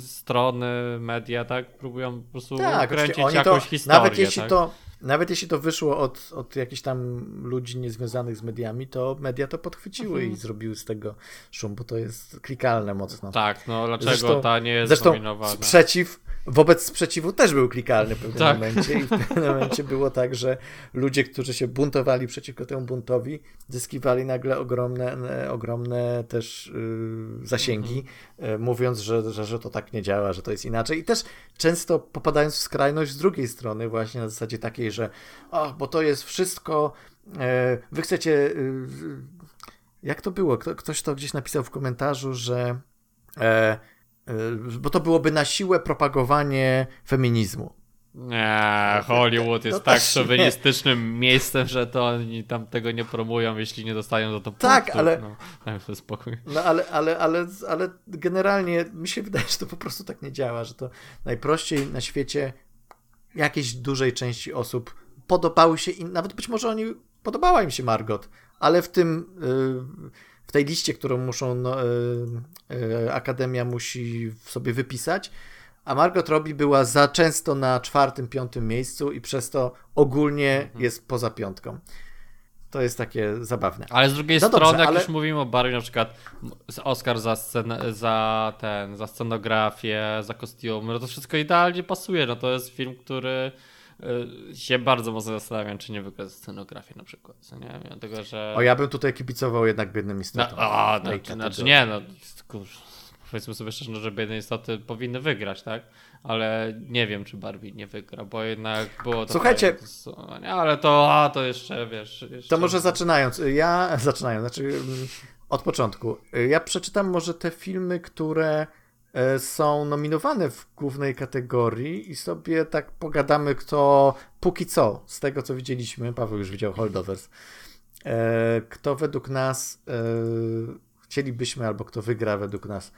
S3: strony, media, tak, próbują po prostu
S1: Tak,
S3: kręcić jakąś
S1: to,
S3: historię.
S1: nawet jeśli
S3: tak?
S1: to nawet jeśli to wyszło od, od jakichś tam ludzi niezwiązanych z mediami, to media to podchwyciły
S3: Mhm.
S1: i zrobiły z tego szum, bo to jest klikalne mocno.
S3: Tak, no dlaczego
S1: Zresztą-
S3: ta nie jest
S1: Zresztą
S3: nominowana?
S1: sprzeciw wobec sprzeciwu też był klikalny w pewnym
S3: Tak.
S1: momencie i w pewnym momencie było tak, że ludzie, którzy się buntowali przeciwko temu buntowi, zyskiwali nagle ogromne, e, ogromne też y, zasięgi,
S3: Mhm.
S1: y, mówiąc, że, że, że to tak nie działa, że to jest inaczej. I też często popadając w skrajność z drugiej strony, właśnie na zasadzie takiej, że o, bo to jest wszystko, e, wy chcecie... y, jak to było? Kto, ktoś to gdzieś napisał w komentarzu, że e, bo to byłoby na siłę propagowanie feminizmu.
S3: Nie, Hollywood jest
S1: to
S3: tak
S1: nie.
S3: szowinistycznym miejscem, że to oni tam tego nie promują, jeśli nie dostają za to
S1: Tak,
S3: punktów.
S1: ale-
S3: No, sobie spokój.
S1: No ale, ale, ale, ale generalnie mi się wydaje, że to po prostu tak nie działa, że to najprościej na świecie jakiejś dużej części osób podobały się i nawet być może oni podobała im się Margot, ale w tym y, w tej liście, którą muszą no, y, y, Akademia musi sobie wypisać, a Margot Robbie była za często na czwartym, piątym miejscu i przez to ogólnie
S3: Mhm.
S1: jest poza piątką. To jest takie zabawne.
S3: Ale z drugiej
S1: No
S3: strony,
S1: dobrze,
S3: jak
S1: ale-
S3: już mówimy o Barbie, na przykład Oscar za, scenę, za ten, za scenografię, za kostiumy, no to wszystko idealnie pasuje. No to jest film, który się bardzo mocno zastanawiam, czy nie wygra scenografię na przykład. Nie? Dlatego, że...
S1: O, ja bym tutaj kibicował jednak biednym
S3: No,
S1: istotom.
S3: no,
S1: tej
S3: to znaczy nie, no kurz, powiedzmy sobie szczerze, no, że biedne istoty powinny wygrać, tak? Ale nie wiem, czy Barbie nie wygra, bo jednak było to...
S1: Słuchajcie-
S3: nie, ale to, a, to jeszcze, wiesz... Jeszcze...
S1: To może zaczynając. Ja zaczynając, znaczy mm, od początku. Ja przeczytam może te filmy, które są nominowane w głównej kategorii i sobie tak pogadamy, kto póki co, z tego co widzieliśmy, Paweł już widział Holdovers, e, kto według nas e, chcielibyśmy, albo kto wygra według nas.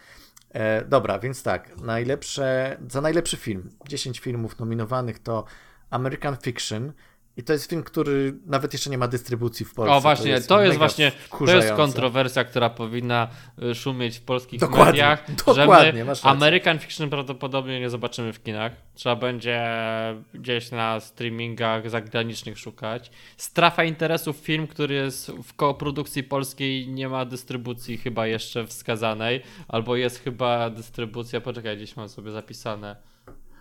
S1: E, dobra, więc tak, najlepsze, za najlepszy film, 10 filmów nominowanych to American Fiction i to jest film, który nawet jeszcze nie ma dystrybucji w Polsce.
S3: O właśnie, to jest,
S1: mega
S3: właśnie, to jest kontrowersja, która powinna y, szumieć w polskich
S1: Dokładnie,
S3: mediach,
S1: dokładnie,
S3: że my
S1: masz rację.
S3: American Fiction prawdopodobnie nie zobaczymy w kinach. Trzeba będzie gdzieś na streamingach zagranicznych szukać. Strafa interesów film, który jest w koprodukcji polskiej nie ma dystrybucji chyba jeszcze wskazanej, albo jest chyba dystrybucja, poczekaj, gdzieś mam sobie zapisane.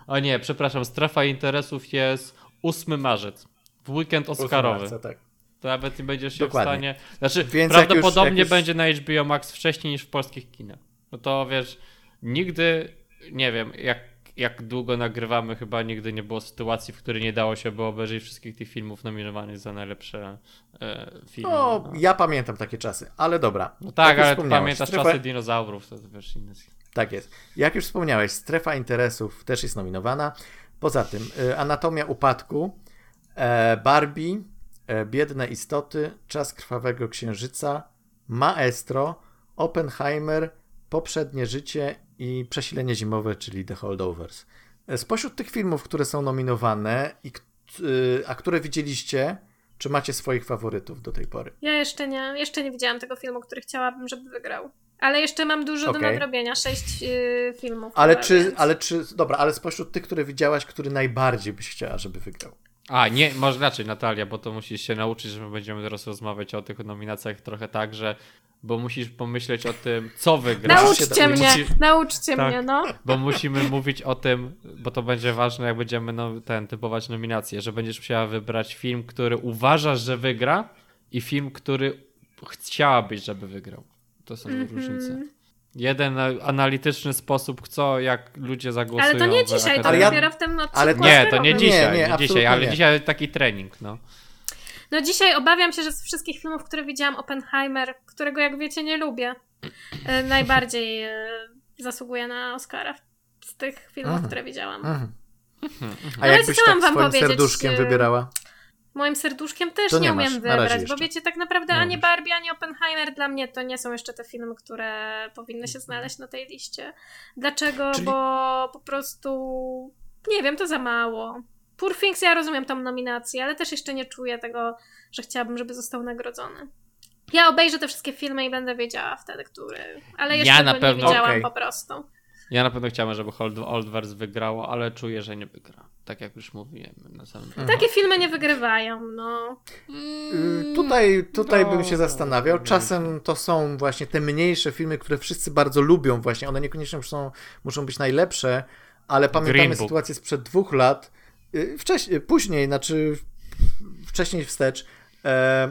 S3: O nie, przepraszam, strefa interesów jest 8 marzec. W weekend Oscarowy.
S1: Marca, tak.
S3: To nawet nie będziesz się
S1: Dokładnie.
S3: w stanie. Znaczy,
S1: Więc jak
S3: prawdopodobnie
S1: już- jak już-
S3: będzie na HBO Max wcześniej niż w polskich kinach. No to wiesz, nigdy nie wiem, jak, jak długo nagrywamy, chyba nigdy nie było sytuacji, w której nie dało się było obejrzeć wszystkich tych filmów nominowanych za najlepsze e, filmy.
S1: No,
S3: no.
S1: ja pamiętam takie czasy, ale dobra.
S3: No tak,
S1: Jak
S3: ale pamiętasz
S1: strefa-
S3: czasy dinozaurów, to wiesz inne.
S1: Tak jest. Jak już wspomniałeś, strefa interesów też jest nominowana. Poza tym, y, Anatomia upadku, e, Barbie, e, Biedne istoty, Czas krwawego księżyca, Maestro, Oppenheimer, Poprzednie życie i Przesilenie zimowe, czyli The Holdovers. E, Spośród tych filmów, które są nominowane, i, a które widzieliście, czy macie swoich faworytów do tej pory?
S2: Ja jeszcze nie, jeszcze nie widziałam tego filmu, który chciałabym, żeby wygrał. Ale jeszcze mam dużo do
S1: Okej.
S2: nadrobienia, sześć yy, filmów.
S1: Ale
S2: chyba,
S1: czy,
S2: więc-
S1: ale czy, dobra, ale spośród tych, które widziałaś, który najbardziej byś chciała, żeby wygrał?
S3: A, nie, może inaczej, Natalia, bo to musisz się nauczyć, że my będziemy teraz rozmawiać o tych nominacjach trochę tak, że. Bo musisz pomyśleć o tym, co wygra.
S2: Nauczcie mnie,
S3: Musi-
S2: nauczcie
S3: Tak.
S2: mnie, no.
S3: Bo musimy mówić o tym, bo to będzie ważne, jak będziemy no, ten, typować nominacje, że będziesz musiała wybrać film, który uważasz, że wygra i film, który chciałabyś, żeby wygrał. To są
S2: Mhm.
S3: różnice. Jeden analityczny sposób, co, jak ludzie zagłosują.
S2: Ale to nie dzisiaj, to
S1: ja-
S2: dopiero w tym odcinku
S1: ale-
S3: Nie, to nie dzisiaj,
S1: Nie,
S3: nie,
S1: nie,
S3: dzisiaj, ale
S1: nie.
S3: dzisiaj taki trening, no.
S2: No dzisiaj obawiam się, że z wszystkich filmów, które widziałam, Oppenheimer, którego jak wiecie nie lubię, e, najbardziej e, zasługuje na Oscara z tych filmów,
S1: Mhm.
S2: które widziałam.
S1: Mhm. A
S2: No
S1: jakbyś tak
S2: wam
S1: swoim
S2: powiedzieć,
S1: serduszkiem
S2: e,
S1: wybierała?
S2: Moim serduszkiem też
S1: To
S2: nie,
S1: nie
S2: umiem
S1: masz,
S2: wybrać, bo wiecie, tak naprawdę
S1: Nie
S2: ani
S1: umiesz.
S2: Barbie, ani Oppenheimer dla mnie to nie są jeszcze te filmy, które powinny się znaleźć na tej liście. Dlaczego?
S1: Czyli-
S2: Bo po prostu nie wiem, to za mało. Poor Things ja rozumiem tą nominację, ale też jeszcze nie czuję tego, że chciałabym, żeby został nagrodzony. Ja obejrzę te wszystkie filmy i będę wiedziała wtedy, który. Ale jeszcze
S3: Ja na
S2: go
S3: pewno-
S2: nie widziałam
S1: Okej.
S2: po prostu.
S3: Ja na pewno chciałem, żeby Old, Oldverse wygrało, ale czuję, że nie wygra. Tak jak już mówiłem na samym
S1: Mhm.
S2: Takie filmy nie wygrywają, no.
S1: Y, Tutaj, tutaj bym się
S3: No,
S1: zastanawiał.
S3: no,
S1: Czasem to są właśnie te mniejsze filmy, które wszyscy bardzo lubią właśnie. One niekoniecznie muszą, muszą być najlepsze, ale pamiętamy sytuację sprzed dwóch lat. y, Wcześniej, później, znaczy wcześniej wstecz. E,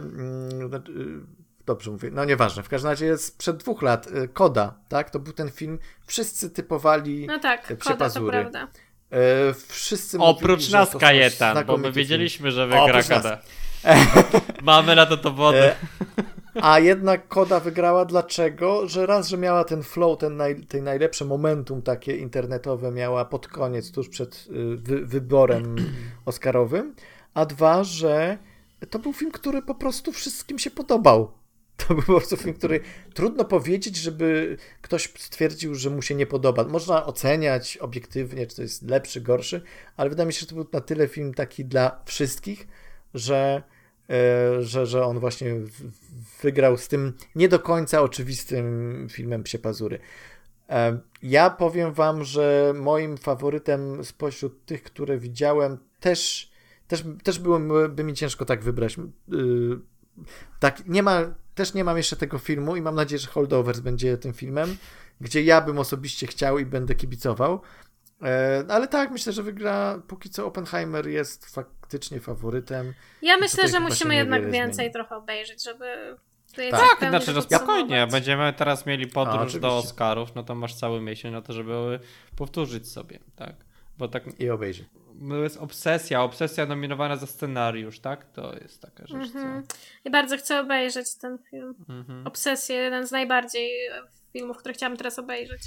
S1: Dobrze mówię, no nieważne. W każdym razie sprzed dwóch lat y, Koda, tak? To był ten film. Wszyscy typowali
S2: No tak,
S1: Psie
S2: koda to prawda.
S1: e, wszyscy
S3: Oprócz
S1: mówili,
S3: nas Kajetan, bo my wiedzieliśmy, że wygra. Koda. Mamy na to dowody.
S1: E, A jednak Koda wygrała dlaczego? Że raz, że miała ten flow, ten, naj, ten najlepsze momentum takie internetowe miała pod koniec, tuż przed y, wy, wyborem oscarowym, a dwa, że to był film, który po prostu wszystkim się podobał. To był po prostu film, który trudno powiedzieć, żeby ktoś stwierdził, że mu się nie podoba. Można oceniać obiektywnie, czy to jest lepszy, gorszy, ale wydaje mi się, że to był na tyle film taki dla wszystkich, że e, że, że on właśnie wygrał z tym nie do końca oczywistym filmem Psie Pazury. E, Ja powiem wam, że moim faworytem spośród tych, które widziałem, też, też, też byłoby by mi ciężko tak wybrać. Tak, nie ma, też nie mam jeszcze tego filmu i mam nadzieję, że Holdovers będzie tym filmem, gdzie ja bym osobiście chciał i będę kibicował. E, Ale tak, myślę, że wygra póki co Oppenheimer jest faktycznie faworytem.
S2: Ja myślę, że musimy jednak więcej
S1: zmieni.
S2: trochę obejrzeć, żeby
S1: Tak.
S2: tak,
S3: znaczy, że spokojnie, będziemy teraz mieli
S1: A,
S3: podróż
S1: oczywiście.
S3: do Oscarów, no to masz cały miesiąc na to, żeby powtórzyć sobie, tak? Bo tak,
S1: I obejrzy.
S3: To jest obsesja, obsesja nominowana za scenariusz, tak? To jest taka rzecz,
S2: Mhm.
S3: co...
S2: I bardzo chcę obejrzeć ten film.
S3: Mhm.
S2: Obsesję, jeden z najbardziej filmów, które chciałam teraz obejrzeć.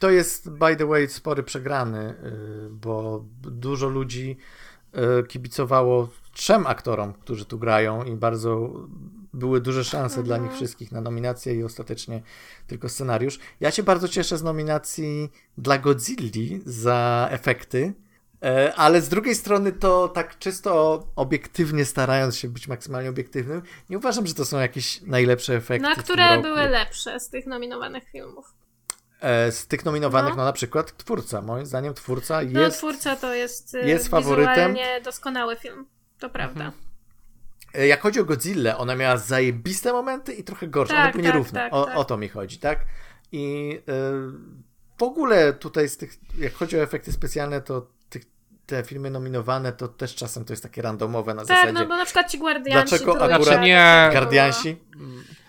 S1: To jest, by the way, spory przegrany, y, bo dużo ludzi y, kibicowało trzem aktorom, którzy tu grają i bardzo były duże szanse dla nich wszystkich na nominację i ostatecznie tylko scenariusz. Ja się bardzo cieszę z nominacji dla Godzilli za efekty, e, ale z drugiej strony to tak czysto obiektywnie starając się być maksymalnie obiektywnym, nie uważam, że to są jakieś najlepsze efekty.
S2: Na które były lepsze z tych nominowanych filmów.
S1: E, Z tych nominowanych, no.
S2: No.
S1: na przykład Twórca. Moim zdaniem Twórca
S2: No,
S1: jest...
S2: twórca to jest,
S1: jest
S2: jest
S1: faworytem.
S2: doskonały film. To prawda.
S1: E, Jak chodzi o Godzillę, ona miała zajebiste momenty i trochę gorsze.
S2: Tak,
S1: One były
S2: tak,
S1: nierówne.
S2: tak,
S1: o,
S2: tak.
S1: o to mi chodzi, tak? I e, w ogóle tutaj z tych, jak chodzi o efekty specjalne, to te filmy nominowane to też czasem to jest takie randomowe na
S2: Tak,
S1: zasadzie.
S2: no bo na przykład ci Guardianci
S1: Dlaczego akurat
S2: to
S3: nie
S1: Guardiansi?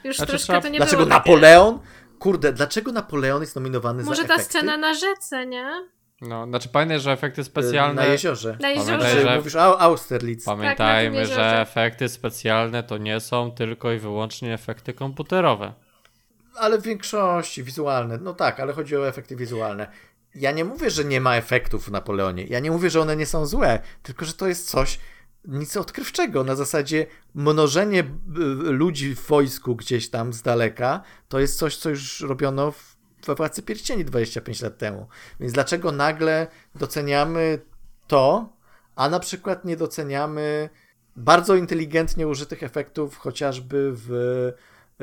S2: Już
S3: Znaczy,
S2: troszkę
S3: trzeba-
S2: to nie
S1: Dlaczego
S2: było takie-
S1: Napoleon? Kurde, dlaczego Napoleon jest nominowany
S2: Może
S1: za
S2: ta
S1: efekty?
S2: scena na rzece, nie?
S3: No, znaczy pamiętaj, że efekty specjalne...
S1: Na jeziorze.
S2: Na jeziorze.
S3: Pamiętaj,
S1: Czy
S3: że-
S1: mówisz o Austerlitz.
S3: Pamiętajmy,
S2: Tak, na tym
S3: że efekty specjalne to nie są tylko i wyłącznie efekty komputerowe.
S1: Ale w większości wizualne, no tak, ale chodzi o efekty wizualne. Ja nie mówię, że nie ma efektów w Napoleonie. Ja nie mówię, że one nie są złe, tylko że to jest coś nic odkrywczego. Na zasadzie mnożenie y, ludzi w wojsku gdzieś tam z daleka to jest coś, co już robiono w, we Władcy Pierścieni 25 lat temu. Więc dlaczego nagle doceniamy to, a na przykład nie doceniamy bardzo inteligentnie użytych efektów chociażby w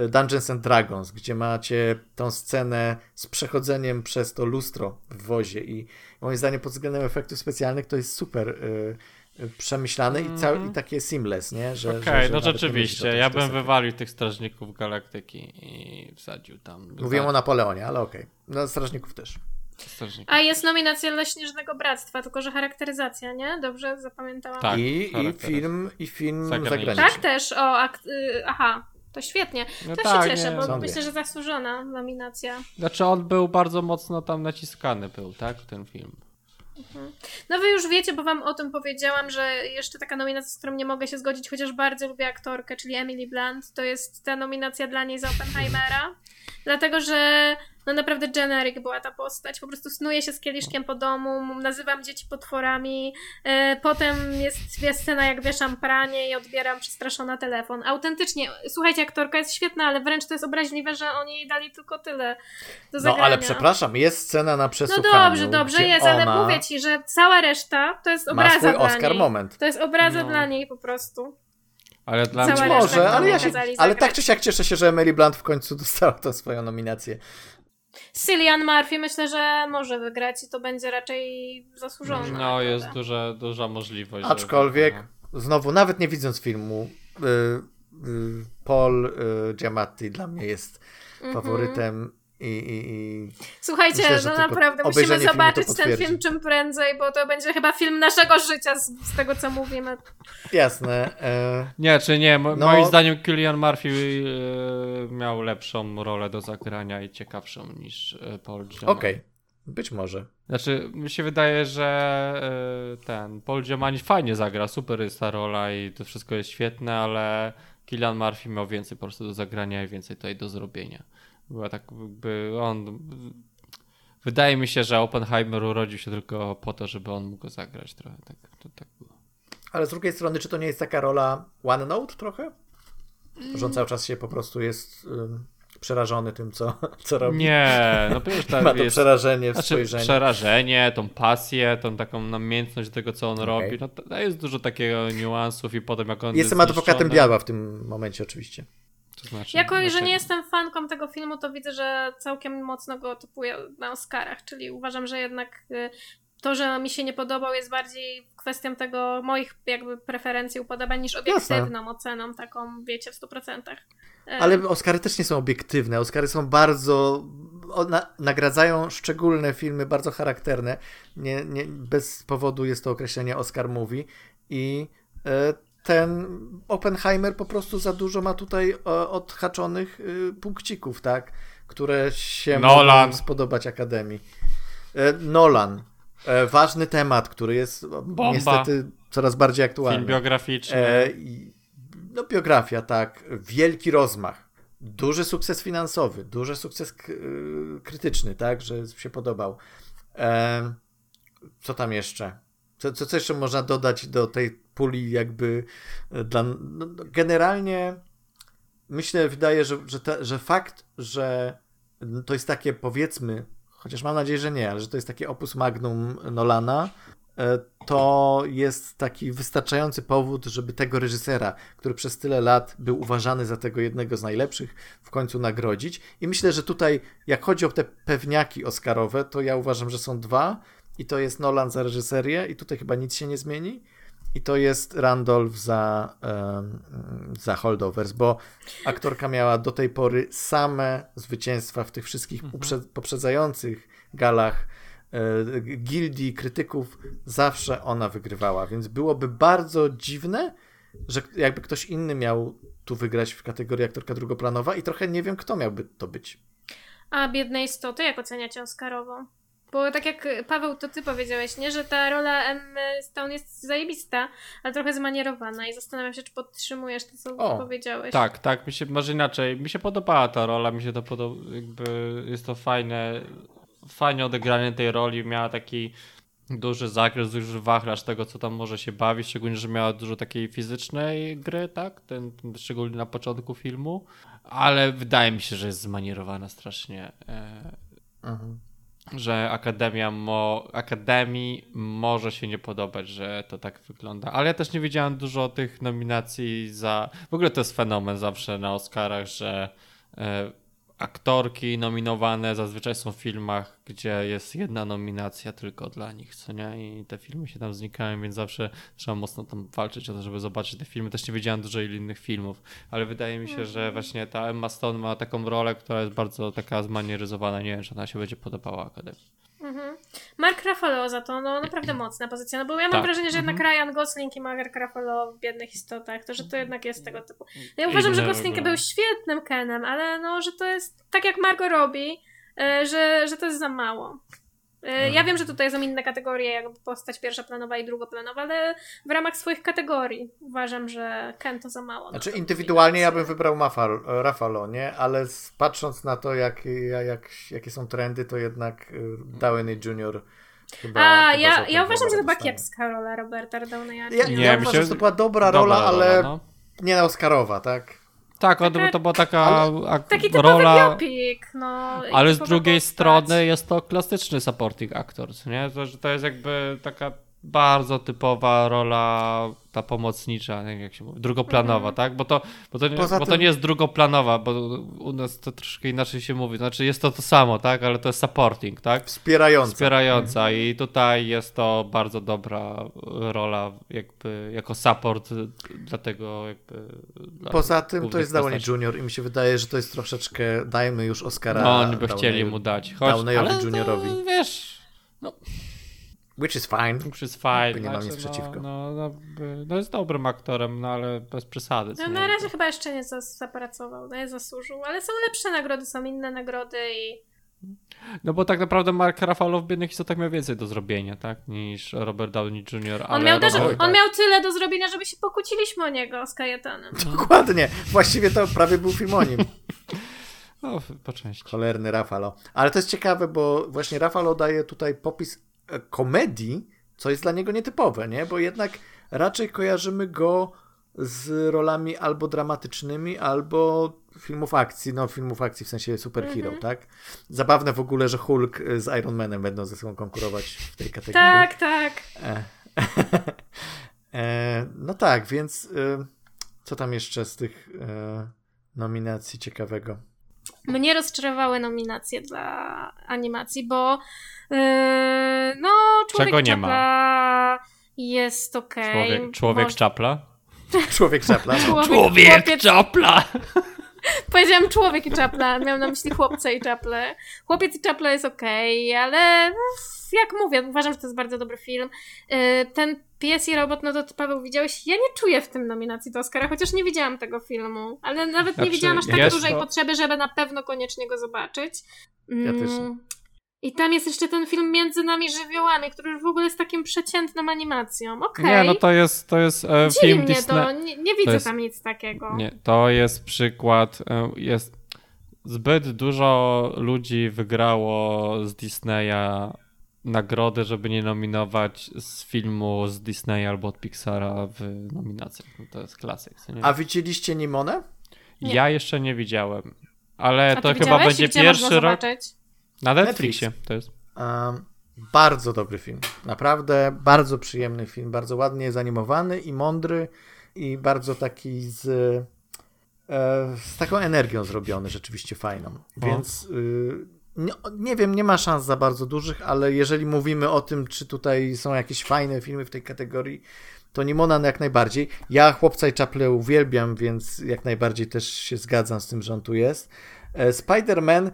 S1: Dungeons and Dragons, gdzie macie tą scenę z przechodzeniem przez to lustro w wozie i moim zdaniem pod względem efektów specjalnych to jest super y, przemyślane i, cał, i takie seamless, nie? Że,
S3: Okej,
S1: że, że
S3: no rzeczywiście,
S1: tym,
S3: ja bym wywalił tych strażników galaktyki i wsadził tam.
S1: Mówiłem o Napoleonie, ale okej. No strażników też.
S3: strażników.
S2: A jest nominacja dla Śnieżnego Bractwa, tylko że charakteryzacja, nie? Dobrze zapamiętałam?
S3: Tak,
S1: I, I film, i film
S3: Zagraniczny.
S1: zagraniczny.
S2: Tak też, o, ak- y, aha, to świetnie.
S3: No
S2: To
S3: tak,
S2: się cieszę,
S3: nie.
S2: bo
S1: Są
S2: myślę, że zasłużona nominacja.
S3: Znaczy on był bardzo mocno tam naciskany był, tak, ten film.
S2: No wy już wiecie, bo wam o tym powiedziałam, że jeszcze taka nominacja, z którą nie mogę się zgodzić, chociaż bardzo lubię aktorkę, czyli Emily Blunt, to jest ta nominacja dla niej za Oppenheimera. Dlatego że no naprawdę generic była ta postać. Po prostu snuje się z kieliszkiem po domu, nazywam dzieci potworami, e, potem jest, jest scena jak wieszam pranie i odbieram przestraszona telefon. Autentycznie, słuchajcie, aktorka jest świetna, ale wręcz to jest obraźliwe, że oni jej dali tylko tyle do
S1: No ale przepraszam, jest scena na
S2: No
S1: przesłuchaniu.
S2: dobrze, dobrze
S1: gdzie
S2: jest, ale mówię ci, że cała reszta to jest
S1: Ma
S2: obraza
S1: swój
S2: dla
S1: Oscar
S2: niej.
S1: moment.
S2: To jest obraza
S3: No.
S2: dla niej po prostu.
S3: Ale dla
S2: Cała
S3: mnie...
S1: Może, ale ja się, ale tak czy siak cieszę się, że Emily Blunt w końcu dostała tę swoją nominację.
S2: Cillian Murphy myślę, że może wygrać i to będzie raczej zasłużone.
S3: No, jest
S2: nagroda.
S3: duża, duża możliwość.
S1: Aczkolwiek,
S3: no.
S1: znowu, nawet nie widząc filmu, y, y, Paul y, Giamatti dla mnie jest
S2: Mhm.
S1: faworytem i, i, i
S2: Słuchajcie,
S1: Myślę,
S2: no naprawdę musimy zobaczyć ten film czym prędzej, bo to będzie chyba film naszego życia z, z tego, co mówimy.
S1: jasne. E,
S3: Nie, czy nie, mo-
S1: No.
S3: moim zdaniem Killian Murphy e, miał lepszą rolę do zagrania i ciekawszą niż e, Paul Giamatti.
S1: Okej, być może.
S3: Znaczy, mi się wydaje, że e, ten Paul Giamatti fajnie zagra, super jest ta rola i to wszystko jest świetne, ale Killian Murphy miał więcej po prostu do zagrania i więcej tutaj do zrobienia. Była tak jakby on... Wydaje mi się, że Oppenheimer urodził się tylko po to, żeby on mógł go zagrać trochę. Tak, to, tak było.
S1: Ale z drugiej strony, czy to nie jest taka rola One Note trochę? Że on cały czas się po prostu jest przerażony tym, co, co robi.
S3: Nie, no przecież
S1: Ma
S3: tak
S1: to
S3: jest...
S1: przerażenie w
S3: Znaczy,
S1: spojrzeniu.
S3: przerażenie, tą pasję, tą taką namiętność do tego, co on
S1: Okej.
S3: robi. No to, to jest dużo takiego niuansów i potem jak on
S1: Jestem
S3: jest
S1: adwokatem diabła w tym momencie oczywiście.
S3: To znaczy,
S2: Jako, że
S3: dlaczego?
S2: nie jestem fanką tego filmu, to widzę, że całkiem mocno go typuję na Oscarach, czyli uważam, że jednak y, to, że mi się nie podobał jest bardziej kwestią tego moich jakby preferencji, upodobań niż obiektywną oceną, taką wiecie w 100%. E,
S1: Ale Oscary też nie są obiektywne. Oscary są bardzo. Na, nagradzają szczególne filmy, bardzo charakterne. Nie, nie, bez powodu jest to określenie Oscar Movie. I e, ten Oppenheimer po prostu za dużo ma tutaj e, odhaczonych e, punkcików, tak? Które się
S3: Nolan.
S1: mogą spodobać Akademii. E, Nolan. E, ważny temat, który jest
S3: Bomba.
S1: niestety coraz bardziej aktualny.
S3: Film biograficzny.
S1: No biografia, tak. Wielki rozmach. Duży sukces finansowy, duży sukces y, krytyczny, tak, że się podobał. Co tam jeszcze? Co, co, co jeszcze można dodać do tej puli jakby e, dla... No, no, generalnie myślę, wydaje, że, że, te, że fakt, że to jest takie powiedzmy, chociaż mam nadzieję, że nie, ale że to jest takie opus magnum Nolana, e, to jest taki wystarczający powód, żeby tego reżysera, który przez tyle lat był uważany za tego jednego z najlepszych, w końcu nagrodzić. I myślę, że tutaj, jak chodzi o te pewniaki Oscarowe, to ja uważam, że są dwa. I to jest Nolan za reżyserię, i tutaj chyba nic się nie zmieni. I to jest Randolph za, em, za Holdovers, bo aktorka miała do tej pory same zwycięstwa w tych wszystkich uprze- poprzedzających galach e, gildii krytyków. Zawsze ona wygrywała, więc byłoby bardzo dziwne, że jakby ktoś inny miał tu wygrać w kategorii aktorka drugoplanowa i trochę nie wiem, kto miałby to być.
S2: A biedne istoty, jak oceniacie Oscarową? Bo tak jak Paweł, to ty powiedziałeś, nie, że ta rola Emmy Stone jest zajebista, ale trochę zmanierowana i zastanawiam się, czy podtrzymujesz to, co
S1: O,
S2: powiedziałeś.
S3: Tak, tak, mi się, może inaczej, mi się podobała ta rola, mi się to podoba, jakby jest to fajne, fajnie odegranie tej roli, miała taki duży zakres, duży wachlarz tego, co tam może się bawić, szczególnie, że miała dużo takiej fizycznej gry, tak, ten, ten, szczególnie na początku filmu, ale wydaje mi się, że jest zmanierowana strasznie, e,
S1: Mhm.
S3: Że Akademia mo, Akademii może się nie podobać, że to tak wygląda. Ale ja też nie widziałem dużo tych nominacji za. W ogóle to jest fenomen zawsze na Oscarach, że e, aktorki nominowane zazwyczaj są w filmach, gdzie jest jedna nominacja tylko dla nich, co nie? I te filmy się tam znikają, więc zawsze trzeba mocno tam walczyć o to, żeby zobaczyć te filmy. Też nie wiedziałem dużo innych filmów, ale wydaje mi się, że właśnie ta Emma Stone ma taką rolę, która jest bardzo taka zmanieryzowana. Nie wiem, czy ona się będzie podobała Akademii.
S2: Mhm. Mark Ruffalo za to, no naprawdę mocna pozycja, no bo ja mam
S3: Tak.
S2: wrażenie, że jednak
S3: Mhm.
S2: Ryan Gosling i Mark Ruffalo w Biednych Istotach, to że to jednak jest tego typu. No ja uważam, że Gosling
S3: ogóle.
S2: był świetnym Kenem, ale no, że to jest tak jak Margot robi, e, że, że to jest za mało. E, Ja wiem, że tutaj są inne kategorie, jakby postać pierwszoplanowa i drugoplanowa, ale w ramach swoich kategorii uważam, że Ken to za mało. na
S1: Znaczy indywidualnie ja bym wybrał Mafal, Rafalo, nie? Ale z, patrząc na to, jak, jak, jakie są trendy, to jednak y, Downey Jr. chyba
S2: A,
S1: chyba
S2: ja, ja uważam, że to była kiepska rola Roberta Downeya.
S1: Ja.
S3: Nie,
S1: ja
S3: się-
S1: że to była dobra
S3: Dobra
S1: rola, ale
S3: no.
S1: nie na Oscarowa, tak?
S3: Tak, on- to była taka ak-
S2: Taki typowy
S3: rola...
S2: biopik, no.
S3: Ale z drugiej strony jest to klasyczny supporting actor, nie? To, że to jest jakby taka bardzo typowa rola ta pomocnicza, nie wiem jak się mówi, drugoplanowa,
S2: Mhm.
S3: tak? Bo to, bo, to nie, bo to nie jest drugoplanowa, bo u nas to troszkę inaczej się mówi. Znaczy jest to to samo, tak? Ale to jest supporting, tak?
S1: Wspierająca.
S3: Wspierająca i tutaj jest to bardzo dobra rola jakby jako support dla tego jakby dla
S1: Poza tym to jest Downey. Jr. i mi się wydaje, że to jest troszeczkę, dajmy już Oscara
S3: No, oni by
S1: Downey-
S3: chcieli mu dać. Choć,
S1: Downeyowi
S3: to,
S1: Juniorowi.
S3: wiesz,
S1: Which is fine.
S3: już jest fajny.
S1: nie mam
S3: znaczy,
S1: nic przeciwko.
S3: No, no, no, no jest dobrym aktorem, no ale bez przesady.
S2: No, na razie chyba jeszcze nie zas- zapracował, nie zasłużył, ale są lepsze nagrody, są inne nagrody i
S3: No bo tak naprawdę Mark Ruffalo w Biednych Istotach miał więcej do zrobienia, tak? Niż Robert Downey Jr.
S2: on,
S3: ale
S2: miał, też,
S3: no,
S1: Oj,
S2: on
S1: tak.
S2: miał tyle do zrobienia, żeby się pokłóciliśmy o niego z Kajetanem.
S1: Dokładnie. Właściwie to prawie był film o nim.
S3: no, po części.
S1: Cholerny Rafalo. Ale to jest ciekawe, bo właśnie Rafalo daje tutaj popis komedii, co jest dla niego nietypowe, nie? Bo jednak raczej kojarzymy go z rolami albo dramatycznymi, albo filmów akcji, no filmów akcji w sensie superhero,
S2: Mhm.
S1: tak? Zabawne w ogóle, że Hulk z Iron Manem będą ze sobą konkurować w tej kategorii.
S2: Tak, tak.
S1: E. e, no tak, więc e, co tam jeszcze z tych e, nominacji ciekawego?
S2: Mnie rozczarowały nominacje dla animacji, bo no, człowiek
S3: Czego nie ma?
S2: Czapla jest okej.
S3: Człowiek, człowiek
S2: Może-
S3: Czapla.
S1: Człowiek Czapla. No.
S2: Człowiek, chłopiec,
S3: Czapla!
S2: Powiedziałam człowiek i czapla, miałam na myśli chłopca i czaple. Chłopiec i czapla jest okej, ale no, jak mówię, uważam, że to jest bardzo dobry film. Yy, Ten pies i robot, no to ty, Paweł widziałeś, ja nie czuję w tym nominacji do Oscara, chociaż nie widziałam tego filmu, ale nawet nie
S3: Znaczy,
S2: widziałam aż tak dużej
S3: to-
S2: potrzeby, żeby na pewno koniecznie go zobaczyć.
S1: Ja też nie.
S2: Mm, I tam jest jeszcze ten film Między nami żywiołami, który już w ogóle jest takim przeciętną animacją. Okej.
S3: Nie, no to jest, to jest e, film
S2: mnie
S3: Disney.
S2: to, nie, nie widzę
S3: jest-
S2: tam nic takiego.
S3: Nie, to jest przykład. e, Jest zbyt dużo ludzi wygrało z Disneya nagrody, żeby nie nominować z filmu z Disneya albo od Pixara w nominacjach. No to jest klasyk.
S1: A widzieliście Nimonę?
S2: Nie.
S3: Ja jeszcze nie widziałem. Ale
S2: A
S3: to chyba będzie pierwszy rok.
S2: zobaczyć?
S3: Na
S1: Netflix.
S3: Netflixie to jest.
S1: Um, bardzo dobry film. Naprawdę bardzo przyjemny film. Bardzo ładnie zanimowany i mądry i bardzo taki z, e, z taką energią zrobiony, rzeczywiście fajną. Więc y, nie, nie wiem, nie ma szans za bardzo dużych, ale jeżeli mówimy o tym, czy tutaj są jakieś fajne filmy w tej kategorii, to Nimona jak najbardziej. Ja Chłopca i Czaple uwielbiam, więc jak najbardziej też się zgadzam z tym, że on tu jest. E, Spider-Man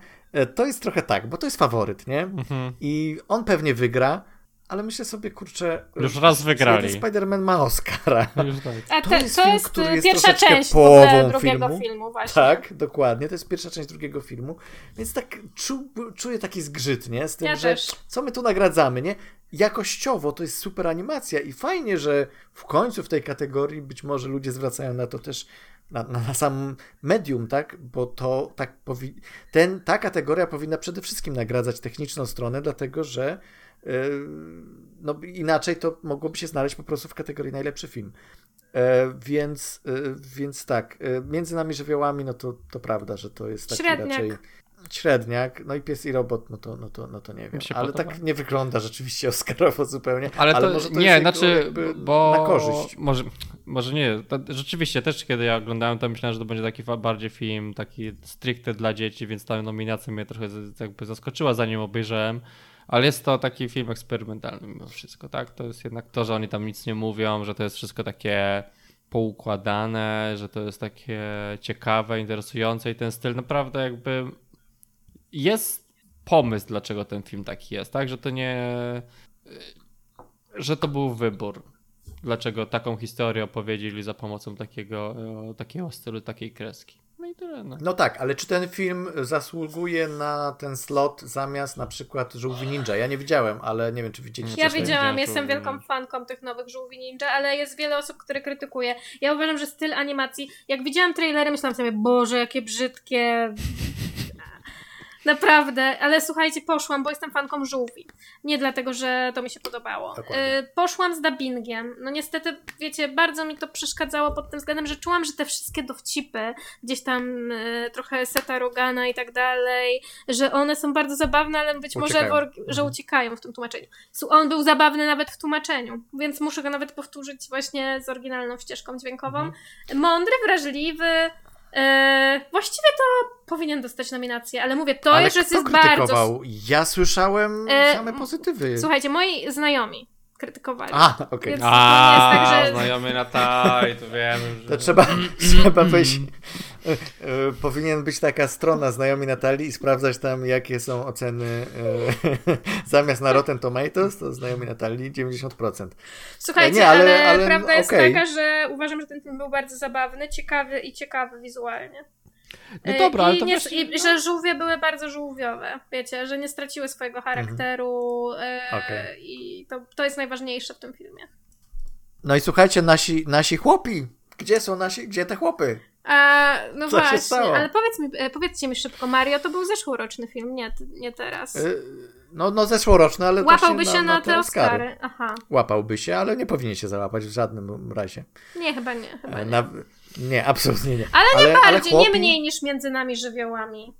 S1: to jest trochę tak, bo to jest faworyt, nie?
S3: Mhm.
S1: I on pewnie wygra, ale myślę sobie, kurczę.
S3: Już raz wygrali.
S1: Spider-Man ma Oscara.
S3: Już tak.
S2: A
S1: To
S2: te,
S1: jest
S2: to
S1: film,
S2: jest
S1: który
S2: y,
S1: jest
S2: pierwsza część
S1: połową
S2: drugiego filmu,
S1: filmu.
S2: właśnie.
S1: Tak, dokładnie. To jest pierwsza część drugiego filmu. Więc tak czu, czuję taki zgrzyt, nie? Z tym,
S2: Ja
S1: że
S2: też.
S1: co my tu nagradzamy, nie? Jakościowo to jest super animacja i fajnie, że w końcu w tej kategorii być może ludzie zwracają na to też na, na, sam medium, tak? Bo to tak powi- ten, ta kategoria powinna przede wszystkim nagradzać techniczną stronę, dlatego że yy, no, inaczej to mogłoby się znaleźć po prostu w kategorii najlepszy film. E, więc, e, więc tak, e, między nami żywiołami, no to, to prawda, że to jest taki
S2: Średniak.
S1: raczej średniak, no i pies i robot, no to, no to, no to nie wiem, ale
S3: podoba.
S1: tak nie wygląda rzeczywiście Oscarowo zupełnie,
S3: Ale to,
S1: może to
S3: nie,
S1: jest
S3: znaczy, bo
S1: na korzyść.
S3: Może, może nie. To, rzeczywiście też kiedy ja oglądałem, to myślałem, że to będzie taki bardziej film, taki stricte dla dzieci, więc ta nominacja mnie trochę jakby zaskoczyła, zanim obejrzałem. Ale jest to taki film eksperymentalny mimo wszystko, tak? To jest jednak to, że oni tam nic nie mówią, że to jest wszystko takie poukładane, że to jest takie ciekawe, interesujące i ten styl naprawdę jakby jest pomysł, dlaczego ten film taki jest, tak? Że to nie. że to był wybór. Dlaczego taką historię opowiedzieli za pomocą takiego, takiego stylu, takiej kreski. No i tyle. No.
S1: No tak, ale czy ten film zasługuje na ten slot zamiast na przykład Żółwi Ninja? Ja nie widziałem, ale nie wiem, czy widzieliście.
S2: Ja widziałam,
S3: widziałam
S2: jestem wielką fanką tych nowych żółwi ninja, ale jest wiele osób, które krytykuje. Ja uważam, że styl animacji, jak widziałam trailery, myślałam sobie, Boże, jakie brzydkie. Naprawdę, ale słuchajcie, poszłam, bo jestem fanką żółwi. Nie dlatego, że to mi się podobało.
S1: Dokładnie.
S2: Y, poszłam z dubbingiem. No niestety, wiecie, bardzo mi to przeszkadzało pod tym względem, że czułam, że te wszystkie dowcipy, gdzieś tam y, trochę Seta Rogana i tak dalej, że one są bardzo zabawne, ale być może,
S1: Uciekają.
S2: w org- że
S1: Mhm.
S2: uciekają w tym tłumaczeniu. On był zabawny nawet w tłumaczeniu, więc muszę go nawet powtórzyć właśnie z oryginalną ścieżką dźwiękową.
S1: Mhm.
S2: Mądry, wrażliwy. E, właściwie to powinien dostać nominację, ale mówię, to
S1: ale
S2: jest,
S1: kto
S2: jest bardzo.
S1: Ja słyszałem
S2: E,
S1: same pozytywy.
S2: Słuchajcie, moi znajomi krytykowali.
S1: A, okej.
S2: Więc-
S3: A,
S2: to nie jest tak, że-
S3: znajomy Natalii, to wiem, że...
S1: To trzeba, trzeba wejść. e, e, Powinien być taka strona znajomi Natalii i sprawdzać tam, jakie są oceny. e, Zamiast na Rotten Tomatoes, to znajomi Natalii 90%.
S2: Słuchajcie,
S1: Nie, ale-
S2: ale,
S1: ale
S2: prawda jest
S1: okej.
S2: taka, że uważam, że ten film był bardzo zabawny, ciekawy i ciekawy wizualnie.
S3: No
S2: E,
S3: dobra, ale
S2: I,
S3: to
S2: nie,
S3: właśnie-
S2: I że żółwie były bardzo żółwiowe, wiecie, że nie straciły swojego charakteru e,
S1: Okej.
S2: i to, to jest najważniejsze w tym filmie.
S1: No i słuchajcie, nasi, nasi chłopi. Gdzie są nasi, gdzie te chłopy?
S2: A, no
S1: Co się
S2: właśnie,
S1: stało?
S2: ale powiedz mi, e, powiedzcie mi szybko, Mario to był zeszłoroczny film, nie, nie teraz.
S1: E, No, no zeszłoroczny, ale
S2: Łapałby
S1: się
S2: się na, te
S1: Oscary.
S2: Oscary. Aha.
S1: Łapałby się, ale nie powinien się załapać w żadnym razie.
S2: Nie, chyba nie. Chyba
S1: E,
S2: nie.
S1: Na, nie, absolutnie nie.
S2: Ale nie bardziej,
S1: chłopi-
S2: nie mniej niż między nami żywiołami.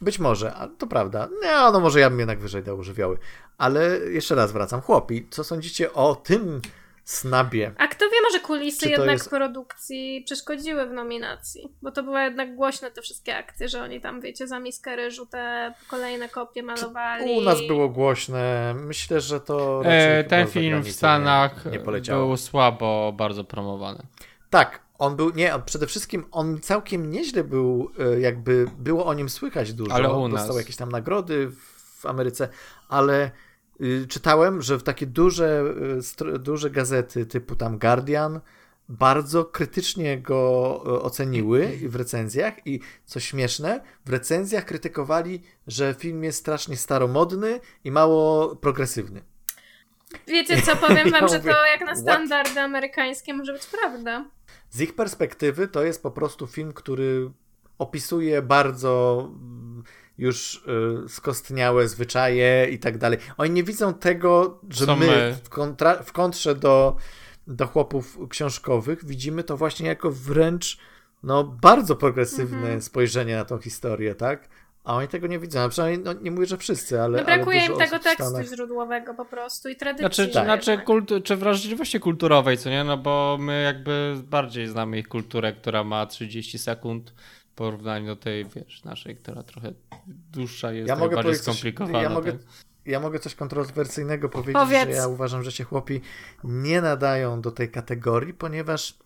S1: Być może, a to prawda. Nie, no może ja bym jednak wyżej dał żywioły. Ale jeszcze raz wracam. Chłopi, co sądzicie o tym snabie?
S2: A kto wie, może kulisy jednak
S1: jest-
S2: produkcji przeszkodziły w nominacji. Bo to były jednak głośne te wszystkie akcje, że oni tam, wiecie, za miskę ryżu te kolejne kopie malowali.
S1: U nas było głośne. Myślę, że to raczej
S3: E, ten film w Stanach
S1: nie, nie
S3: był słabo bardzo promowany.
S1: Tak, on był, nie, on przede wszystkim on całkiem nieźle był, e, jakby było o nim słychać dużo.
S3: Ale u
S1: Dostał
S3: nas.
S1: jakieś tam nagrody w Ameryce, ale y, czytałem, że w takie duże, str- duże gazety typu tam Guardian bardzo krytycznie go e, oceniły w recenzjach i co śmieszne, w recenzjach krytykowali, że film jest strasznie staromodny i mało progresywny.
S2: Wiecie co, powiem wam,
S1: Ja
S2: że
S1: mówię,
S2: to jak na
S1: what?
S2: standardy amerykańskie może być prawda.
S1: Z ich perspektywy to jest po prostu film, który opisuje bardzo mm, już y, skostniałe zwyczaje i tak dalej. Oni nie widzą tego, że my,
S3: my.
S1: W, kontra, w kontrze do, do chłopów książkowych widzimy to właśnie jako wręcz no, bardzo progresywne
S2: Mhm.
S1: spojrzenie na tą historię, tak? A oni tego nie widzą. A przynajmniej no, nie mówię, że wszyscy, ale.
S2: No brakuje
S1: ale
S2: im tego tekstu
S1: Stanach-
S2: źródłowego po prostu i tradycji.
S3: Znaczy,
S1: Tak.
S3: znaczy kultu, czy wrażliwości kulturowej, co nie? No bo my jakby bardziej znamy ich kulturę, która ma 30 sekund w porównaniu do tej, wiesz, naszej, która trochę dłuższa jest,
S1: Ja
S3: ja
S1: mogę
S3: bardziej skomplikowana.
S1: ja mogę-
S3: tak?
S1: Ja mogę coś kontrowersyjnego powiedzieć,
S2: Powiedz.
S1: że ja uważam, że się chłopi nie nadają do tej kategorii, ponieważ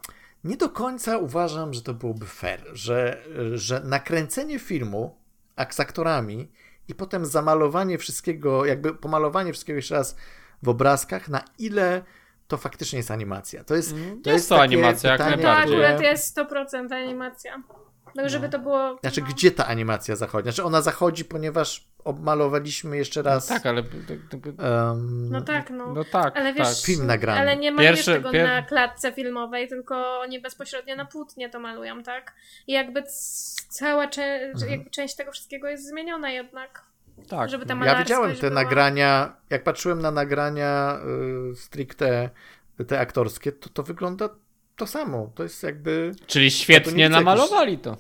S1: nie do końca uważam, że to byłoby fair, że, że nakręcenie filmu ak- z aktorami i potem zamalowanie wszystkiego, jakby pomalowanie wszystkiego jeszcze raz w obrazkach, na ile to faktycznie jest animacja. To jest,
S3: Mm,
S1: to
S3: jest
S1: jest
S3: to animacja, jak
S1: pytanie,
S2: To
S3: najbardziej.
S2: akurat jest 100% animacja. No, żeby to było.
S1: Znaczy,
S2: no.
S1: gdzie ta animacja zachodzi? Znaczy, ona zachodzi, ponieważ obmalowaliśmy jeszcze raz.
S3: Tak, ale... tak,
S1: em,
S2: No tak, no.
S3: No tak,
S2: Ale wiesz,
S3: tak.
S1: Film nagrany.
S2: Ale nie malujesz
S3: Pierwszy-
S2: tego
S3: pier-
S2: na klatce filmowej, tylko oni bezpośrednio na płótnie to malują, tak? I jakby cała cze-
S1: Mhm.
S2: jakby część tego wszystkiego jest zmieniona jednak.
S3: tak.
S2: żeby ta
S1: Ja widziałem te
S2: była.
S1: nagrania, jak patrzyłem na nagrania y, stricte te aktorskie, to to wygląda to samo. To jest jakby.
S3: Czyli
S1: to
S3: świetnie
S1: nie widzę
S3: namalowali to.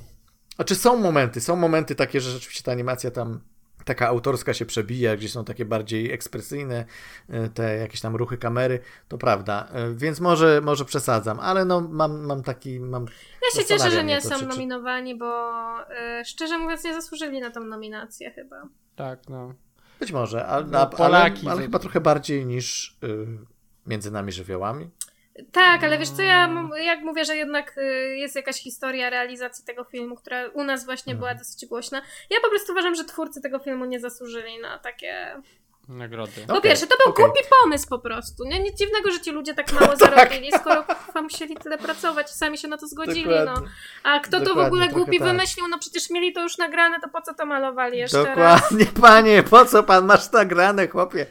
S1: Znaczy są momenty, są momenty takie, że rzeczywiście ta animacja tam taka autorska się przebija, gdzie są takie bardziej ekspresyjne y, te jakieś tam ruchy kamery, to prawda. Y, Więc może, może przesadzam, ale no mam, mam taki. Mam,
S2: Ja się cieszę, że nie
S1: to,
S2: są
S1: czy- czy-
S2: nominowani, bo y, szczerze mówiąc nie zasłużyli na tą nominację chyba.
S3: Tak, no.
S1: być może, a,
S3: No,
S1: a,
S3: Polaki
S1: ale, ale chyba trochę bardziej niż y, między nami żywiołami.
S2: Tak, ale wiesz co, ja jak mówię, że jednak y, jest jakaś historia realizacji tego filmu, która u nas właśnie
S1: Mhm.
S2: była dosyć głośna. Ja po prostu uważam, że twórcy tego filmu nie zasłużyli na takie
S3: Nagrody.
S2: Po
S1: Okej,
S2: pierwsze, to był
S1: okej.
S2: głupi pomysł po prostu. Nie, nic dziwnego, że ci ludzie tak mało zarobili, skoro kurwa musieli tyle pracować i sami się na to zgodzili. No.
S1: Dokładnie.
S2: A kto to w
S1: Dokładnie,
S2: ogóle głupi
S1: tak.
S2: wymyślił? No przecież mieli to już nagrane, to po co to malowali jeszcze raz?
S1: Dokładnie, panie, po co pan masz nagrane, chłopie?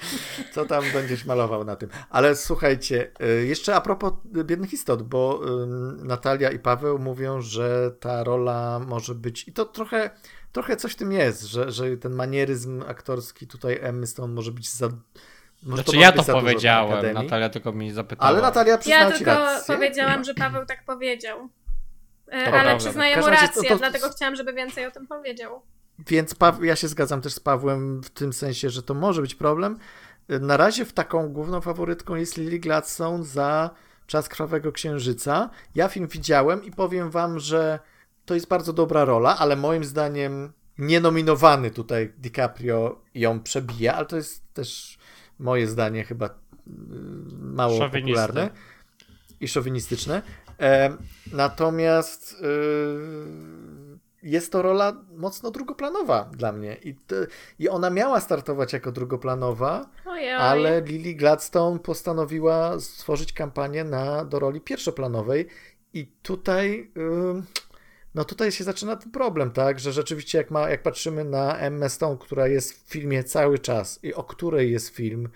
S1: Co tam będziesz malował na tym? Ale słuchajcie, y, jeszcze a propos biednych istot, bo Natalia i Paweł mówią, że ta rola może być, i to trochę, trochę coś w tym jest, że, że ten manieryzm aktorski tutaj Emmy Stone może być za. Może
S3: Znaczy ja to powiedziałem. Natalia tylko mnie zapytała.
S1: Ale Natalia przyznała
S2: Ja tylko
S1: rację.
S2: powiedziałam, że Paweł tak powiedział. E,
S3: prawda.
S2: Ale przyznaję mu
S1: razie to-
S2: rację,
S1: to-
S2: dlatego chciałam, żeby więcej o tym powiedział.
S1: Więc Paw- ja się zgadzam też z Pawłem w tym sensie, że to może być problem. Na razie w taką główną faworytką jest Lily Gladstone za Czas Krwawego Księżyca. Ja film widziałem i powiem wam, że to jest bardzo dobra rola, ale moim zdaniem nienominowany tutaj DiCaprio ją przebija, ale to jest też moje zdanie chyba y, mało popularne i szowinistyczne. E, natomiast y, jest to rola mocno drugoplanowa dla mnie. I, to, I ona miała startować jako drugoplanowa,
S2: Ojej.
S1: ale Lily Gladstone postanowiła stworzyć kampanię na, do roli pierwszoplanowej. I tutaj. ym, no tutaj się zaczyna ten problem, tak, że rzeczywiście jak, ma, jak patrzymy na Emma Stone, która jest w filmie cały czas i o której jest film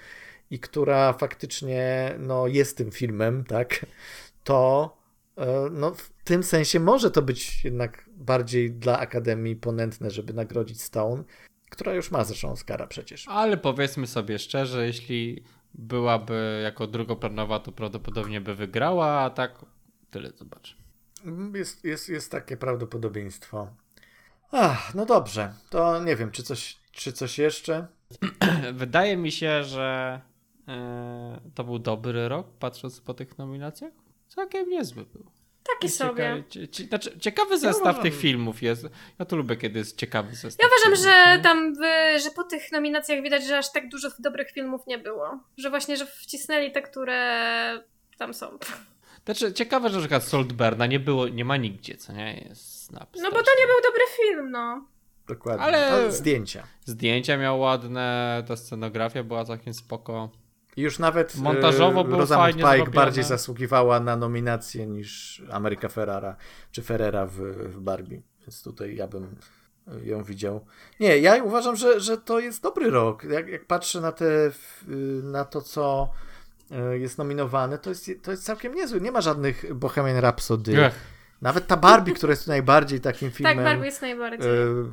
S1: i która faktycznie no, jest tym filmem, tak, to e, no, w tym sensie może to być jednak bardziej dla Akademii ponętne, żeby nagrodzić Stone, która już ma zresztą Oscara przecież.
S3: Ale powiedzmy sobie szczerze, jeśli byłaby jako drugoplanowa, to prawdopodobnie by wygrała, a tak tyle zobacz.
S1: Jest, jest, jest takie prawdopodobieństwo. Ach, no dobrze, to nie wiem, czy coś, czy coś jeszcze?
S3: Wydaje mi się, że e, to był dobry rok, patrząc po tych nominacjach. Całkiem niezły był.
S2: Taki sobie.
S3: Cieka- cie- znaczy, ciekawy zestaw
S1: uważam-
S3: tych filmów jest. Ja to lubię, kiedy jest ciekawy zestaw.
S2: Ja uważam,
S3: filmów,
S2: że
S3: nie?
S2: tam, wy, że po tych nominacjach widać, że aż tak dużo dobrych filmów nie było. Że właśnie, że wcisnęli te, które tam są.
S3: Znaczy, ciekawe, że na przykład Saltburna nie było, nie ma nigdzie, co nie? Jest snap.
S2: No bo to nie był dobry film, no.
S1: Dokładnie.
S3: Ale-
S1: zdjęcia.
S3: Zdjęcia miał ładne, ta scenografia była całkiem spoko.
S1: I już nawet
S3: Montażowo
S1: e,
S3: było
S1: Rosamund Pike
S3: zrobione.
S1: bardziej zasługiwała na nominację niż Ameryka Ferrara czy Ferrera w, w Barbie. Więc tutaj ja bym ją widział. Nie, ja uważam, że, że to jest dobry rok. Jak, jak patrzę na, te, na to, co jest nominowane, to jest, to jest całkiem niezły. Nie ma żadnych Bohemian Rhapsody. Nawet ta Barbie, która jest najbardziej takim filmem
S2: Tak, Barbie jest najbardziej.
S1: e,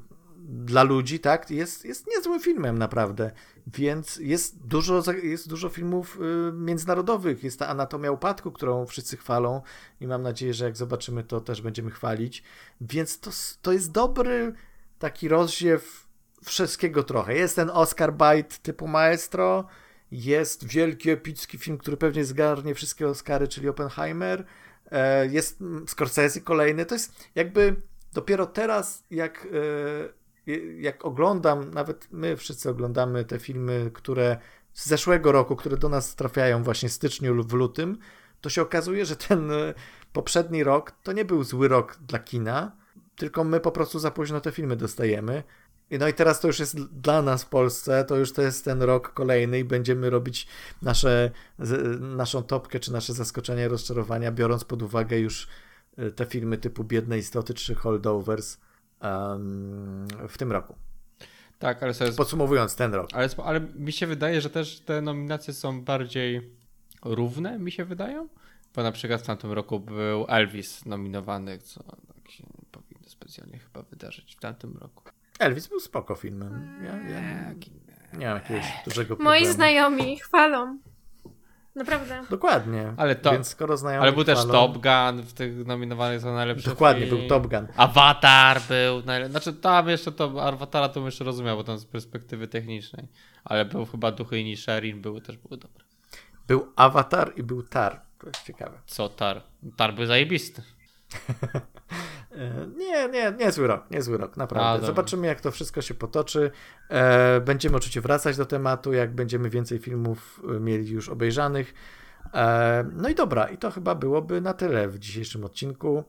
S1: dla ludzi, tak, jest, jest niezłym filmem naprawdę. Więc jest dużo, jest dużo filmów y, międzynarodowych. Jest ta Anatomia Upadku, którą wszyscy chwalą i mam nadzieję, że jak zobaczymy, to też będziemy chwalić. Więc to, to jest dobry taki rozsiew wszystkiego trochę. Jest ten Oscar Bite typu Maestro, jest wielki, epicki film, który pewnie zgarnie wszystkie Oscary, czyli Oppenheimer. E, Jest mm, Scorsese kolejny. To jest jakby dopiero teraz, jak, e, jak oglądam, nawet my wszyscy oglądamy te filmy, które z zeszłego roku, które do nas trafiają właśnie w styczniu lub w lutym, to się okazuje, że ten e, poprzedni rok to nie był zły rok dla kina, tylko my po prostu za późno te filmy dostajemy. I No i teraz to już jest dla nas w Polsce, to już to jest ten rok kolejny i będziemy robić nasze, naszą topkę czy nasze zaskoczenia, rozczarowania, biorąc pod uwagę już y, te filmy typu Biedne Istoty czy Holdovers em, w tym roku.
S3: tak, ale, sobie,
S1: Podsumowując ten rok.
S3: ale, ale mi się wydaje, że też te nominacje są bardziej równe, mi się wydają. Bo na przykład w tamtym roku był Elvis nominowany, co tak się nie powinno specjalnie chyba wydarzyć w tamtym roku.
S1: Elvis był spoko filmem. Ja, ja nie, nie mam jakiegoś dużego problemu.
S2: Moi znajomi chwalą. Naprawdę.
S1: Dokładnie.
S3: Ale to-
S1: Więc skoro znajomi
S3: Ale był też
S1: chwalą-
S3: Top Gun w tych nominowanych za najlepszy
S1: Dokładnie,
S3: film.
S1: był Top Gun.
S3: Avatar był. Najle... Znaczy tam jeszcze to Avatara to bym jeszcze rozumiał, bo tam z perspektywy technicznej. Ale był chyba Duchy i Nisherin, były też były dobre.
S1: Był Avatar i był Tar. To jest ciekawe.
S3: Co Tar? Tar był zajebisty.
S1: E, Nie, nie, niezły rok, niezły rok,
S3: A,
S1: naprawdę.
S3: dobra.
S1: Zobaczymy, jak to wszystko się potoczy. E, Będziemy oczywiście wracać do tematu, jak będziemy więcej filmów e, mieli już obejrzanych. No i dobra, i to chyba byłoby na tyle w dzisiejszym odcinku.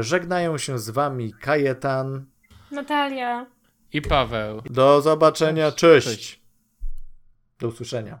S1: Żegnają się z wami Kajetan.
S2: Natalia.
S3: I Paweł.
S1: Do zobaczenia, cześć.
S3: Cześć.
S5: Do usłyszenia.